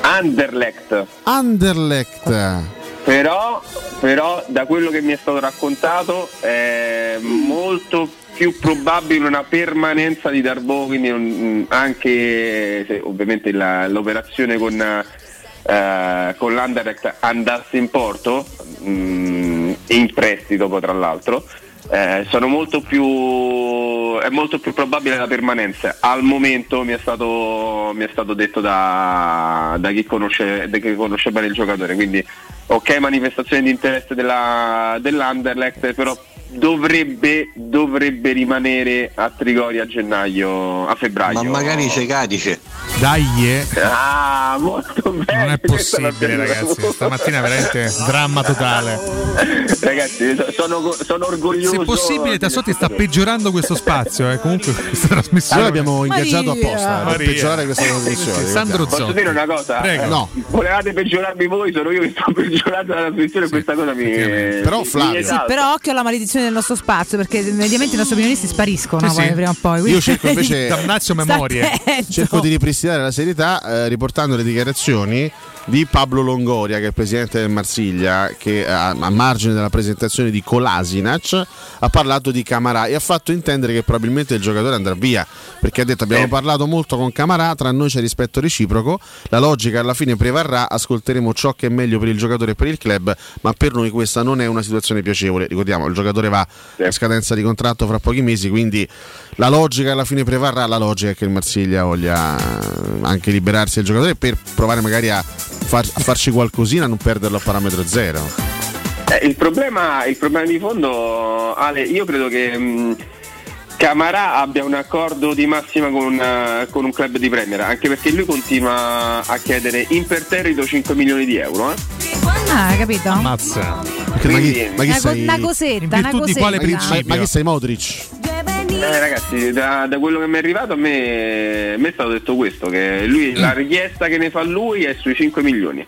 Anderlecht. Anderlecht. Però, però da quello che mi è stato raccontato è molto più probabile una permanenza di Darbo, quindi un- anche se ovviamente la- l'operazione con, eh, con l'Anderlecht andasse in porto, mm, in prestito poi tra l'altro, eh, molto più, è molto più probabile la permanenza. Al momento mi è stato, mi è stato detto da, da chi conosce, da chi conosce bene il giocatore, quindi ok manifestazione di interesse della, dell'Anderlecht, però dovrebbe, dovrebbe rimanere a Trigoria a gennaio, a febbraio. Ma magari c'è Cadice. Dai, eh. Ah, molto bene. Non è possibile, ragazzi. Stamattina è veramente dramma totale. Ragazzi, so- sono, sono orgoglioso. Se possibile, Tassotti sta peggiorando questo spazio. Eh. Comunque, questa trasmissione. Noi l'abbiamo ingaggiato Maria. apposta per Maria. peggiorare questa trasmissione. Sandro Posso dire una cosa? Prego. No. Volevate peggiorarmi voi, sono io che sto peggiorando la trasmissione e questa cosa mi. Però, Flavio-. Sì, però occhio alla maledizione del nostro spazio, perché mediamente i nostri opinionisti spariscono Sì, poi, sì. prima o poi. Io cerco invece Damnazio memorie. cerco di ripristinare la serietà eh, riportando le dichiarazioni di Pablo Longoria, che è il presidente del Marsiglia, che a, a margine della presentazione di Kolasinac ha parlato di Camarà e ha fatto intendere che probabilmente il giocatore andrà via, perché ha detto abbiamo parlato molto con Camarà, tra noi c'è rispetto reciproco, la logica alla fine prevarrà, ascolteremo ciò che è meglio per il giocatore e per il club, ma per noi questa non è una situazione piacevole. Ricordiamo, il giocatore va a scadenza di contratto fra pochi mesi, quindi la logica alla fine prevarrà, la logica è che il Marsiglia voglia anche liberarsi del giocatore per provare magari a, far- a farci qualcosina, non perderlo a parametro zero. Eh, il, problema, il problema di fondo, Ale, io credo che mh, Camarà abbia un accordo di massima con, eh, con un club di Premier, anche perché lui continua a chiedere imperterrito 5 milioni di euro. eh. Ah, capito? Ammazza. Ma chi, ma chi Una, sei? una cosetta, una cosetta. ma, chi- ma- ma chi sei Modric? Eh, ragazzi, da, da quello che mi è arrivato a me, a me è stato detto questo, che lui, la richiesta che ne fa lui è sui 5 milioni.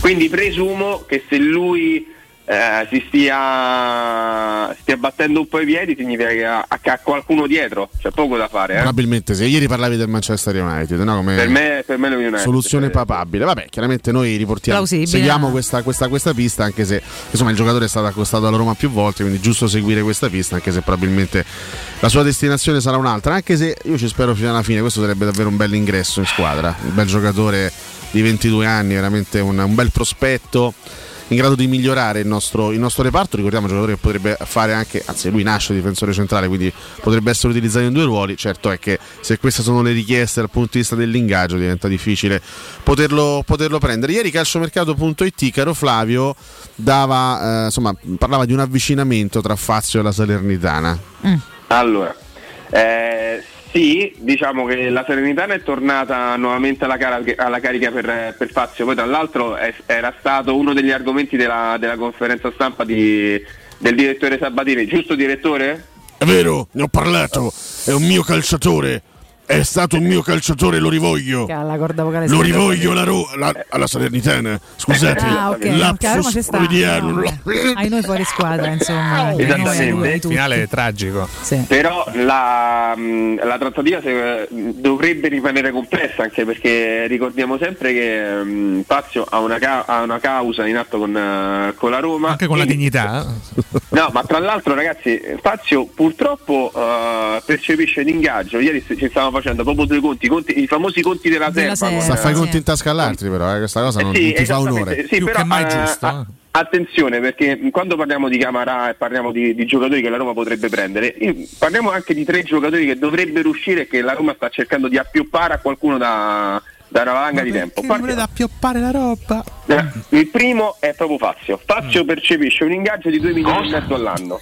Quindi presumo che se lui eh, si stia, stia battendo un po' i piedi significa che ha, che ha qualcuno dietro, c'è poco da fare. eh. Probabilmente se ieri parlavi del Manchester United, no? Come Per me, per me lo United. soluzione papabile. Vabbè, chiaramente noi riportiamo, Plausibile. seguiamo questa, questa- questa pista, anche se insomma il giocatore è stato accostato alla Roma più volte, quindi è giusto seguire questa pista, anche se probabilmente la sua destinazione sarà un'altra. Anche se io ci spero fino alla fine, questo sarebbe davvero un bel ingresso in squadra, un bel giocatore di 22 anni, veramente un, un bel prospetto. In grado di migliorare il nostro, il nostro reparto, ricordiamo un giocatore che potrebbe fare anche, anzi lui nasce difensore centrale, quindi potrebbe essere utilizzato in due ruoli. Certo è che se queste sono le richieste dal punto di vista dell'ingaggio diventa difficile poterlo, poterlo prendere. Ieri calciomercato.it, caro Flavio, dava, eh, insomma, parlava di un avvicinamento tra Fazio e la Salernitana. Allora, eh, sì, diciamo che la Serenitana è tornata nuovamente alla, cara- alla carica per, per Fazio, poi tra l'altro è- era stato uno degli argomenti della, della conferenza stampa di- del direttore Sabatini, giusto direttore? È vero, ne ho parlato, è un mio calciatore, è stato un mio calciatore, lo rivoglio. La corda vocale Lo rivoglio alla, Ro- alla- alla Salernitana. Scusate, Ah, ok, ok, a lapsus Roma c'è sta. freudiano. No, vabbè. Ai noi fuori squadra, insomma. Esattamente. Il finale è tragico. Però la, mh, la trattativa se- dovrebbe rimanere complessa anche perché ricordiamo sempre che Fazio ha una, ca- ha una causa in atto con, eh, con la Roma. Anche con la dignità. No, ma tra l'altro ragazzi, Fazio purtroppo eh, percepisce l'ingaggio. Ieri ci stavamo facendo proprio due conti, i conti- i famosi conti della, Della serva. Sta a fare i conti in tasca all'altri, però, eh, questa cosa non, Sì, non ti fa onore. sì, però, eh, giusto, a- attenzione perché quando parliamo di Camarà e parliamo di, di giocatori che la Roma potrebbe prendere, parliamo anche di tre giocatori che dovrebbero uscire e che la Roma sta cercando di appioppare a qualcuno da, da una valanga di tempo. Partiamo. appioppare la roba. Eh, Il primo è proprio Fazio. Fazio percepisce un ingaggio di 2 milioni e mezzo all'anno.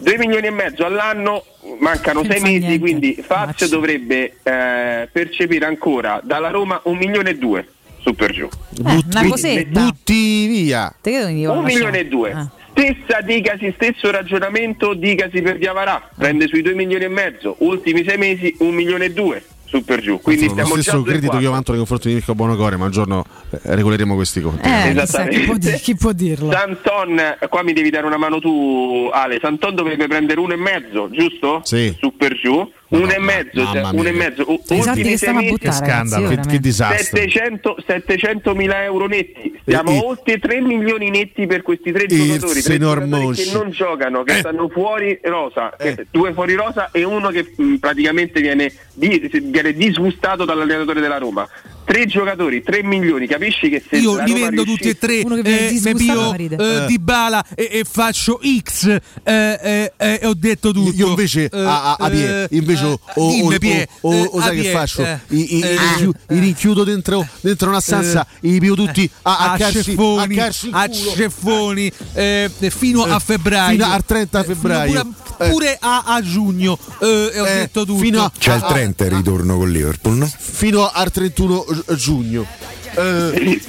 2 milioni e mezzo all'anno, mancano Senza 6 mesi, niente. quindi Fazio dovrebbe eh, percepire ancora dalla Roma un milione e due su per giù. Eh, una cosetta. Butti via. Te che devi Un lasciare? milione e due. Ah. Stessa dicasi, stesso ragionamento dicasi per Diavarà, prende sui 2 milioni e mezzo, ultimi 6 mesi 1 milione e 2 su per giù. Quindi Lo stiamo già stesso credito che io vanto nei confronti di Mirko Bonocore, ma un giorno eh, regoleremo questi conti. Eh, chissà, chi, può dir- chi può dirlo? Santon, qua mi devi dare una mano tu, Ale. Santon dovrebbe prendere uno e mezzo, giusto? Sì. Su per giù. Uno e mezzo, cioè, uno e mezzo. Ultimi che stiamo a sei mesi, buttare, ragazzi, Che, che disastro. 700, mila euro netti. Stiamo E- oltre 3 milioni netti per questi tre giocatori. Tre giocatori che non giocano, che Eh. stanno fuori rosa. che- Eh. Due fuori rosa e uno che mh, praticamente viene, di- viene disgustato dall'allenatore della Roma. Tre giocatori, 3 milioni, capisci che se Io li vendo tutti e tre, che eh, disgustato me pio fa ride. eh, Eh. di bala e, e faccio X eh, eh, eh, e ho detto tutto. Io invece Eh, a, a, a Pie, eh, invece o, o, o- Pie, o- eh, o a sai che Pie, faccio? eh, I, i- eh, i rinchiu- i rinchiudo dentro, dentro una stanza, i pio tutti a, a, a carci, ceffoni, a ceffoni eh, fino Eh, a febbraio. fino al 30 Eh, fino febbraio. Pure, pure a, a giugno eh, e ho Eh, detto tutto. fino a- C'è il Ah, 30 il ritorno con Liverpool, no? fino al 31 gi- giugno. Eh,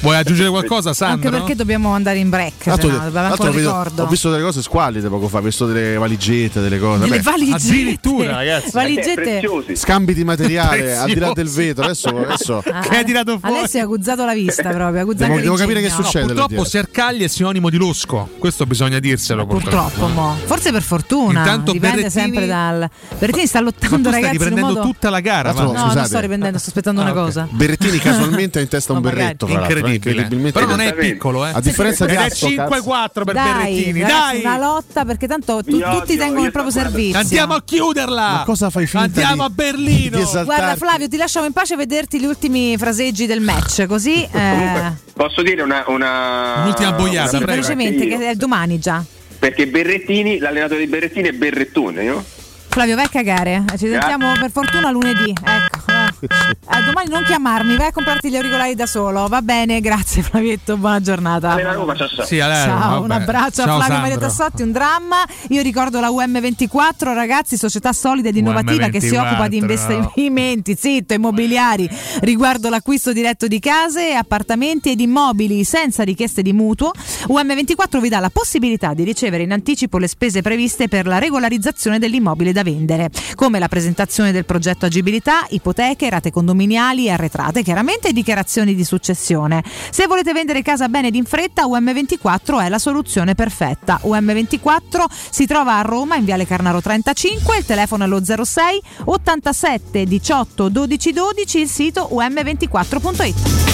Vuoi aggiungere qualcosa, Anche Sandro? perché dobbiamo andare in break. Se no, ancora vedo- ricordo. ho visto delle cose squallide poco fa, ho visto delle valigette, delle cose. Delle valigette. addirittura, ragazzi. Valigette. Scambi di materiale Preziosi. al di là del vetro. Adesso, adesso Ah, Che hai tirato fuori? Alessio ha acuzzato la vista proprio. Devo- devo capire che succede. Purtroppo Lettieri. Sercagli è sinonimo di losco. Questo bisogna dirselo. Purtroppo, mo. forse per fortuna. Intanto Dipende Berrettini- sempre dal. Berrettini sta lottando, ragazzi. un riprendendo modo... tutta la gara. L'altro, No, non scusate. sto riprendendo, sto aspettando una Ah, cosa. Berrettini casualmente ha in testa un No, magari. berretto. eh, Incredibile. Incredibilmente. Però non è piccolo, eh. A differenza di Ed è Astro, 5-4 per Dai, Berrettini. ragazzi, Dai! una lotta perché tanto tu- Io tutti odio, tengono il proprio servizio. Andiamo a chiuderla! Ma cosa fai finta Andiamo di- a Berlino! Guarda Flavio, ti lasciamo in pace vederti gli ultimi fraseggi del match, così eh, Comunque, posso dire una, una Un'ultima boiata, sì, velocemente, che è domani già. Perché Berrettini, l'allenatore di Berrettini è Berrettone, no? Flavio, vai a cagare. Ci sentiamo per fortuna lunedì. Ecco. Eh. Eh, domani non chiamarmi, vai a comprarti gli auricolari da solo. Va bene, grazie Flavietto, buona giornata. Allena Roma, ciao ciao. Sì, allora, Ciao, vabbè. un abbraccio Ciao, a Flavio Sandro. Maria Tassotti, un dramma. Io ricordo la UM24, ragazzi, società solida ed innovativa che si UM24, occupa di investimenti, zitto, immobiliari riguardo l'acquisto diretto di case, appartamenti ed immobili senza richieste di mutuo. UM24 vi dà la possibilità di ricevere in anticipo le spese previste per la regolarizzazione dell'immobile da vendere, come la presentazione del progetto agibilità, ipoteche, rate condominiali e arretrate, chiaramente dichiarazioni di successione. Se volete vendere casa bene ed in fretta, UM24 è la soluzione perfetta. UM24 si trova a Roma in Viale Carnaro 35, il telefono è lo 06 87 18 12 12, il sito um24.it.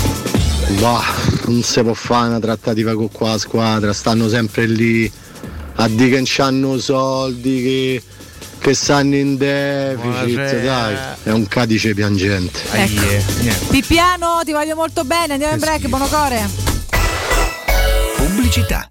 Bah, non si può fare una trattativa con qua la squadra, stanno sempre lì a dire che non c'hanno soldi, che, che stanno in deficit, dai, è un cadice piangente. Ecco. niente. Pippiano, ti voglio molto bene, andiamo in break, buono core. Pubblicità.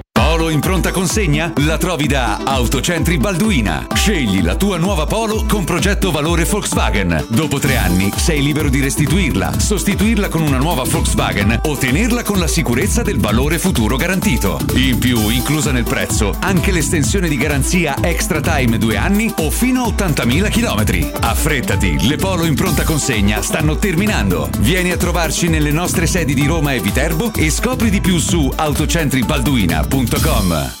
Polo in pronta consegna? La trovi da Autocentri Balduina. Scegli la tua nuova Polo con progetto valore Volkswagen. Dopo tre anni sei libero di restituirla, sostituirla con una nuova Volkswagen o tenerla con la sicurezza del valore futuro garantito. In più, inclusa nel prezzo, anche l'estensione di garanzia Extra Time 2 anni o fino a 80.000 km. Affrettati, le Polo in pronta consegna stanno terminando. Vieni a trovarci nelle nostre sedi di Roma e Viterbo e scopri di più su autocentribalduina.com. programme.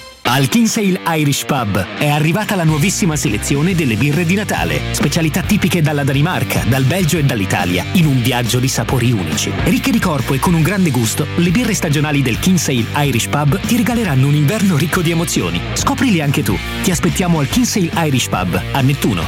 Al Kinsale Irish Pub è arrivata la nuovissima selezione delle birre di Natale, specialità tipiche dalla Danimarca, dal Belgio e dall'Italia, in un viaggio di sapori unici. Ricche di corpo e con un grande gusto, le birre stagionali del Kinsale Irish Pub ti regaleranno un inverno ricco di emozioni. Scoprili anche tu. Ti aspettiamo al Kinsale Irish Pub a Nettuno.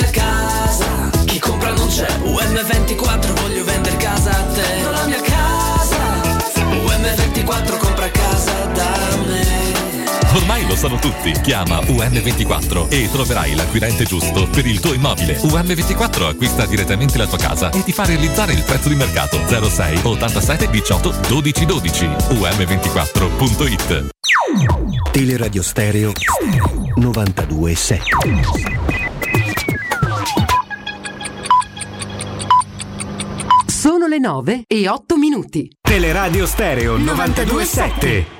Ormai lo sanno tutti. Chiama UM24 e troverai l'acquirente giusto per il tuo immobile. UM24 acquista direttamente la tua casa e ti fa realizzare il prezzo di mercato 06 87 18 12 12. UM24.it Teleradio Stereo 927. Sono le 9 e 8 minuti. Teleradio Stereo 927.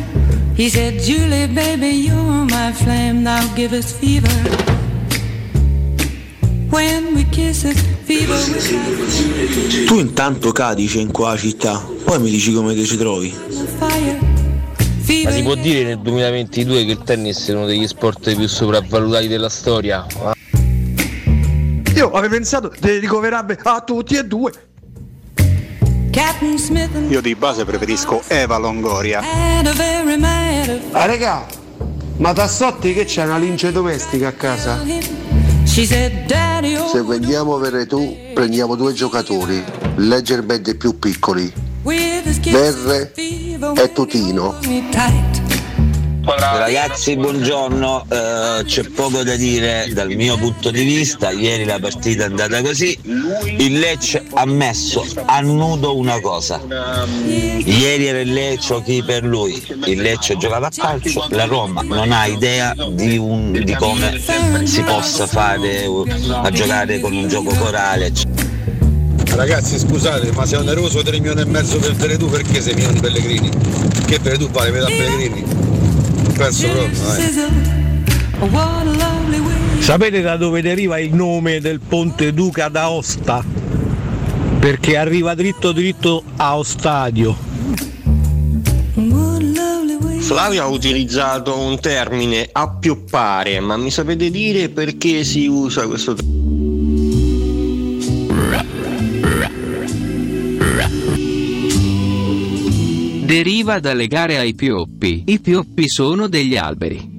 he said, Julie, baby, you're my flame, now give us fever. When we kiss it, fever Tu intanto cadice in qua città, poi mi dici come ti ci trovi. Ma si può dire nel 2022 che il tennis è uno degli sport più sopravvalutati della storia? Io avevo pensato di ricoverarmi a tutti e due. Captain Smith and Io di base preferisco Eva Longoria. Ah regà, ma Tassotti che c'è una lince domestica a casa? Oh, Se vendiamo Veretù, prendiamo due giocatori, leggermente più piccoli, Verre e Tutino. Ragazzi, buongiorno. Eh, c'è poco da dire dal mio punto di vista. Ieri la partita è andata così. Il Lecce ha messo a nudo una cosa. Ieri era il Lecce chi per lui. Il Lecce giocava a calcio. La Roma non ha idea di, un- di come si possa fare a giocare con un gioco corale. Ragazzi scusate, ma se oneroso 3 milioni e mezzo per Veretù perché 6 milioni di Pellegrini? Che Veretù vale metà Pellegrini? Penso proprio, dai. Sapete da dove deriva il nome del ponte Duca d'Aosta? Perché arriva dritto dritto a Ostadio. Flavio ha utilizzato un termine appioppare, ma mi sapete dire perché si usa questo termine? Deriva da legare ai pioppi. I pioppi sono degli alberi.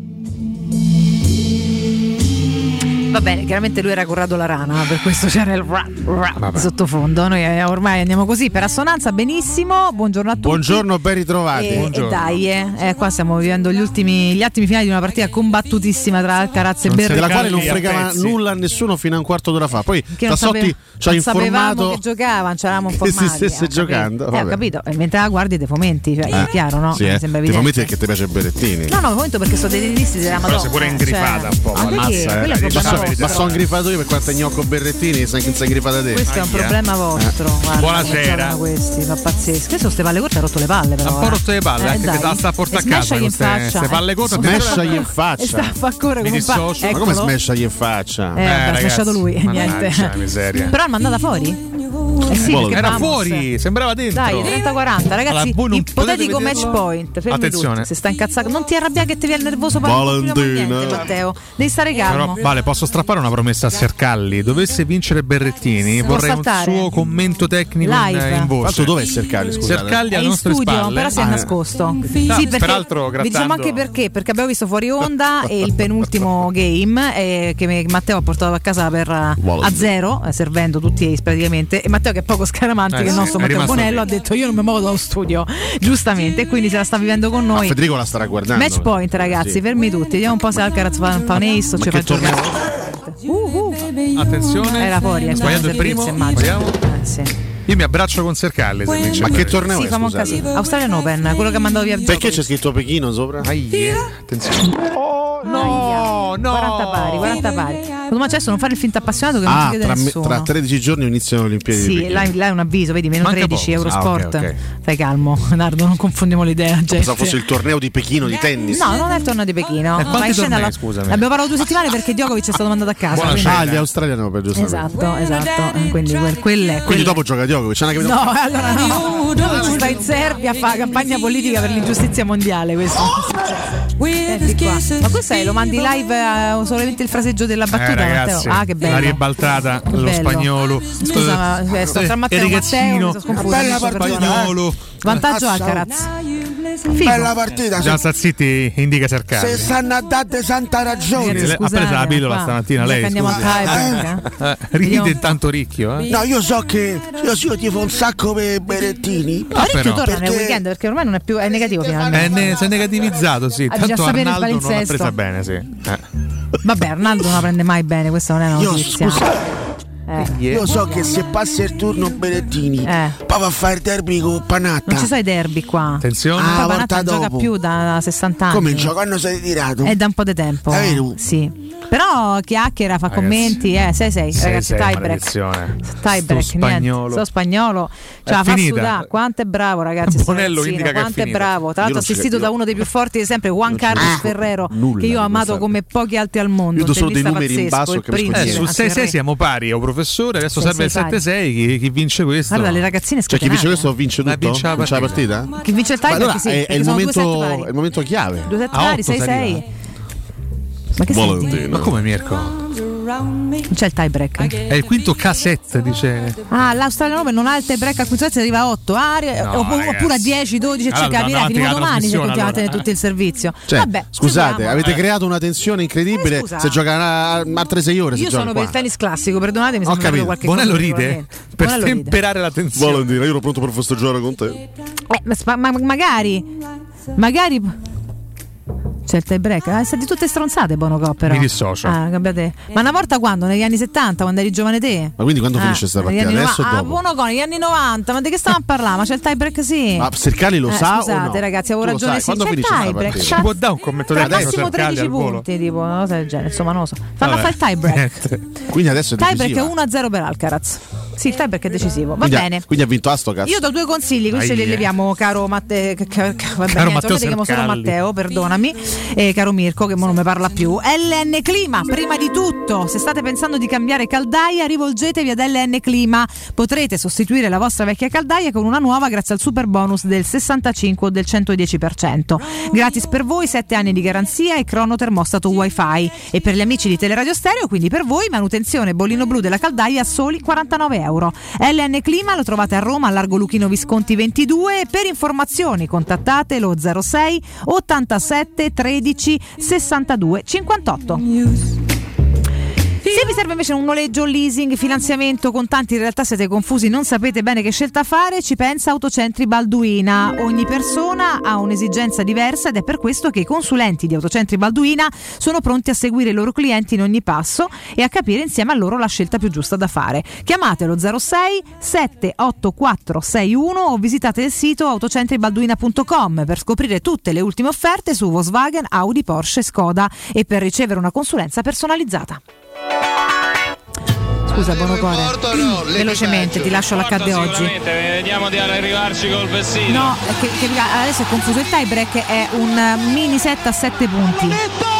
Va bene, chiaramente lui era Corrado la rana, per questo c'era il ra, ra Vabbè. di sottofondo. Noi eh, ormai andiamo così per assonanza, benissimo. Buongiorno a tutti. Buongiorno, ben ritrovati. E, e dai, eh, eh, qua stiamo vivendo gli ultimi gli attimi finali di una partita combattutissima tra Alcaraz e Berrettini. della quale non fregava nulla a nessuno fino a un quarto d'ora fa. Poi Che Tassotti ci ha non sapevamo informato che giocavano, ci eravamo che informati. si stesse eh, capito. giocando. Eh, ho capito, e mentre la guardi dei fomenti, cioè, è Eh, chiaro, no? Sì, Mi eh. sembra Ti fomenti perché ti piace Berettini. No, no, fomento perché sono dei tedeschi della Madonna. si è pure cioè- ingrifata un po', ammazza, eh, è ma problema. Ma sono ingrifato io per quanto è gnocco Berrettini, sei sei ingrifata te. Questo è un problema vostro. guarda, Buonasera. Questi, fa pazzesco. Questo ste palle corte ha rotto le palle, però. Ha un po' eh. rotto le palle, Eh, anche dai. che la sta a portare E a casa queste- palle corte. Smashagli in faccia. Sta a fa Mi come pa- dissocio. Ma come smashagli in faccia? Eh, ha smashato lui, niente. Però è mandata fuori? Eh sì, Era vamos. fuori, sembrava dentro. Dai, 30-40, ragazzi, Allora, ipotetico match point. Fermi Attenzione. tutti, Se sta incazzato, non ti arrabbiare che ti viene nervoso Valentina. niente, Matteo. Devi stare calmo. Però, vale, posso strappare una promessa a Sercalli. Dovesse vincere Berrettini, Può vorrei un suo commento tecnico in, Live. in voce. Tanto dov'è Sercalli, scusate? Sercalli È alle in nostre studio, spalle. però si è Ah, nascosto. No, sì, perché peraltro, vi diciamo grattando- anche perché, perché abbiamo visto fuori onda e il penultimo game eh, che Matteo ha portato a casa per, eh, a zero, eh, servendo tutti praticamente. E Matteo, che è poco scaramante, Eh che è il nostro è Matteo Bonello, ha detto: Io non mi muovo dallo studio, giustamente, e quindi se la sta vivendo con Ma noi. Federico la starà guardando. Match point, ragazzi, Sì. fermi tutti. Vediamo un po' se Alcaraz fa, fa un ace o Ma ci che fa giocare. Attenzione. Era fuori, Ha eh, sbagliato il primo. immagino. Vediamo. Eh, sì. Io mi abbraccio con Sercalli. Se vince Ma che torneo Sì, è, scusate? Australian Open, quello che ha mandato via Perché gioco. c'è scritto Pechino sopra? Attenzione. no, 40 pari, 40 pari. Me adesso non fare il finto appassionato che non Ah, ci crede tra, me- nessuno. tra 13 giorni iniziano le Olimpiadi di Sì, là, là è un avviso, vedi, meno Manca 13 poco. Eurosport. Ah, ok, ok. Stai calmo, Nardo, non confondiamo l'idea. gente. Pensavo fosse il torneo di Pechino di tennis. No, non è il torneo di Pechino. Eh, in scena la- scusami? L'abbiamo parlato due settimane perché Djokovic è stato mandato a casa. quindi- Ah, gli australiani per giustamente. Esatto, esatto. eh, Quindi quel, quel è. Quindi dopo gioca Djokovic. c'è una capito- No, allora no. Djokovic sta in Serbia a fare campagna politica per l'ingiustizia mondiale. Questo. Senti qua. Ma questo è, lo mandi live eh, solamente il fraseggio della battuta, Eh, ragazzi? Ah, che bello. La ribaltata Che dello bello. spagnolo. Scusa, ma eh, sto tra Matteo e Matteo, mi sono sconfusa, Bella spagnolo. Vantaggio Alcaraz. Figo. Bella partita. Già sta zitti, indica Sercalli. Se stanno a date santa ragione. Sì, ha preso la pillola stamattina lei. andiamo a scusi. tiebreak, Eh, ride intanto ricchio. Eh? No, io so che io, io tifo un sacco per Berettini. Ma Ricchio però. torna nel weekend perché ormai non è più è negativo È finalmente. ne- si è negativizzato, sì. Ah, già Tanto Arnaldo non l'ha presa bene, sì. Eh. Vabbè, Arnaldo non la prende mai bene, questa non è una Io, notizia. scusa. Eh. Io so che se passa il turno Berettini, poi va a fare il derby con Panatta. Non ci sono i derby qua. Attenzione. Ah, volta Panatta non gioca più da 60 anni. Come il gioco hanno sei tirato? È da un po' di tempo. Davvero? Sì. Però chiacchiera, fa Ragazzi. commenti, eh, 6-6, Sei, ragazzi, tie break. Tie Sto break, niente. spagnolo. Sto spagnolo. È Ce la fa finita. sudare. Quanto è bravo, ragazzi. Bonello indica che è Quanto è finita. bravo. Tra l'altro, assistito da uno dei più forti di sempre, Juan Carlos Ferrero, che io ho amato come pochi altri al mondo. Io do solo dei numeri in basso che Eh, su anzi, 6-6 il re. siamo pari, oh professore. Adesso Sei, serve il sei pari. 7-6. Chi, chi vince questo? Guarda, le ragazzine Cioè, chi vince scatenate. questo vince tutto? vince la Vince la partita? Chi vince il tie allora sì, è, è il momento, è il momento chiave. Due set pari, otto 6-6. Ma che senti? Ma come Mirko? Non c'è il tie break. È il quinto K7, dice. Ah, l'Australian Open non ha il tie break a quinto set, arriva a 8. Ah, No, oppu- ragazzi. oppure a 10, 12 e Allora, ci capirà. Finiamo domani se a allora. tenere tutto il servizio. Cioè, Vabbè, scusate, seguiamo. avete Eh. creato una tensione incredibile. Scusa. Se gioca a- altre 6 ore, si Io sono qua. per il tennis classico, perdonatemi se Ho capito. qualche Bonello cosa, ride sicuramente. per Bonello ride. temperare la tensione. Valentina, io ero pronto per festeggiare con te. Eh, ma, ma- magari, magari. C'è il tie break. Ah, di tutte stronzate, Bono Cop, però. Mi dissocio. Ah, cambiate. Ma una volta quando? Negli anni 70, quando eri giovane te? Ma quindi quando Ah, finisce sta negli partita? Adesso o nova- Ah, dopo? Bono Con, negli anni 90, ma di che stiamo a parlare? Ma c'è il tie break, sì. Ma Sercali lo Eh, sa o Scusate, no? ragazzi, avevo Tu ragione. Sì, quando c'è il finisce tie break. partita? C'ha- Può dare un commento tra tecnico massimo Sercalli 13 al volo? punti, tipo, una cosa del genere. Insomma, non lo so. Fanno fare il tie break. Quindi adesso è Tie break decisiva. 1-0 per Alcaraz. Sì, il tiebreak è decisivo. Va Quindi bene. Quindi ha vinto Astocas. Io do due consigli, questi li leviamo, caro Matteo. Caro niente, Matteo chiamo solo. Matteo, perdonami. E caro Mirko, che mo non mi parla più. LN Clima, prima di tutto, se state pensando di cambiare caldaia, rivolgetevi ad LN Clima. Potrete sostituire la vostra vecchia caldaia con una nuova grazie al super bonus del 65 o del 110%. Gratis per voi, 7 anni di garanzia e crono termostato wifi. E per gli amici di Teleradio Stereo, quindi per voi, manutenzione bollino blu della caldaia a soli 49 euro. LN Clima lo trovate a Roma, a Largo Luchino Visconti 22. Per informazioni contattate lo 06 87 13 62 58. Se vi serve invece un noleggio, leasing, finanziamento, contanti, in realtà siete confusi, non sapete bene che scelta fare, ci pensa Autocentri Balduina. Ogni persona ha un'esigenza diversa ed è per questo che i consulenti di Autocentri Balduina sono pronti a seguire i loro clienti in ogni passo e a capire insieme a loro la scelta più giusta da fare. Chiamatelo 06 78461 o visitate il sito autocentribalduina.com per scoprire tutte le ultime offerte su Volkswagen, Audi, Porsche Skoda e per ricevere una consulenza personalizzata. Scusa, Bonocore. Velocemente, ti lascio l'accadde oggi. Vediamo di arrivarci col vestito. No, che, che adesso è confuso il tie break, è un mini set a 7 punti.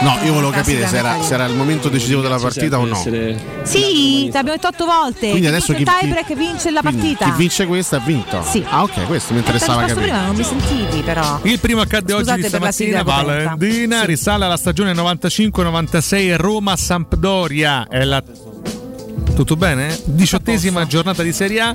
No, io volevo capire se era, se era il momento decisivo della partita o no. Sì, ti abbiamo detto 8 volte. Quindi adesso il chi- tie break vince la partita. Chi vince questa ha vinto. Sì. Ah, ok, questo mi interessava capire. prima, non mi sentivi però. Il primo accadde oggi Scusate la stamattina. Valentina, risale alla stagione 95-96 Roma-Sampdoria. È la tutto bene? Diciottesima giornata di Serie A.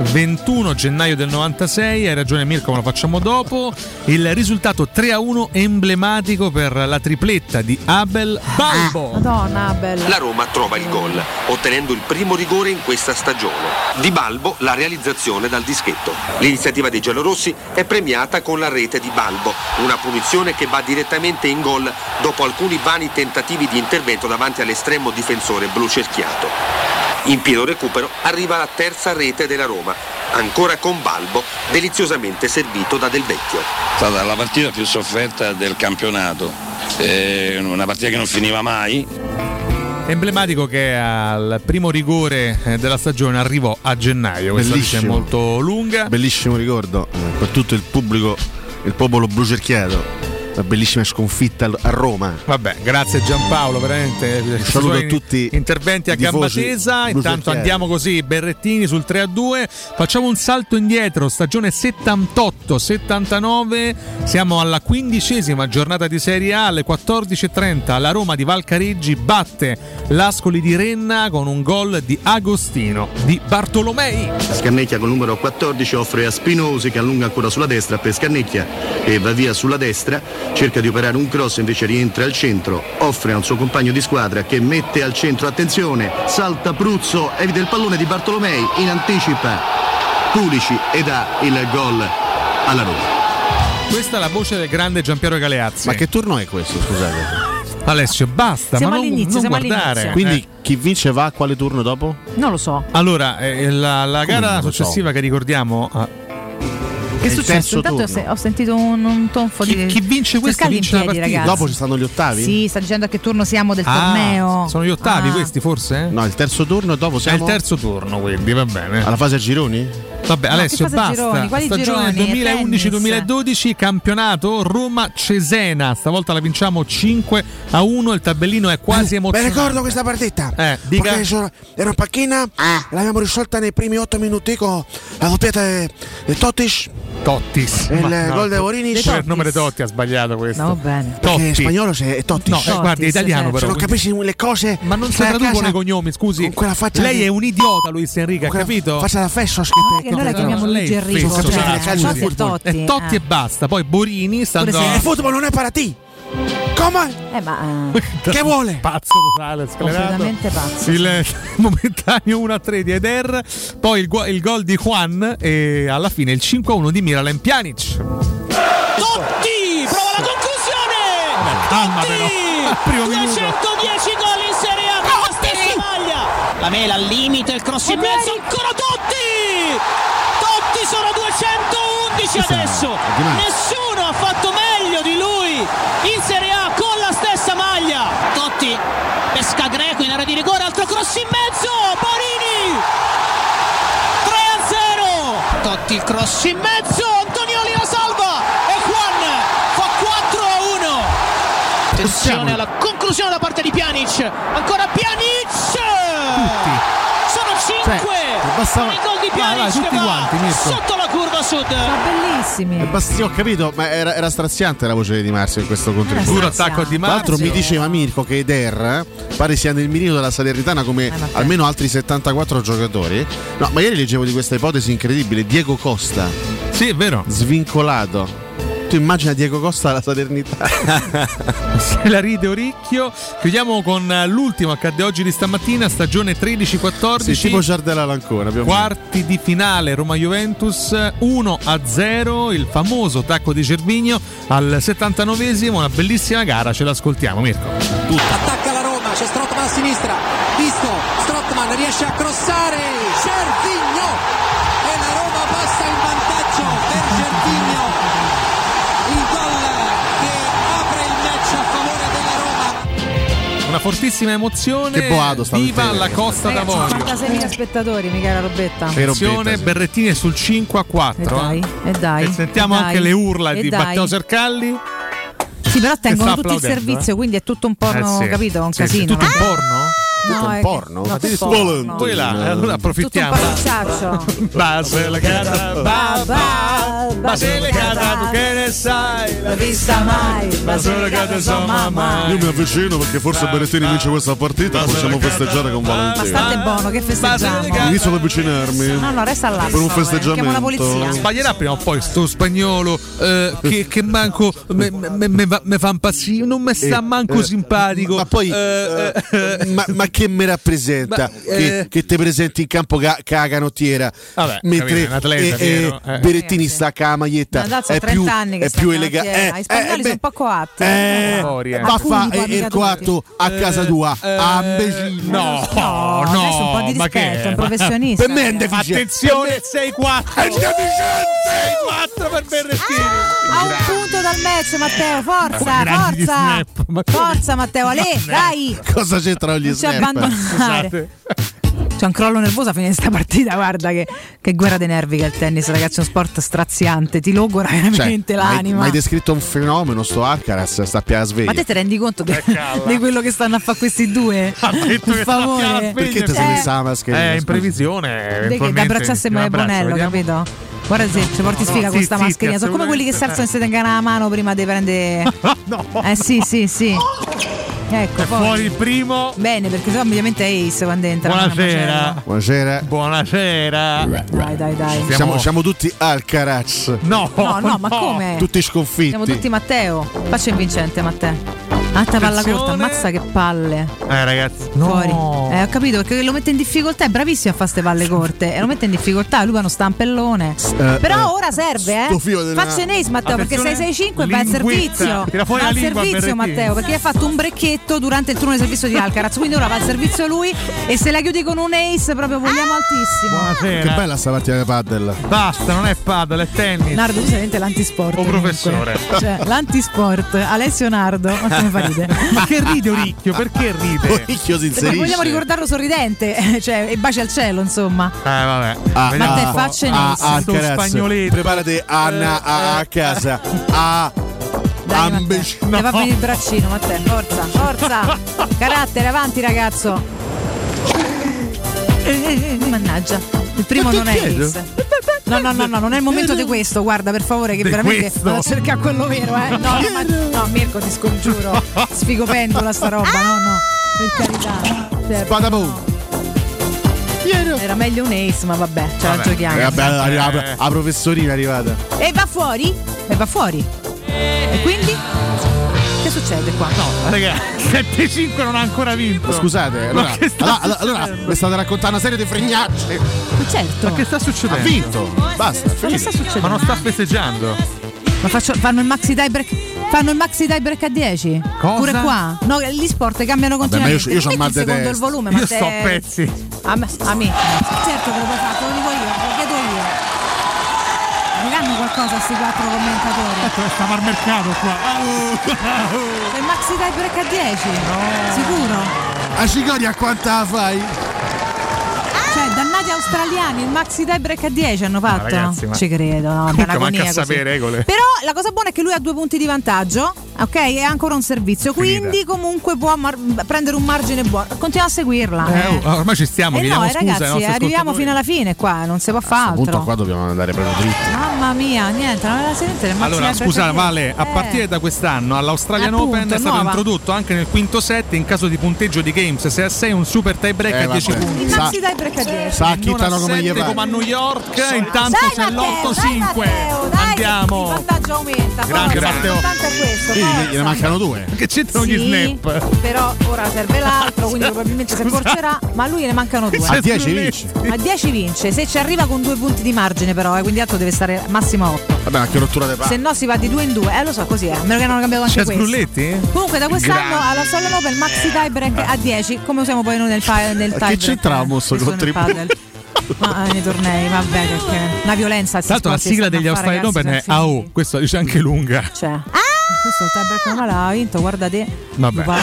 21 gennaio del 96, hai ragione Mirko, ma lo facciamo dopo. Il risultato 3-1 emblematico per la tripletta di Abel Balbo. Madonna, bella. La Roma trova il gol, ottenendo il primo rigore in questa stagione. Di Balbo la realizzazione dal dischetto. L'iniziativa dei giallorossi è premiata con la rete di Balbo, una punizione che va direttamente in gol dopo alcuni vani tentativi di intervento davanti all'estremo difensore blu cerchiato. In pieno recupero arriva la terza rete della Roma, ancora con Balbo, deliziosamente servito da Del Vecchio. È stata la partita più sofferta del campionato, Eh, una partita che non finiva mai. Emblematico che al primo rigore eh, della stagione arrivò a gennaio, questa è Bellissimo. molto lunga. Bellissimo ricordo per tutto il pubblico, il popolo blu Una bellissima sconfitta a Roma. Vabbè, grazie Giampaolo, veramente. Un saluto a tutti interventi a gamba tesa. Intanto andiamo così, Berrettini sul 3 a 2. Facciamo un salto indietro, stagione 78-79. Siamo alla quindicesima giornata di Serie A, alle 14.30. La Roma di Valcareggi batte l'Ascoli di Renna con un gol di Agostino di Bartolomei. Scannecchia col numero 14 offre a Spinosi che allunga ancora sulla destra per Scannecchia e va via sulla destra, cerca di operare un cross invece rientra al centro, offre a un suo compagno di squadra che mette al centro, attenzione, salta Pruzzo, evita il pallone di Bartolomei, in anticipa Pulici e dà il gol alla Roma. Questa è la voce del grande Giampiero Galeazzi. Ma che turno è questo, scusate? Alessio, basta, Siamo ma non, all'inizio, non siamo guardare. all'inizio. Quindi Eh. chi vince va a quale turno dopo? Non lo so. Allora, eh, la, la gara lo so? successiva che ricordiamo. ah, Che è il successo? terzo Intanto se- ho sentito un, un tonfo Chi- di. chi vince questo in vince la partita. ragazzi. Dopo ci stanno gli ottavi? Sì, sta dicendo a che turno siamo del ah, torneo. Sono gli ottavi Ah. questi, forse? No, il terzo turno e dopo È siamo il terzo turno, quindi va bene. alla fase a gironi? Vabbè, No, Alessio, basta. gironi? Quali Stagione gironi? 2011-2012, campionato Roma-Cesena. Stavolta la vinciamo 5 a 1. Il tabellino è quasi Mi emozionante. ricordo questa partita. Eh, dica. Perché in panchina, l'abbiamo risolta nei primi 8 minuti con la doppietta di di Totis. Tottis. Il Ma gol di Vorinis. Cioè, il nome di Totti ha sbagliato questo. No, bene. Perché in Totti. spagnolo se- è Totis. No, eh, guardi, è italiano certo. Se però. non capisci le cose. Ma non si traducono i cognomi, scusi. Con quella faccia Lei di- è un idiota, Luis Enrique, ha capito? Faccia da Fessos che te. Che noi la chiamiamo Luigi è Enrico. Cioè, Totti di e Totti. E Totti Ah. e basta. Poi Borini sta se-. Il football non è para ti. Come? Eh, ma. eh, Che vuole? Pazzo totale, sclerato. Completamente pazzo. Il momentaneo 1-3 di Eder, poi il, il gol di Juan e alla fine il 5-1 di Miralem Pjanic. Totti prova la conclusione minuto. 210 gol in Serie A con la stessa maglia la mela al limite il cross in mezzo ancora Totti Totti sono 211 adesso Marzio. nessuno ha fatto meglio di lui in Serie A con la stessa maglia Totti pesca Greco in area di rigore altro cross in mezzo, Borini! 3 a 0! Totti il cross in mezzo, Antonioli la salva e Juan fa 4 a 1. Attenzione alla conclusione da parte di Pjanic, ancora Pjanic! Sono 5! Bastava- il gol di Vai, vai, Pjanic tutti che va quanti, Mirko. sotto la curva sud. Bellissimi. E basti, ho capito, ma era, era straziante la voce di Di Marzio in questo contributo. Duro attacco Di Tra l'altro mi Marzio. diceva Mirko che Eder eh, pare sia nel mirino della Salernitana come almeno altri 74 giocatori. No, ma ieri leggevo di questa ipotesi incredibile. Diego Costa. Sì, è vero. Svincolato. Tu immagina Diego Costa alla Salernitana. Se la ride Oricchio. Chiudiamo con l'ultimo accadde oggi di stamattina, stagione 13-14. sì, tipo Giardella Lancona. Quarti di finale Roma-Juventus 1 a 0, il famoso tacco di Cervigno al 79esimo, una bellissima gara, ce l'ascoltiamo Mirko. Attacca la Roma, c'è Strottman a sinistra, visto, Strottman riesce a crossare, Cervigno Una fortissima emozione. Che boato sta Viva la Costa d'Avorio. 56.000 spettatori, Michele Robetta. Attenzione, Berrettini è sul 5 a 4. E dai, e dai. E sentiamo e anche dai, le urla di dai. Matteo Sercalli. Sì, però tengono tutto il servizio, eh. quindi è tutto un porno, Eh sì. capito? Un Sì, sì, casino. tutto un no? porno? No, Tutto un è- porno? no, Ma ti porno. Poi là, allora Tutto un approfittiamo. Base la cara, ba, ba, base la cara, tu che ne sai? L'ho vista mai, ma che te so mamma. Io mi avvicino perché forse Berrettini vince questa partita. Possiamo festeggiare con Ma Valentino. state buono, che festeggiamo? Inizio ad avvicinarmi. No, no, resta là. Per un la polizia. festeggiamento. Sbaglierà prima o poi sto spagnolo eh, che, che manco me, me- me me fa impazzire, non mi sta Eh, manco eh, simpatico. Ma poi, Eh, eh, ma, ma che mi rappresenta? Ma, che, eh, che te presenti in campo ca- ca canottiera Vabbè, mentre capito, atleta, eh, eh, eh. Berettini sta con la maglietta. È 30 più, è più elegante. canottiera. I spagnoli sono un po' coatti. Eh, eh. va a Alcuni fare poi, il quarto a casa tua. No, No, no, un po' di ma che rispetto, è un professionista. Per me è deficiente. Attenzione, 6-4. È deficiente! 6-4 per Berrettini. A un punto dal match, Matteo, forza, forza. Forza, Matteo, Ale, dai. Cosa c'entrano gli snap? Abbandonare. Scusate. C'è un crollo nervoso a fine di sta partita, guarda che, che guerra dei nervi che è il tennis, ragazzi, è uno sport straziante, ti logora Cioè, veramente hai- l'anima. Ma hai descritto un fenomeno, sto Alcaraz sta più a sveglia. Ma te ti rendi conto calla. di quello che stanno a fare questi due? Per favore. Perché ti sei messa la mascherina? Eh, in previsione. Che abbracciasse Bonello, capito? Guarda se ci porti sfiga no, con sta zitti, mascherina. Sono come quelli che si alzano e si tengono la mano prima di prendere. No. Eh sì, sì, sì. Ecco, È poi. fuori il primo. Bene, perché sennò ovviamente è Ace quando entra. Buonasera. Buonasera. Buonasera. Dai, dai, dai. Siamo, siamo tutti Alcaraz. No, No, no, ma come? Tutti sconfitti. Siamo tutti Matteo. Faccia il vincente, Matteo. Alta palla corta, ammazza che palle. Eh, ragazzi. Fuori. No. Eh, ho capito perché lo mette in difficoltà. È bravissimo a fare queste palle corte. E lo mette in difficoltà. Lui fa uno stampellone. Eh, Però eh, ora serve, eh. della- ace, Matteo, perché Attenzione, 665 va al servizio. Va al servizio. Matteo, perché ha fatto un brecchetto durante il turno di servizio di Alcaraz. Quindi ora va al servizio lui. E se la chiudi con un ace, proprio vogliamo altissimo. Buonasera. Che bella sta partita di paddle. Basta, non è paddle, è tennis. Nardo, tu sei veramente l'antisport. Comunque. professore. Cioè, l'antisport. Alessio Nardo. Ma come fa ridere? Ma che ride Oricchio? Perché ride? Ricchio si inserisce. vogliamo ricordarlo sorridente, cioè, e baci al cielo, insomma. Eh, vabbè. Ah, Ma te ah, facce ah, ah, Alcaraz. Spagnoletto. Preparati Anna a, a casa. A Dai. Imbecille. Te va bene il braccino, Matteo. Forza, forza. Carattere, avanti, ragazzo. Eh, eh, eh, Mannaggia, il primo non è? Ace. No, no, no, no, non è il momento di questo, guarda, per favore, che Di veramente questo? vado a cercare quello vero, eh. No, no, ma- no, Mirko, ti scongiuro. Sfigo pendola sta roba, no, no. Per carità. Cioè, Spada boom. Era meglio un ace, ma vabbè, ce la Vabbè. giochiamo. Eh, vabbè, arriva- Eh. la professorina è arrivata. E va fuori? E va fuori. E quindi? Che succede qua? No, raga, 7-5 non ha ancora vinto. Scusate, allora, allora, allora, mi state raccontando una serie di fregnacce. Ma certo. Ma che sta Ha succedendo? vinto. Basta, Ma che sta succedendo? Ma non sta festeggiando. Ma faccio- fanno il maxi tie break. Fanno il maxi tie break a 10? Cosa? Pure qua? No, gli sport cambiano io continuamente. c'ho- io c'ho Metti mal secondo il volume, Io sto a pezzi. A me, a me. Certo che lo puoi fare, te lo dico io, lo chiedo io. Diranno qualcosa a sti quattro commentatori. Dove stava al mercato qua? C'è il maxi tie break a 10? Sicuro? A Cicoria quanta fai? Campionati australiani, il maxi tie break a 10 hanno fatto. ragazzi, ma- Ci credo, no, è una manca sapere regole. Però la cosa buona è che lui ha due punti di vantaggio, ok? E ha ancora un servizio, quindi comunque può mar- prendere un margine buono. Continua a seguirla. Eh, eh. oh, ormai ci stiamo, Eh chiediamo no, eh, scusa ragazzi, arriviamo fino alla fine qua, non si può fare Appunto altro. qua dobbiamo andare proprio dritti. Mamma mia, niente, non il maxi Allora, scusa, a 10. Vale, a Eh. partire da quest'anno all'Australian Appunto, Open è stato nuova. introdotto anche nel quinto set in caso di punteggio di games 6 a 6 un super tie break Eh, a 10 vabbè. punti. Il maxi tie break a 10. Sa stanno come gli va. come a New York, intanto Dai, c'è Matteo, l'8-5. dai, Matteo, dai, Andiamo. Il vantaggio aumenta. Grande Matteo. Questo. Sì, mancano due. Che c'entrano gli Sì, snap? Però ora serve l'altro, quindi probabilmente si accorcerà. Ma a lui ne mancano due. A 10 vince. A 10 vince. Se ci arriva con due punti di margine, però, eh, quindi altro deve stare massimo a 8. Vabbè, ma che rottura di Se palle. no si va di due in due. Eh, lo so, così è. A meno che non hanno cambiato anche C'è questo. Sgrulletti? Comunque da quest'anno Grande. alla Australian Open maxi tie break a 10, come usiamo poi noi nel, pa- nel tie Che break. sto eh, questo nel contributo? Ma eh, nei tornei, vabbè, perché una violenza. Tra l'altro la sigla degli Australian Open è AO, questa dice anche lunga. Cioè. Ah! Questo è break normale, ha vinto, guarda te. Vabbè. Fa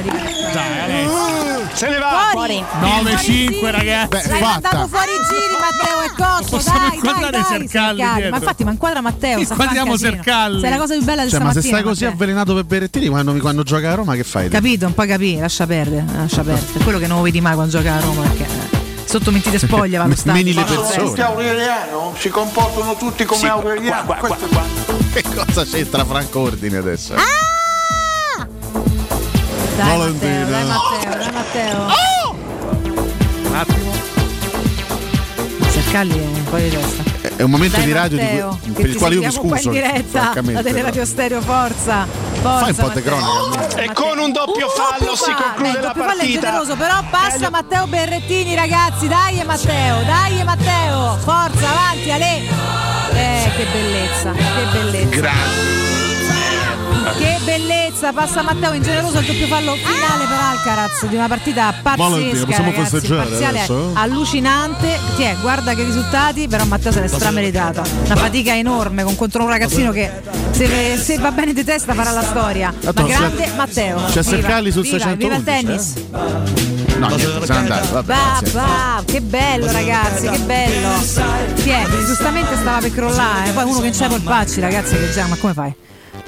divertire. Se ne va! Fuori! 9-5 ragazzi. Beh, L'hai fatta. mandato fuori i giri Matteo e Cotto, Possiamo dai, dai, inquadrare dai, Sercalli dietro. Ma infatti, ma inquadra Matteo, Inquadriamo. Sercalli. Sei la cosa più bella di Cioè, ma se stai così Matteo. avvelenato per Berettini quando, quando gioca a Roma, che fai? Capito, un po' capì, lascia perdere, lascia perdere. È quello che non lo vedi mai quando gioca a Roma, perché eh, sotto mentite spoglie va lo stadio. Meni le persone. Aureliano? Si comportano tutti come Aureliano. Questo qua. Che cosa c'entra Franco Ordine adesso? Dai Valentina. Matteo, dai Matteo, dai Matteo. Un attimo. Sercalli è un po' di testa. È un momento Dai di radio di Matteo, cui- che per il quale io mi scuso. in diretta da. Teleradio Stereo, forza. forza Fai un po' di cronaca. E con un doppio fallo si Beh, conclude il la doppio fallo è partita. generoso, però passa Matteo Berrettini, ragazzi. Dai Matteo, dai Matteo. Forza, avanti, Ale. Eh, che bellezza, che bellezza. Che bellezza, passa Matteo ingeneroso il doppio fallo finale per Alcaraz di una partita pazzesca, possiamo ragazzi, festeggiare parziale adesso? allucinante. Tiè, guarda che risultati, però Matteo se l'è strameritato. Una fatica enorme con contro un ragazzino che se, se va bene di testa farà la storia. Ma grande c'è- Matteo. c'è Sercalli sul viva, Viva il 611, tennis. No, niente, se n'è andato. Vabbè, che bello ragazzi, che bello. Tiè, giustamente stava per crollare, poi uno che non c'ha polpacci, ragazzi, che già, ma come fai?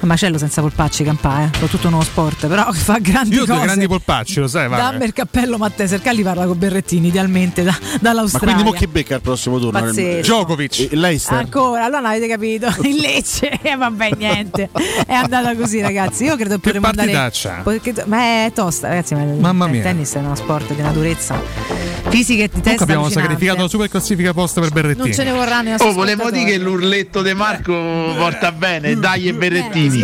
Un macello senza polpacci, campà, eh. Soprattutto un nuovo sport, però che fa grandi Io ho cose. due grandi polpacci, lo sai, va. Dammi il cappello Matteo Sercalli parla con Berrettini idealmente da- Ma dall'Australia. quindi mo chi becca al prossimo turno? Pazzesco. Djokovic. Eh, Leicester. Ancora, allora non avete capito. Il Lecce, e vabbè, niente. È andata così, ragazzi. Io credo che potremmo andare. partitaccia. Perché- Ma è tosta, ragazzi. Ma il- Mamma il mia. tennis è uno sport di una durezza fisica e di testa. abbiamo allucinante. sacrificato la super classifica posta per Berrettini. Non ce ne vorranno Oh, volevo dire che l'urletto di Marco porta bene, dai e Berrettini. On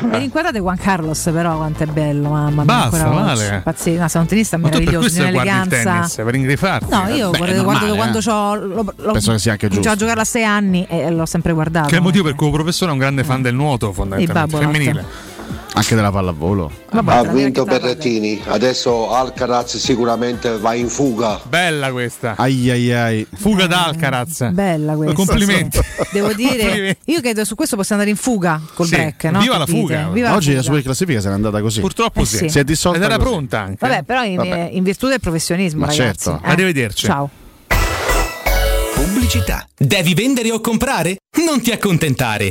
fire. E inquadrate Juan Carlos, però, quanto è bello, mamma mia. Basta, oggi. Pazzesco, no, sei un tenista Ma meraviglioso, un'eleganza. per ingrifarti. No, io Beh, guardo, guardo da quando eh. c'ho, l'ho, l'ho, Penso che sia anche cominciato giusto. a giocarla a sei anni e l'ho sempre guardato. Che è il motivo per cui il professore è un grande fan del nuoto, fondamentalmente. Femminile. Anche della pallavolo. Ha vinto Berrettini, adesso Alcaraz sicuramente va in fuga. Bella questa. Ai ai ai. Fuga da Alcaraz. Bella questa. Complimenti. sì. Devo dire, Complimenti. io credo su questo possiamo andare in fuga col Sì, break. No? viva Che la fuga. Viva Oggi la la fuga. super classifica se n'è andata così. Purtroppo Eh sì. sì. Si è dissolta Ed era così. pronta anche. Vabbè, però in, Vabbè. in virtù del professionismo, Ma ragazzi. certo. Eh? Arrivederci. Ciao. Pubblicità. Devi vendere o comprare? Non ti accontentare.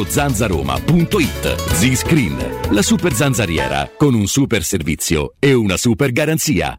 zanzaroma.it. Z-Screen, la super zanzariera con un super servizio e una super garanzia.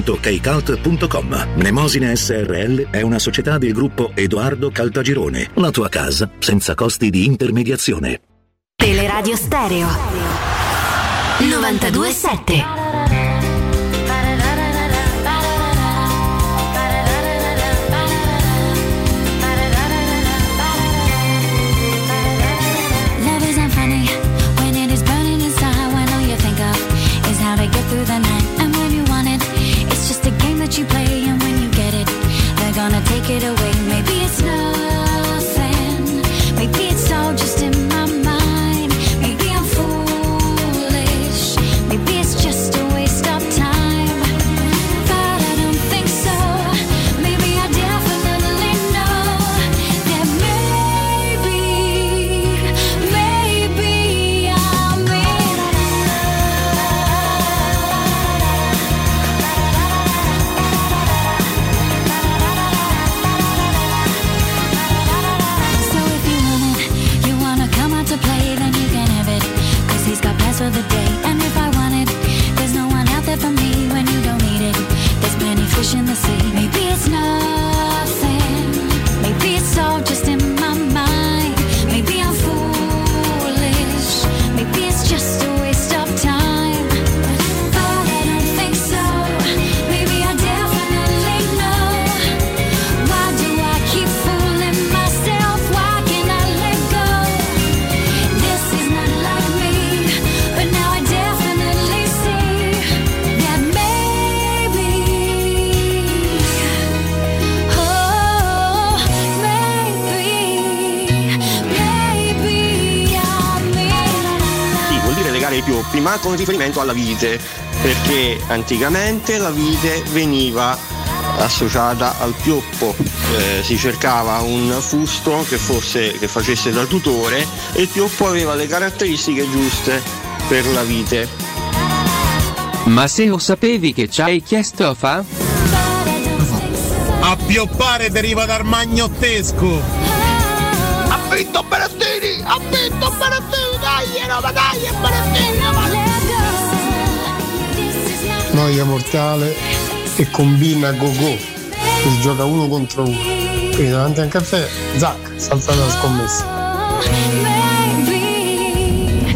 www.keicalt.com. Mnemosine SRL è una società del gruppo Edoardo Caltagirone. La tua casa senza costi di intermediazione. Teleradio Stereo 927. Con riferimento alla vite, perché anticamente la vite veniva associata al pioppo eh, si cercava un fusto che, fosse, che facesse da tutore e il pioppo aveva le caratteristiche giuste per la vite. Ma se lo sapevi che c'hai chiesto a fa? A pioppare deriva dal magnottesco. Ha vinto Barattini! Ha vinto Barattini! Dai, Roma, dai, Barattini! Noia mortale e combina go-go. Si gioca uno contro uno. Quindi davanti a un caffè, zac, salta la scommessa.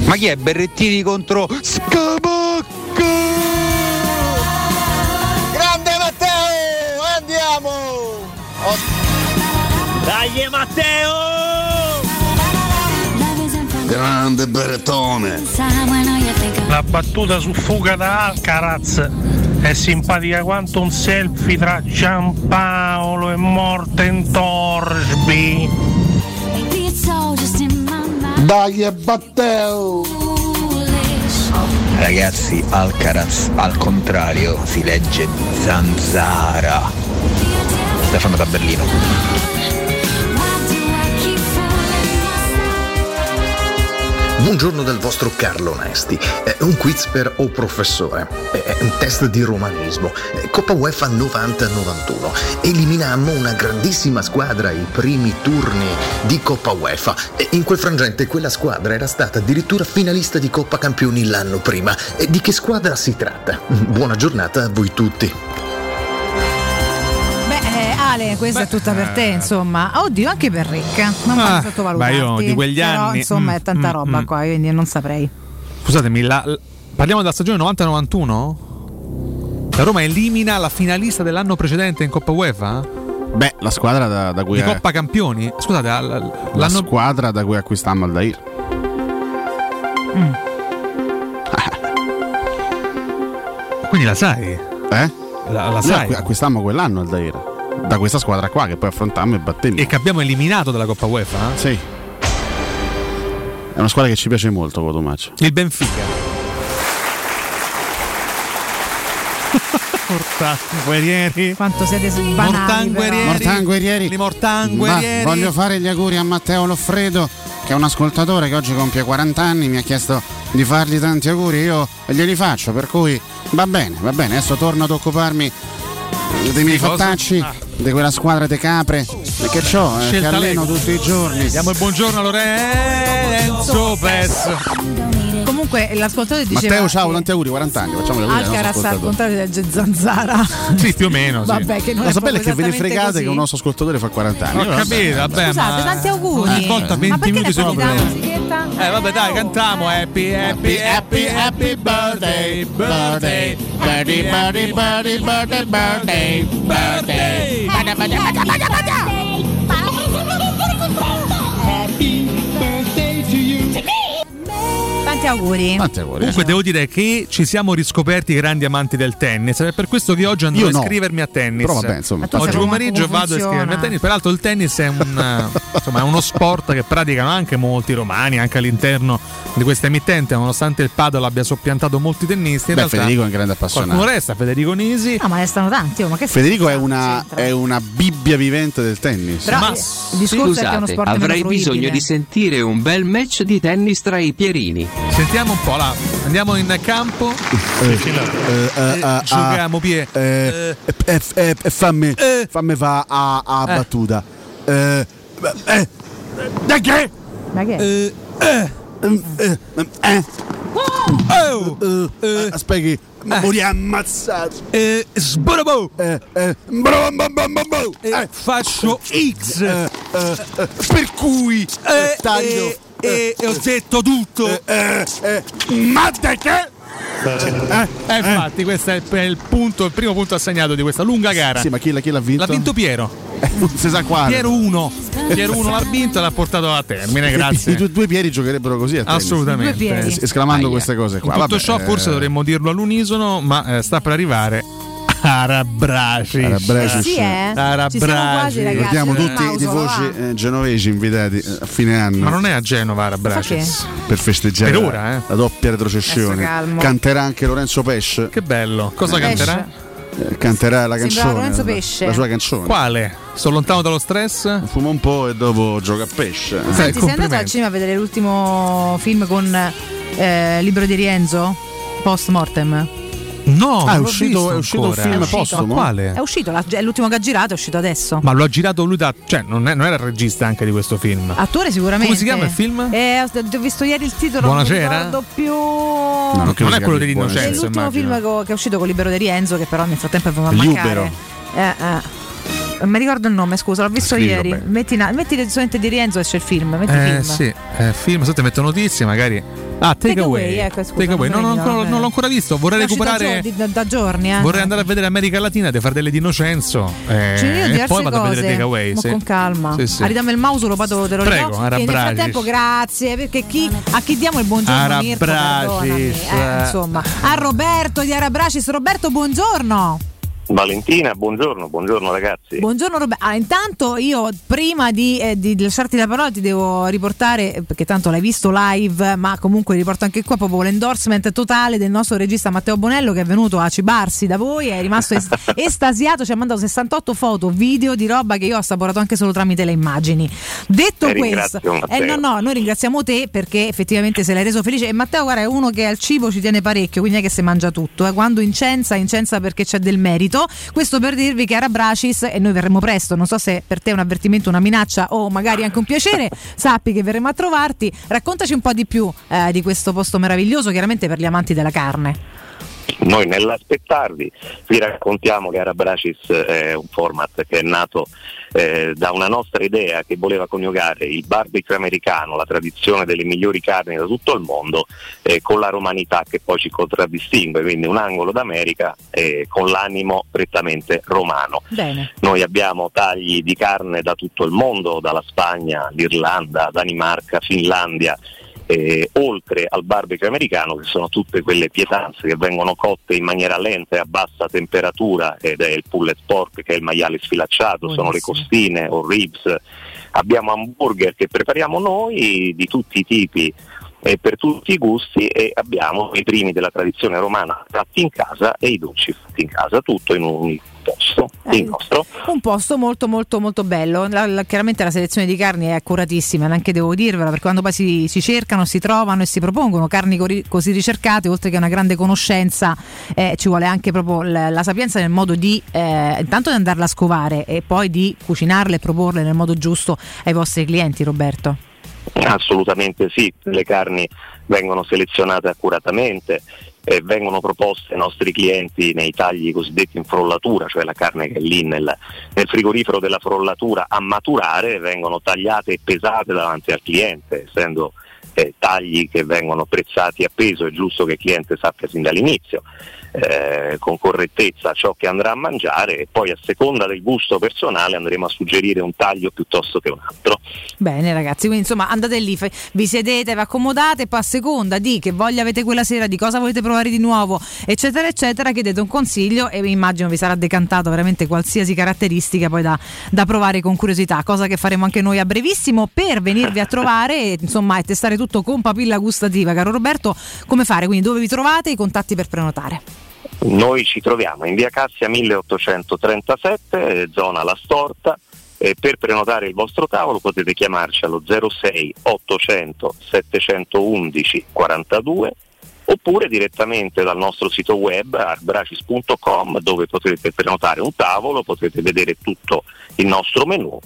Ma chi è Berrettini contro Scamacca? Grande Matteo! Andiamo! Dai Matteo! Grande Beretone. La battuta su fuga da Alcaraz è simpatica quanto un selfie tra Giampaolo e Morten Torsby. Dai e Matteo! Ragazzi, Alcaraz al contrario si legge Zanzara. Stefano da Berlino. Buongiorno dal vostro Carlo Onesti. Eh, un quiz per O professore. Eh, un test di romanismo. Eh, Coppa UEFA 90-91. Eliminammo una grandissima squadra ai primi turni di Coppa UEFA. In quel frangente quella squadra era stata addirittura finalista di Coppa Campioni l'anno prima. Di che squadra si tratta? Buona giornata a voi tutti. Beh, eh, Ale, questa è tutta per te, insomma. Oddio, anche per Ricca. Non Ah, sottovalutarti. ma io di quegli Però, anni, insomma, mm, è tanta mm, roba mm. qua, quindi non saprei. Scusatemi, la- l- parliamo della stagione 90-91? La Roma elimina la finalista dell'anno precedente in Coppa UEFA? Beh, la squadra da, da cui Di è- Coppa Campioni? Scusate, al- al- la l'anno squadra da cui acquistammo Aldair. Quindi la sai? Eh? La, la Noi sai? acqu- acquistammo quell'anno Aldair. Da questa squadra qua che poi affrontammo e battemmo. E che abbiamo eliminato dalla Coppa UEFA? Sì. È una squadra che ci piace molto, Cotomaccio. Il Benfica. Mortanguerieri. Quanto siete banali. Mortanguerieri. Mortanguerieri. Li Mortanguerieri. Ma voglio fare gli auguri a Matteo Loffredo, che è un ascoltatore che oggi compie 40 anni, mi ha chiesto di fargli tanti auguri, io glieli faccio, per cui va bene, va bene, adesso torno ad occuparmi dei miei fattacci, Ah. Di quella squadra di capre e che c'ho, eh, che Scelta alleno tutti i giorni. Diamo il buongiorno a Lorenzo Pes. Comunque, l'ascoltatore diceva. Matteo, ciao, tanti auguri, 40 anni, facciamo gli auguri Alcaraz al contrario legge Zanzara. Sì, più o meno. Sì. Vabbè, che non La proprio è che ve ne fregate così. che un nostro ascoltatore fa 40 anni. Ho capito, vabbè, Scusate, ma... tanti auguri. Ascolta, 20 Ma perché minuti sono la musichetta? Eh vabbè dai, cantiamo Happy Happy Happy Happy Birthday Birthday Happy Happy Birthday Birthday Birthday Birthday Tanti auguri. Tanti auguri. Comunque devo dire che ci siamo riscoperti grandi amanti del tennis ed è per questo che oggi andrò Io a no. iscrivermi a tennis. Però vabbè, insomma. Ma oggi pomeriggio vado a iscrivermi a tennis. Peraltro il tennis è un, eh, insomma, è uno sport che praticano anche molti romani, anche all'interno di questa emittente, nonostante il padel abbia soppiantato molti tennisti. In Beh, realtà Federico è un grande appassionato. Qualcuno resta, Federico Nisi. No, ma restano tanti. oh, ma che Federico è una, è una bibbia vivente del tennis. Però, eh, il discorso è che è uno Scusate, sport avrei bisogno di sentire un bel match di tennis tra i Pierini. Sentiamo un po' là. Andiamo in campo. Eh, eh, eh, giochiamo, Pie. eh, eh, eh, eh, fammi, fammi fa a, a Eh. battuta. Eh, eh, da che? Ma che? Eh, eh, eh, eh. Oh! Eh, Aspetta, morì ammazzato. Eh, sborobo! Eh, eh. Eh, faccio X. Eh, eh, eh, per cui Eh, taglio. Eh, eh, e ho detto tutto. Eh, eh, ma da che? Eh, Eh, infatti, questo è il, punto, il primo punto assegnato di questa lunga gara. Sì, ma chi, l'ha- chi l'ha vinto? L'ha vinto Piero. non si sa quale. Piero 1. Piero 1 l'ha vinto e l'ha portato a termine, I grazie. due, due Pieri giocherebbero così a tennis. Assolutamente. Es- Esclamando Aia. queste cose qua. In tutto Vabbè, ciò forse eh, dovremmo dirlo all'unisono, ma eh, sta per arrivare Arabraci. Arabracic. Sì, eh? Arabraci. Ricordiamo tutti i tifosi eh, genovesi invitati eh, a fine anno Ma non è a Genova Arabraci. Per festeggiare Per la- ora, eh. la doppia retrocessione. Canterà anche Lorenzo Pesce. Che bello. Cosa Pesce. canterà? Eh, Canterà la canzone. Lorenzo la- Pesce. La sua canzone. Quale? Sto lontano dallo stress? Fuma un po' e dopo gioca a pesce. Senti, sei andato al cinema a vedere l'ultimo film con eh, Libro di Rienzo? Post mortem? No, Ah, è non uscito- è uscito un film È uscito. postumo? Quale? È uscito, è l'ultimo che ha girato, è uscito adesso. Ma lo ha girato lui da. cioè, non, è- non era il regista anche di questo film. Attore sicuramente. Come si chiama il film? Eh, ho, ho visto ieri il titolo, Buonasera? non ricordo più. non credo Non è quello dell'innocenza, È l'ultimo immagino. film co- che è uscito con Libero di Rienzo, che però nel frattempo è venuto a Libero. mancare. Eh, eh. Mi ricordo il nome, scusa, l'ho visto Scrivilo ieri. bene. Metti, na- metti solamente di Rienzo esce il film. Metti Eh film. sì, eh, film, se te metto notizie magari. Ah, take, Take ecco, Take away. non No, no, veniva, ancora- vabbè. non l'ho ancora visto. Vorrei uscito recuperare. da, da giorni, eh. Vorrei andare a vedere America Latina di fare delle di Innocenzo. eh, e poi vado a cose. vedere Take Away. Mo sì. con calma. Sì, sì. Aridame il mouse, lo vado te lo Prego, nel frattempo, grazie. Perché chi, a chi diamo il buongiorno? Mirko, Arabracis. eh, insomma, a Roberto di Arabracis. Roberto, buongiorno. Valentina, buongiorno, buongiorno ragazzi. Buongiorno Roberto. Ah, intanto io prima di, eh, di lasciarti la parola ti devo riportare, eh, perché tanto l'hai visto live, ma comunque riporto anche qua proprio l'endorsement totale del nostro regista Matteo Bonello che è venuto a cibarsi da voi, è rimasto es- estasiato, ci ha mandato 68 foto, video di roba che io ho assaporato anche solo tramite le immagini. Detto Eh, questo, eh, no, no, noi ringraziamo te perché effettivamente se l'hai reso felice e Matteo guarda è uno che al cibo ci tiene parecchio, quindi è che si mangia tutto, eh. quando incensa, incensa perché c'è del merito. Questo per dirvi che Arabracis e noi verremo presto, non so se per te è un avvertimento, una minaccia o magari anche un piacere, sappi che verremo a trovarti. Raccontaci un po' di più eh, di questo posto meraviglioso, chiaramente per gli amanti della carne. Noi nell'aspettarvi vi raccontiamo che Arabracis è un format che è nato eh, da una nostra idea che voleva coniugare il barbecue americano, la tradizione delle migliori carni da tutto il mondo, eh, con la romanità che poi ci contraddistingue, quindi un angolo d'America eh, con l'animo prettamente romano. Bene. Noi abbiamo tagli di carne da tutto il mondo, dalla Spagna, l'Irlanda, Danimarca, Finlandia, eh, oltre al barbecue americano che sono tutte quelle pietanze che vengono cotte in maniera lenta e a bassa temperatura ed è il pullet pork che è il maiale sfilacciato, sono le costine o ribs, abbiamo hamburger che prepariamo noi di tutti i tipi e per tutti i gusti e abbiamo i primi della tradizione romana fatti in casa e i dolci fatti in casa, tutto in un posto, il nostro. Un posto molto molto molto bello. La- la- chiaramente la selezione di carni è accuratissima, neanche devo dirvelo, perché quando poi si, si cercano, si trovano e si propongono carni cori- così ricercate, oltre che una grande conoscenza, eh, ci vuole anche proprio la, la sapienza nel modo di eh, intanto di andarla a scovare e poi di cucinarle e proporle nel modo giusto ai vostri clienti, Roberto. Assolutamente sì, le carni vengono selezionate accuratamente e vengono proposte ai nostri clienti nei tagli cosiddetti in frollatura, cioè la carne che è lì nel, nel frigorifero della frollatura a maturare, vengono tagliate e pesate davanti al cliente, essendo eh, tagli che vengono prezzati a peso, è giusto che il cliente sappia sin dall'inizio. Eh, con correttezza ciò che andrà a mangiare e poi a seconda del gusto personale andremo a suggerire un taglio piuttosto che un altro. Bene ragazzi, quindi insomma andate lì, vi sedete, vi accomodate, poi a seconda di che voglia avete quella sera, di cosa volete provare di nuovo, eccetera, eccetera, chiedete un consiglio e immagino vi sarà decantato veramente qualsiasi caratteristica poi da, da provare con curiosità, cosa che faremo anche noi a brevissimo per venirvi a trovare e insomma e testare tutto con papilla gustativa. Caro Roberto, come fare? Quindi dove vi trovate i contatti per prenotare? Noi ci troviamo in via Cassia 1837, eh, zona La Storta. E per prenotare il vostro tavolo potete chiamarci allo 06 800 711 42 oppure direttamente dal nostro sito web arbracis.com dove potrete prenotare un tavolo, potete vedere tutto il nostro menù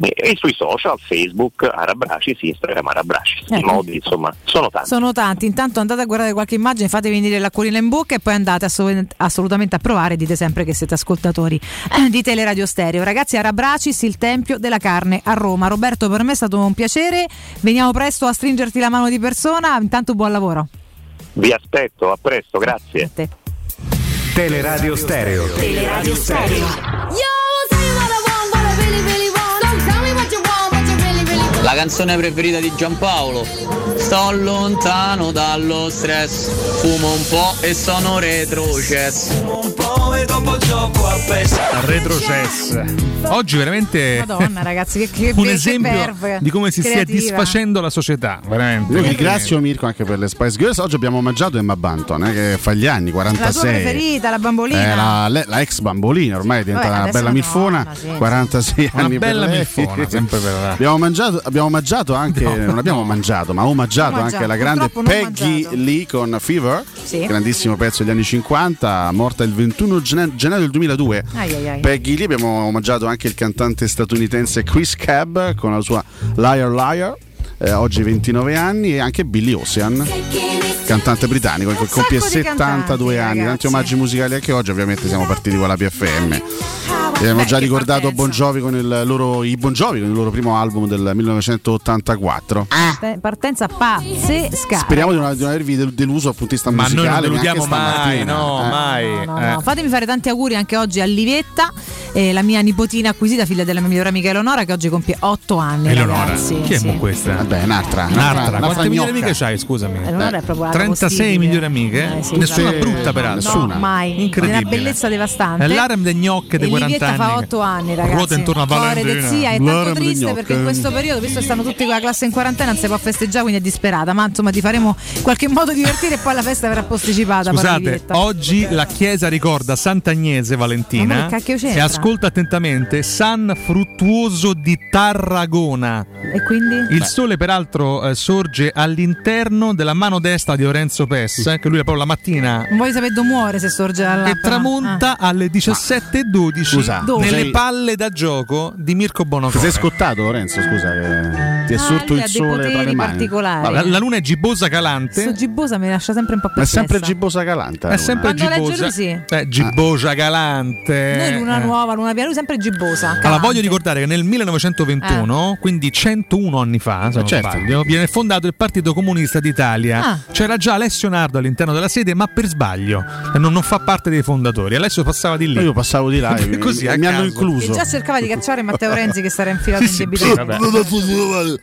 e sui social Facebook Arabracis, Instagram Arabracis. I Ecco. modi insomma sono tanti. Sono tanti, intanto andate a guardare qualche immagine, fatevi venire l'acquolina in bocca e poi andate assolut- assolutamente a provare, dite sempre che siete ascoltatori eh, di Teleradio Stereo. Ragazzi, Arabracis, il Tempio della Carne a Roma. Roberto, per me è stato un piacere, veniamo presto a stringerti la mano di persona, intanto buon lavoro. Vi aspetto, a presto, grazie. Teleradio Stereo. Teleradio Stereo. La canzone preferita di Giampaolo. Sto lontano dallo stress. Fumo un po' e sono retrocesso. un po' e dopo gioco a PES Retrocess. Oggi veramente Madonna, ragazzi, che, che un esempio di come si stia creativa. disfacendo la società, veramente. Io ringrazio Mirko anche per le Spice Girls. Oggi abbiamo omaggiato Emma Banton, eh, che fa gli anni, La tua 46. preferita, la bambolina. Eh, la, le- la ex bambolina, ormai è diventata Vabbè, una bella milfona, donna, sì. 46 Una anni bella per milfona, sempre per abbiamo, mangiato, abbiamo omaggiato anche, non abbiamo mangiato, ma omaggiato Omaggiato, anche la grande Peggy mangiato. Lee con Fever, Sì. grandissimo pezzo degli anni 50, morta il 21 gene- gennaio del 2002. Ai, ai, ai. Peggy Lee abbiamo omaggiato anche il cantante statunitense Chris Cab con la sua Liar Liar, eh, oggi 29 anni, e anche Billy Ocean, cantante britannico che compie sacco di 72 cantanti, anni. Tanti omaggi musicali anche oggi, ovviamente siamo partiti con la PFM. Abbiamo Beh, già ricordato. Bon Jovi con il loro, i Bon Jovi con il loro primo album del 1984. Parte- Partenza pazzesca. Speriamo di non, di non avervi del- deluso dal punto di vista Ma noi non musicale. deludiamo neanche mai, no, eh. mai. No, Eh. no. Fatemi fare tanti auguri anche oggi a Livetta, eh, la mia nipotina acquisita, figlia della mia migliore amica Eleonora, che oggi compie 8 anni. Eleonora, ragazzi. chi è Sì. questa? Vabbè, un'altra. Un'altra. una Quante migliori amiche c'hai, scusami? Eleonora è proprio la 36 capostipite. migliori amiche? Eh, sì, Nessuna sì. brutta peraltro. No, mai. Incredibile. Una bellezza devastante. È l'Arem dei gnocche dei E 40 Livietta anni. fa 8 anni, ragazzi. Ruota intorno a Cuore Valentina. zia è L'Arem tanto triste perché in questo periodo, visto che stanno tutti con la classe in quarantena, non si può festeggiare, quindi è disperata. Ma insomma, ti faremo in qualche modo divertire e poi la festa verrà posticipata. Scusate, oggi la chiesa ricorda Sant'Agnese Valentina Ma che cacchio e c'entra? Ascolta attentamente San Fruttuoso di Tarragona. E quindi? Il sole peraltro eh, sorge all'interno della mano destra di Lorenzo Pes, eh, che lui è proprio la mattina Non voglio sapere dove muore se sorge alla e tramonta alle 17.12 Scusa, nelle sei- palle da gioco di Mirko Ti Bonocore. sei scottato, Lorenzo? Scusa, che ti è Ah, sorto il sole tra le mani. particolari. La, la luna è gibbosa calante. Sto Gibbosa mi lascia sempre un po' Ma è sempre perplessa. Gibbosa Calanta. È sempre Quando gibbosa. lui sì. Eh, gibbosa calante. Noi luna Eh. Nuova, luna lui sempre Gibbosa. Allora, calante. voglio ricordare che nel 1921, quindi 101 anni fa, se non certo. sbaglio, viene fondato il Partito Comunista d'Italia. Ah. C'era già Alessio Nardo all'interno della sede, ma per sbaglio. E Non, non fa parte dei fondatori. Alessio passava di lì. Io passavo di là e Così, a mi hanno incluso. E già cercava di cacciare Matteo Renzi che sarà infilato Sì, in debito. sì, vabbè.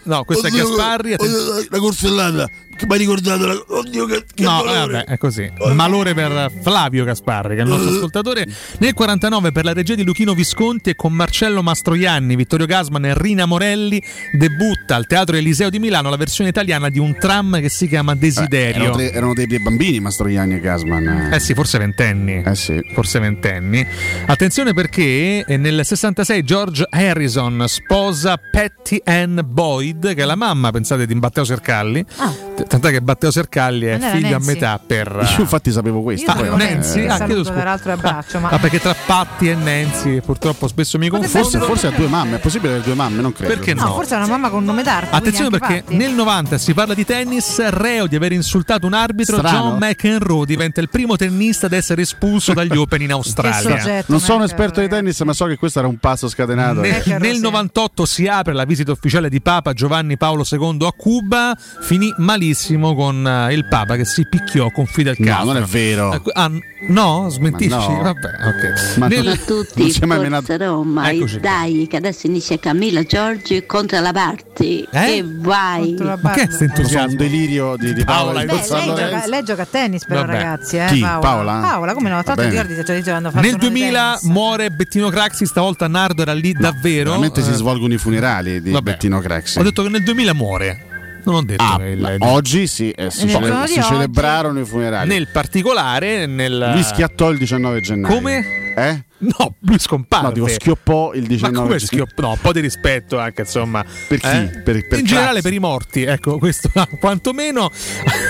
No, questo è Gasparri. atten- La corsellata che mi ha ricordato la... Oddio che, che No, dolore. vabbè, è così. Malore per Flavio Gasparri, che è il nostro ascoltatore. Nel 49 per la regia di Luchino Visconti e con Marcello Mastroianni, Vittorio Gasman e Rina Morelli debutta al Teatro Eliseo di Milano la versione italiana di un tram che si chiama Eh, Desiderio. erano, tre- erano dei, bambini Mastroianni e Gasman. Eh sì, forse ventenni. Eh sì. Forse ventenni. Attenzione perché eh, nel 66 George Harrison sposa Patty Ann Boyd, che è la mamma, pensate, di Matteo Sercalli. T- Tant'è che Matteo Sercalli è era figlio Nancy? a metà per... Io infatti sapevo questo. Io poi, Nancy, eh, Ah, scusa. peraltro abbraccio, ma Ah, perché tra Patti e Nancy purtroppo spesso mi confondo. Forse, forse ha due mamme, è possibile avere due mamme, non credo. Perché no, no? forse è una mamma con nome d'arte. Attenzione perché Patti. nel 90 si parla di tennis, reo di aver insultato un arbitro, Strano. John McEnroe diventa il primo tennista ad essere espulso dagli Open in Australia. soggetto, Non sono un esperto di tennis, ma so che questo era un passo scatenato. Ne- Merkel, nel sì. 98 si apre la visita ufficiale di Papa Giovanni Paolo II a Cuba, finì malissimo con eh, il Papa che si picchiò con Fidel No, Castro. non è vero. Eh, ah, no? Smentisci? No. Vabbè, ok. Ma Nel- tutti, si è mai menato- Forza Roma, Eccoci e dai che adesso inizia Camilla Giorgi contro la Parti Eh? e vai Ma che è questo un delirio di, di Paola. Paola, Beh, lei, gioca, lei gioca a tennis però Vabbè. ragazzi eh, Chi? Paola. Paola? Paola come no tanto ricordi se ci hanno fatto Nel uno di 2000 tennis. muore Bettino Craxi, stavolta Nardo era lì davvero. Veramente si Eh, svolgono i funerali di vabbè. Bettino Craxi. Ho detto che nel 2000 muore. Non ho detto Ah, che il- oggi sì, eh, si, cele- si oggi- celebrarono i funerali. nel particolare nel Lui schiattò il 19 gennaio. Come? Eh? No, lui scomparve. No, dico schioppò il Ma 19 come gennaio. schiopp- No, un po' di rispetto anche, insomma. Per chi? Eh? Per- per In generale Craxi. per i morti, ecco, questo quantomeno.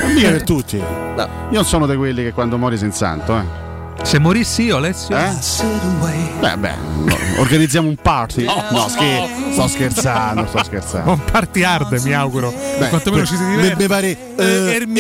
Non mica per tutti. Io non sono di quelli che quando muori sei in santo, eh. Se morissi io, Alessio. Eh? Beh, beh, no, organizziamo un party. No, scher- sto scherzando, sto scherzando. Un party hard, mi auguro. Beh, quantomeno ci si diverte. mi pare, Eh, eh, Erminimo,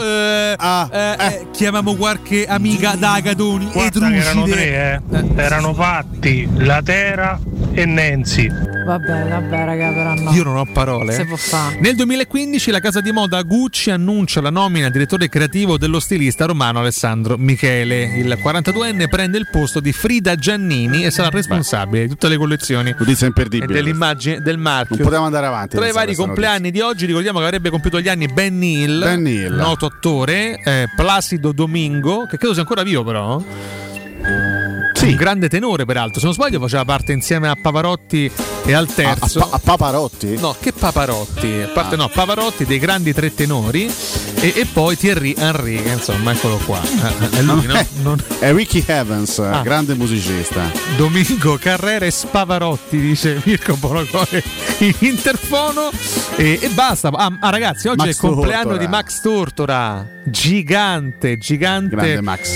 Erminimo. eh, Ah, eh, eh, chiamiamo qualche amica d'Agadoni. Guarda che erano tre, eh. Erano Patti, Latera e Nancy. vabbè vabbè raga però no Io non ho parole. si può fare Nel 2015 la casa di moda Gucci annuncia la nomina direttore creativo dello stilista romano Alessandro Michele. Il 42enne prende il posto di Frida Giannini e sarà responsabile di tutte le collezioni Notizia e imperdibile. dell'immagine del marchio. Non potevamo andare avanti. Tra i vari compleanni di oggi ricordiamo che avrebbe compiuto gli anni Ben Hill, Ben Hill. noto attore, eh, Placido Domingo, che credo sia ancora vivo però. Un grande tenore peraltro. Se non sbaglio faceva parte insieme a Pavarotti e al terzo. A, Pa- a Paparotti? No, che Paparotti? A parte no, Pavarotti dei grandi tre tenori e, e poi Thierry Henry, insomma, eccolo qua. Eh, È lui, no? Eh, È Ricky Evans, grande musicista. Domingo Carrera e Spavarotti, dice Mirko Bonocore in interfono. E, e basta. Ah, ah, ragazzi, oggi Max è il compleanno Tortora. di Max Tortora, gigante, gigante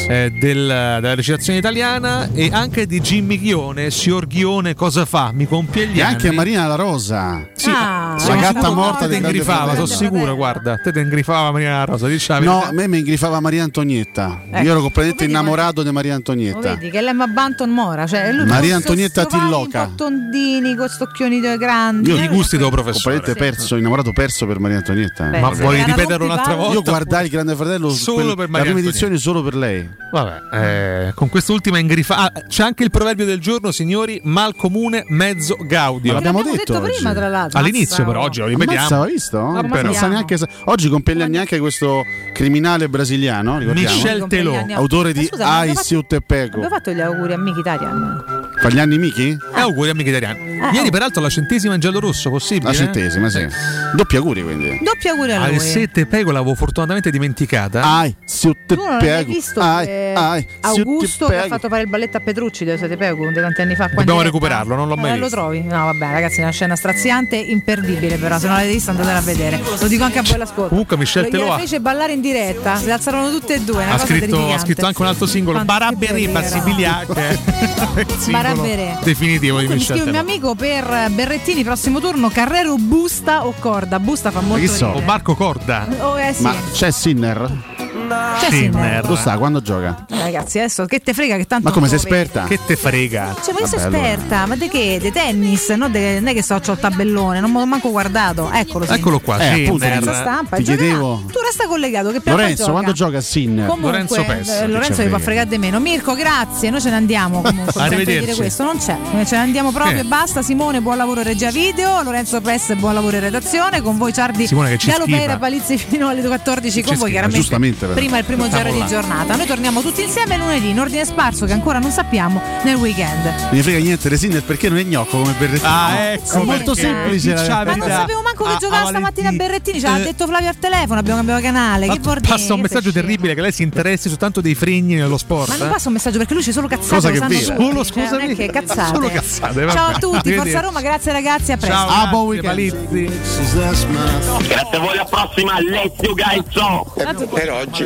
eh, del- della recitazione italiana e anche di Jimmy Ghione, signor Ghione cosa fa? Mi compie gli E anni. anche Marina La Rosa. Sì, Ah, la gatta morta del Grande ingrifava, sono sicuro, guarda, te te ingrifava Maria Rosa, diciamo. No, a me mi ingrifava Maria Antonietta. Ecco. Io ero completamente innamorato di Maria Antonietta. vedi che l'Emma Banton mora, cioè lui Maria Antonietta Tilloca. Tondini con sto occhioni de- grandi. Io Eh, di gusti devo Completamente perso, innamorato perso per Maria Antonietta. Beh, Ma vuoi ripeterlo un'altra rompipalle? Io guardai il Grande Fratello Solo per la Maria prima Antonietta. edizione solo per lei. Vabbè, eh, con quest'ultima ingrifata. Ah, c'è anche il proverbio del giorno, signori: mal comune, mezzo gaudio. Ma l'abbiamo L'abbiamo detto prima, tra l'altro. All'inizio, però, oggi lo ripetiamo. Ammazza, visto? Ah, Non però. sa neanche Oggi compie gli anni anche questo criminale brasiliano, ricordiamo? Michel Telò. A- autore di scusa, ma Ai Te Pego. Abbiamo fatto gli auguri a Miki Tarian. Fa gli anni Miki? E Eh, auguri amici italiani. Ieri, peraltro, la centesima in giallo rosso, possibile? La centesima, sì. Doppi auguri quindi. Doppi auguri a Al lui. 7 Pego l'avevo fortunatamente dimenticata. Ai, Siu Te Tu non hai mai Pego. visto Ai, ai, Augusto che ha fatto fare il balletto a Petrucci dove siete Pego di tanti anni fa? Dobbiamo recuperarlo, non l'ho mai Eh, Lo visto. trovi? No, vabbè, ragazzi, è una scena straziante, imperdibile, però. Se non l'avete visto, andatela a vedere. Lo dico anche a voi all'ascolto. Comunque, Michel Lo- gliela ha- fece ballare in diretta, si alzarono tutte e due. Una Ha cosa scritto, ha scritto anche un altro singolo, Barabere che era. Bassibiliac. Il singolo Barabere. Definitivo di mi Michel scrive il mio amico per Berrettini, prossimo turno, Carrero Busta o Corda? Busta fa molto chi so? O. Marco Corda. Oh, eh sì. Ma c'è Sinner? C'è Sinner. Dove sta? Quando gioca? Eh, Ragazzi, adesso che te frega che tanto Ma come sei lo esperta? Che te frega? Cioè, ma io sono Vabbè, allora. esperta, ma di che? Di tennis, no? De- non è che so, c'ho il tabellone, non l'ho manco guardato. Eccolo. Eccolo qua, Eh, sì, appunto, Sinner. Senza stampa. Ti giocherà. chiedevo. Tu resta collegato che Lorenzo, gioca. quando gioca Sinner? Comunque, Lorenzo Pes, eh, Lorenzo vi può frega. fregare di meno. Mirko, grazie. Noi ce ne andiamo comunque. Arrivederci. questo. Non c'è. Noi ce ne andiamo proprio e basta. Simone, buon lavoro regia video. Lorenzo Pes, buon lavoro in redazione. Con voi Ciardi Simone che ci Galopera. Palizzi fino alle 14. Con voi chiaramente. giustamente, però. Prima il primo giro di giornata. Noi torniamo tutti insieme lunedì in ordine sparso che ancora non sappiamo nel weekend. Non mi frega niente di Sinner perché non è gnocco come Berrettini. Ah, ecco È molto semplice. Ma non sapevo manco che Ah, giocava ah, stamattina. Berrettini, ce l'ha Eh, detto Flavio al telefono, abbiamo cambiato canale. Che Ma bordini, passa un messaggio terribile che lei si interessi soltanto dei fregni nello sport. Ma non eh? passa un messaggio perché lui c'è solo cazzate, Cosa lo che sanno vero. tutti, Solo, cioè, non scusami. è che cazzate. Solo cazzate, vabbè. Ciao a tutti. Forza Roma, grazie ragazzi, a presto. Ciao, buon grazie, weekend. Grazie a voi, alla prossima, let's you guys so! Per oggi,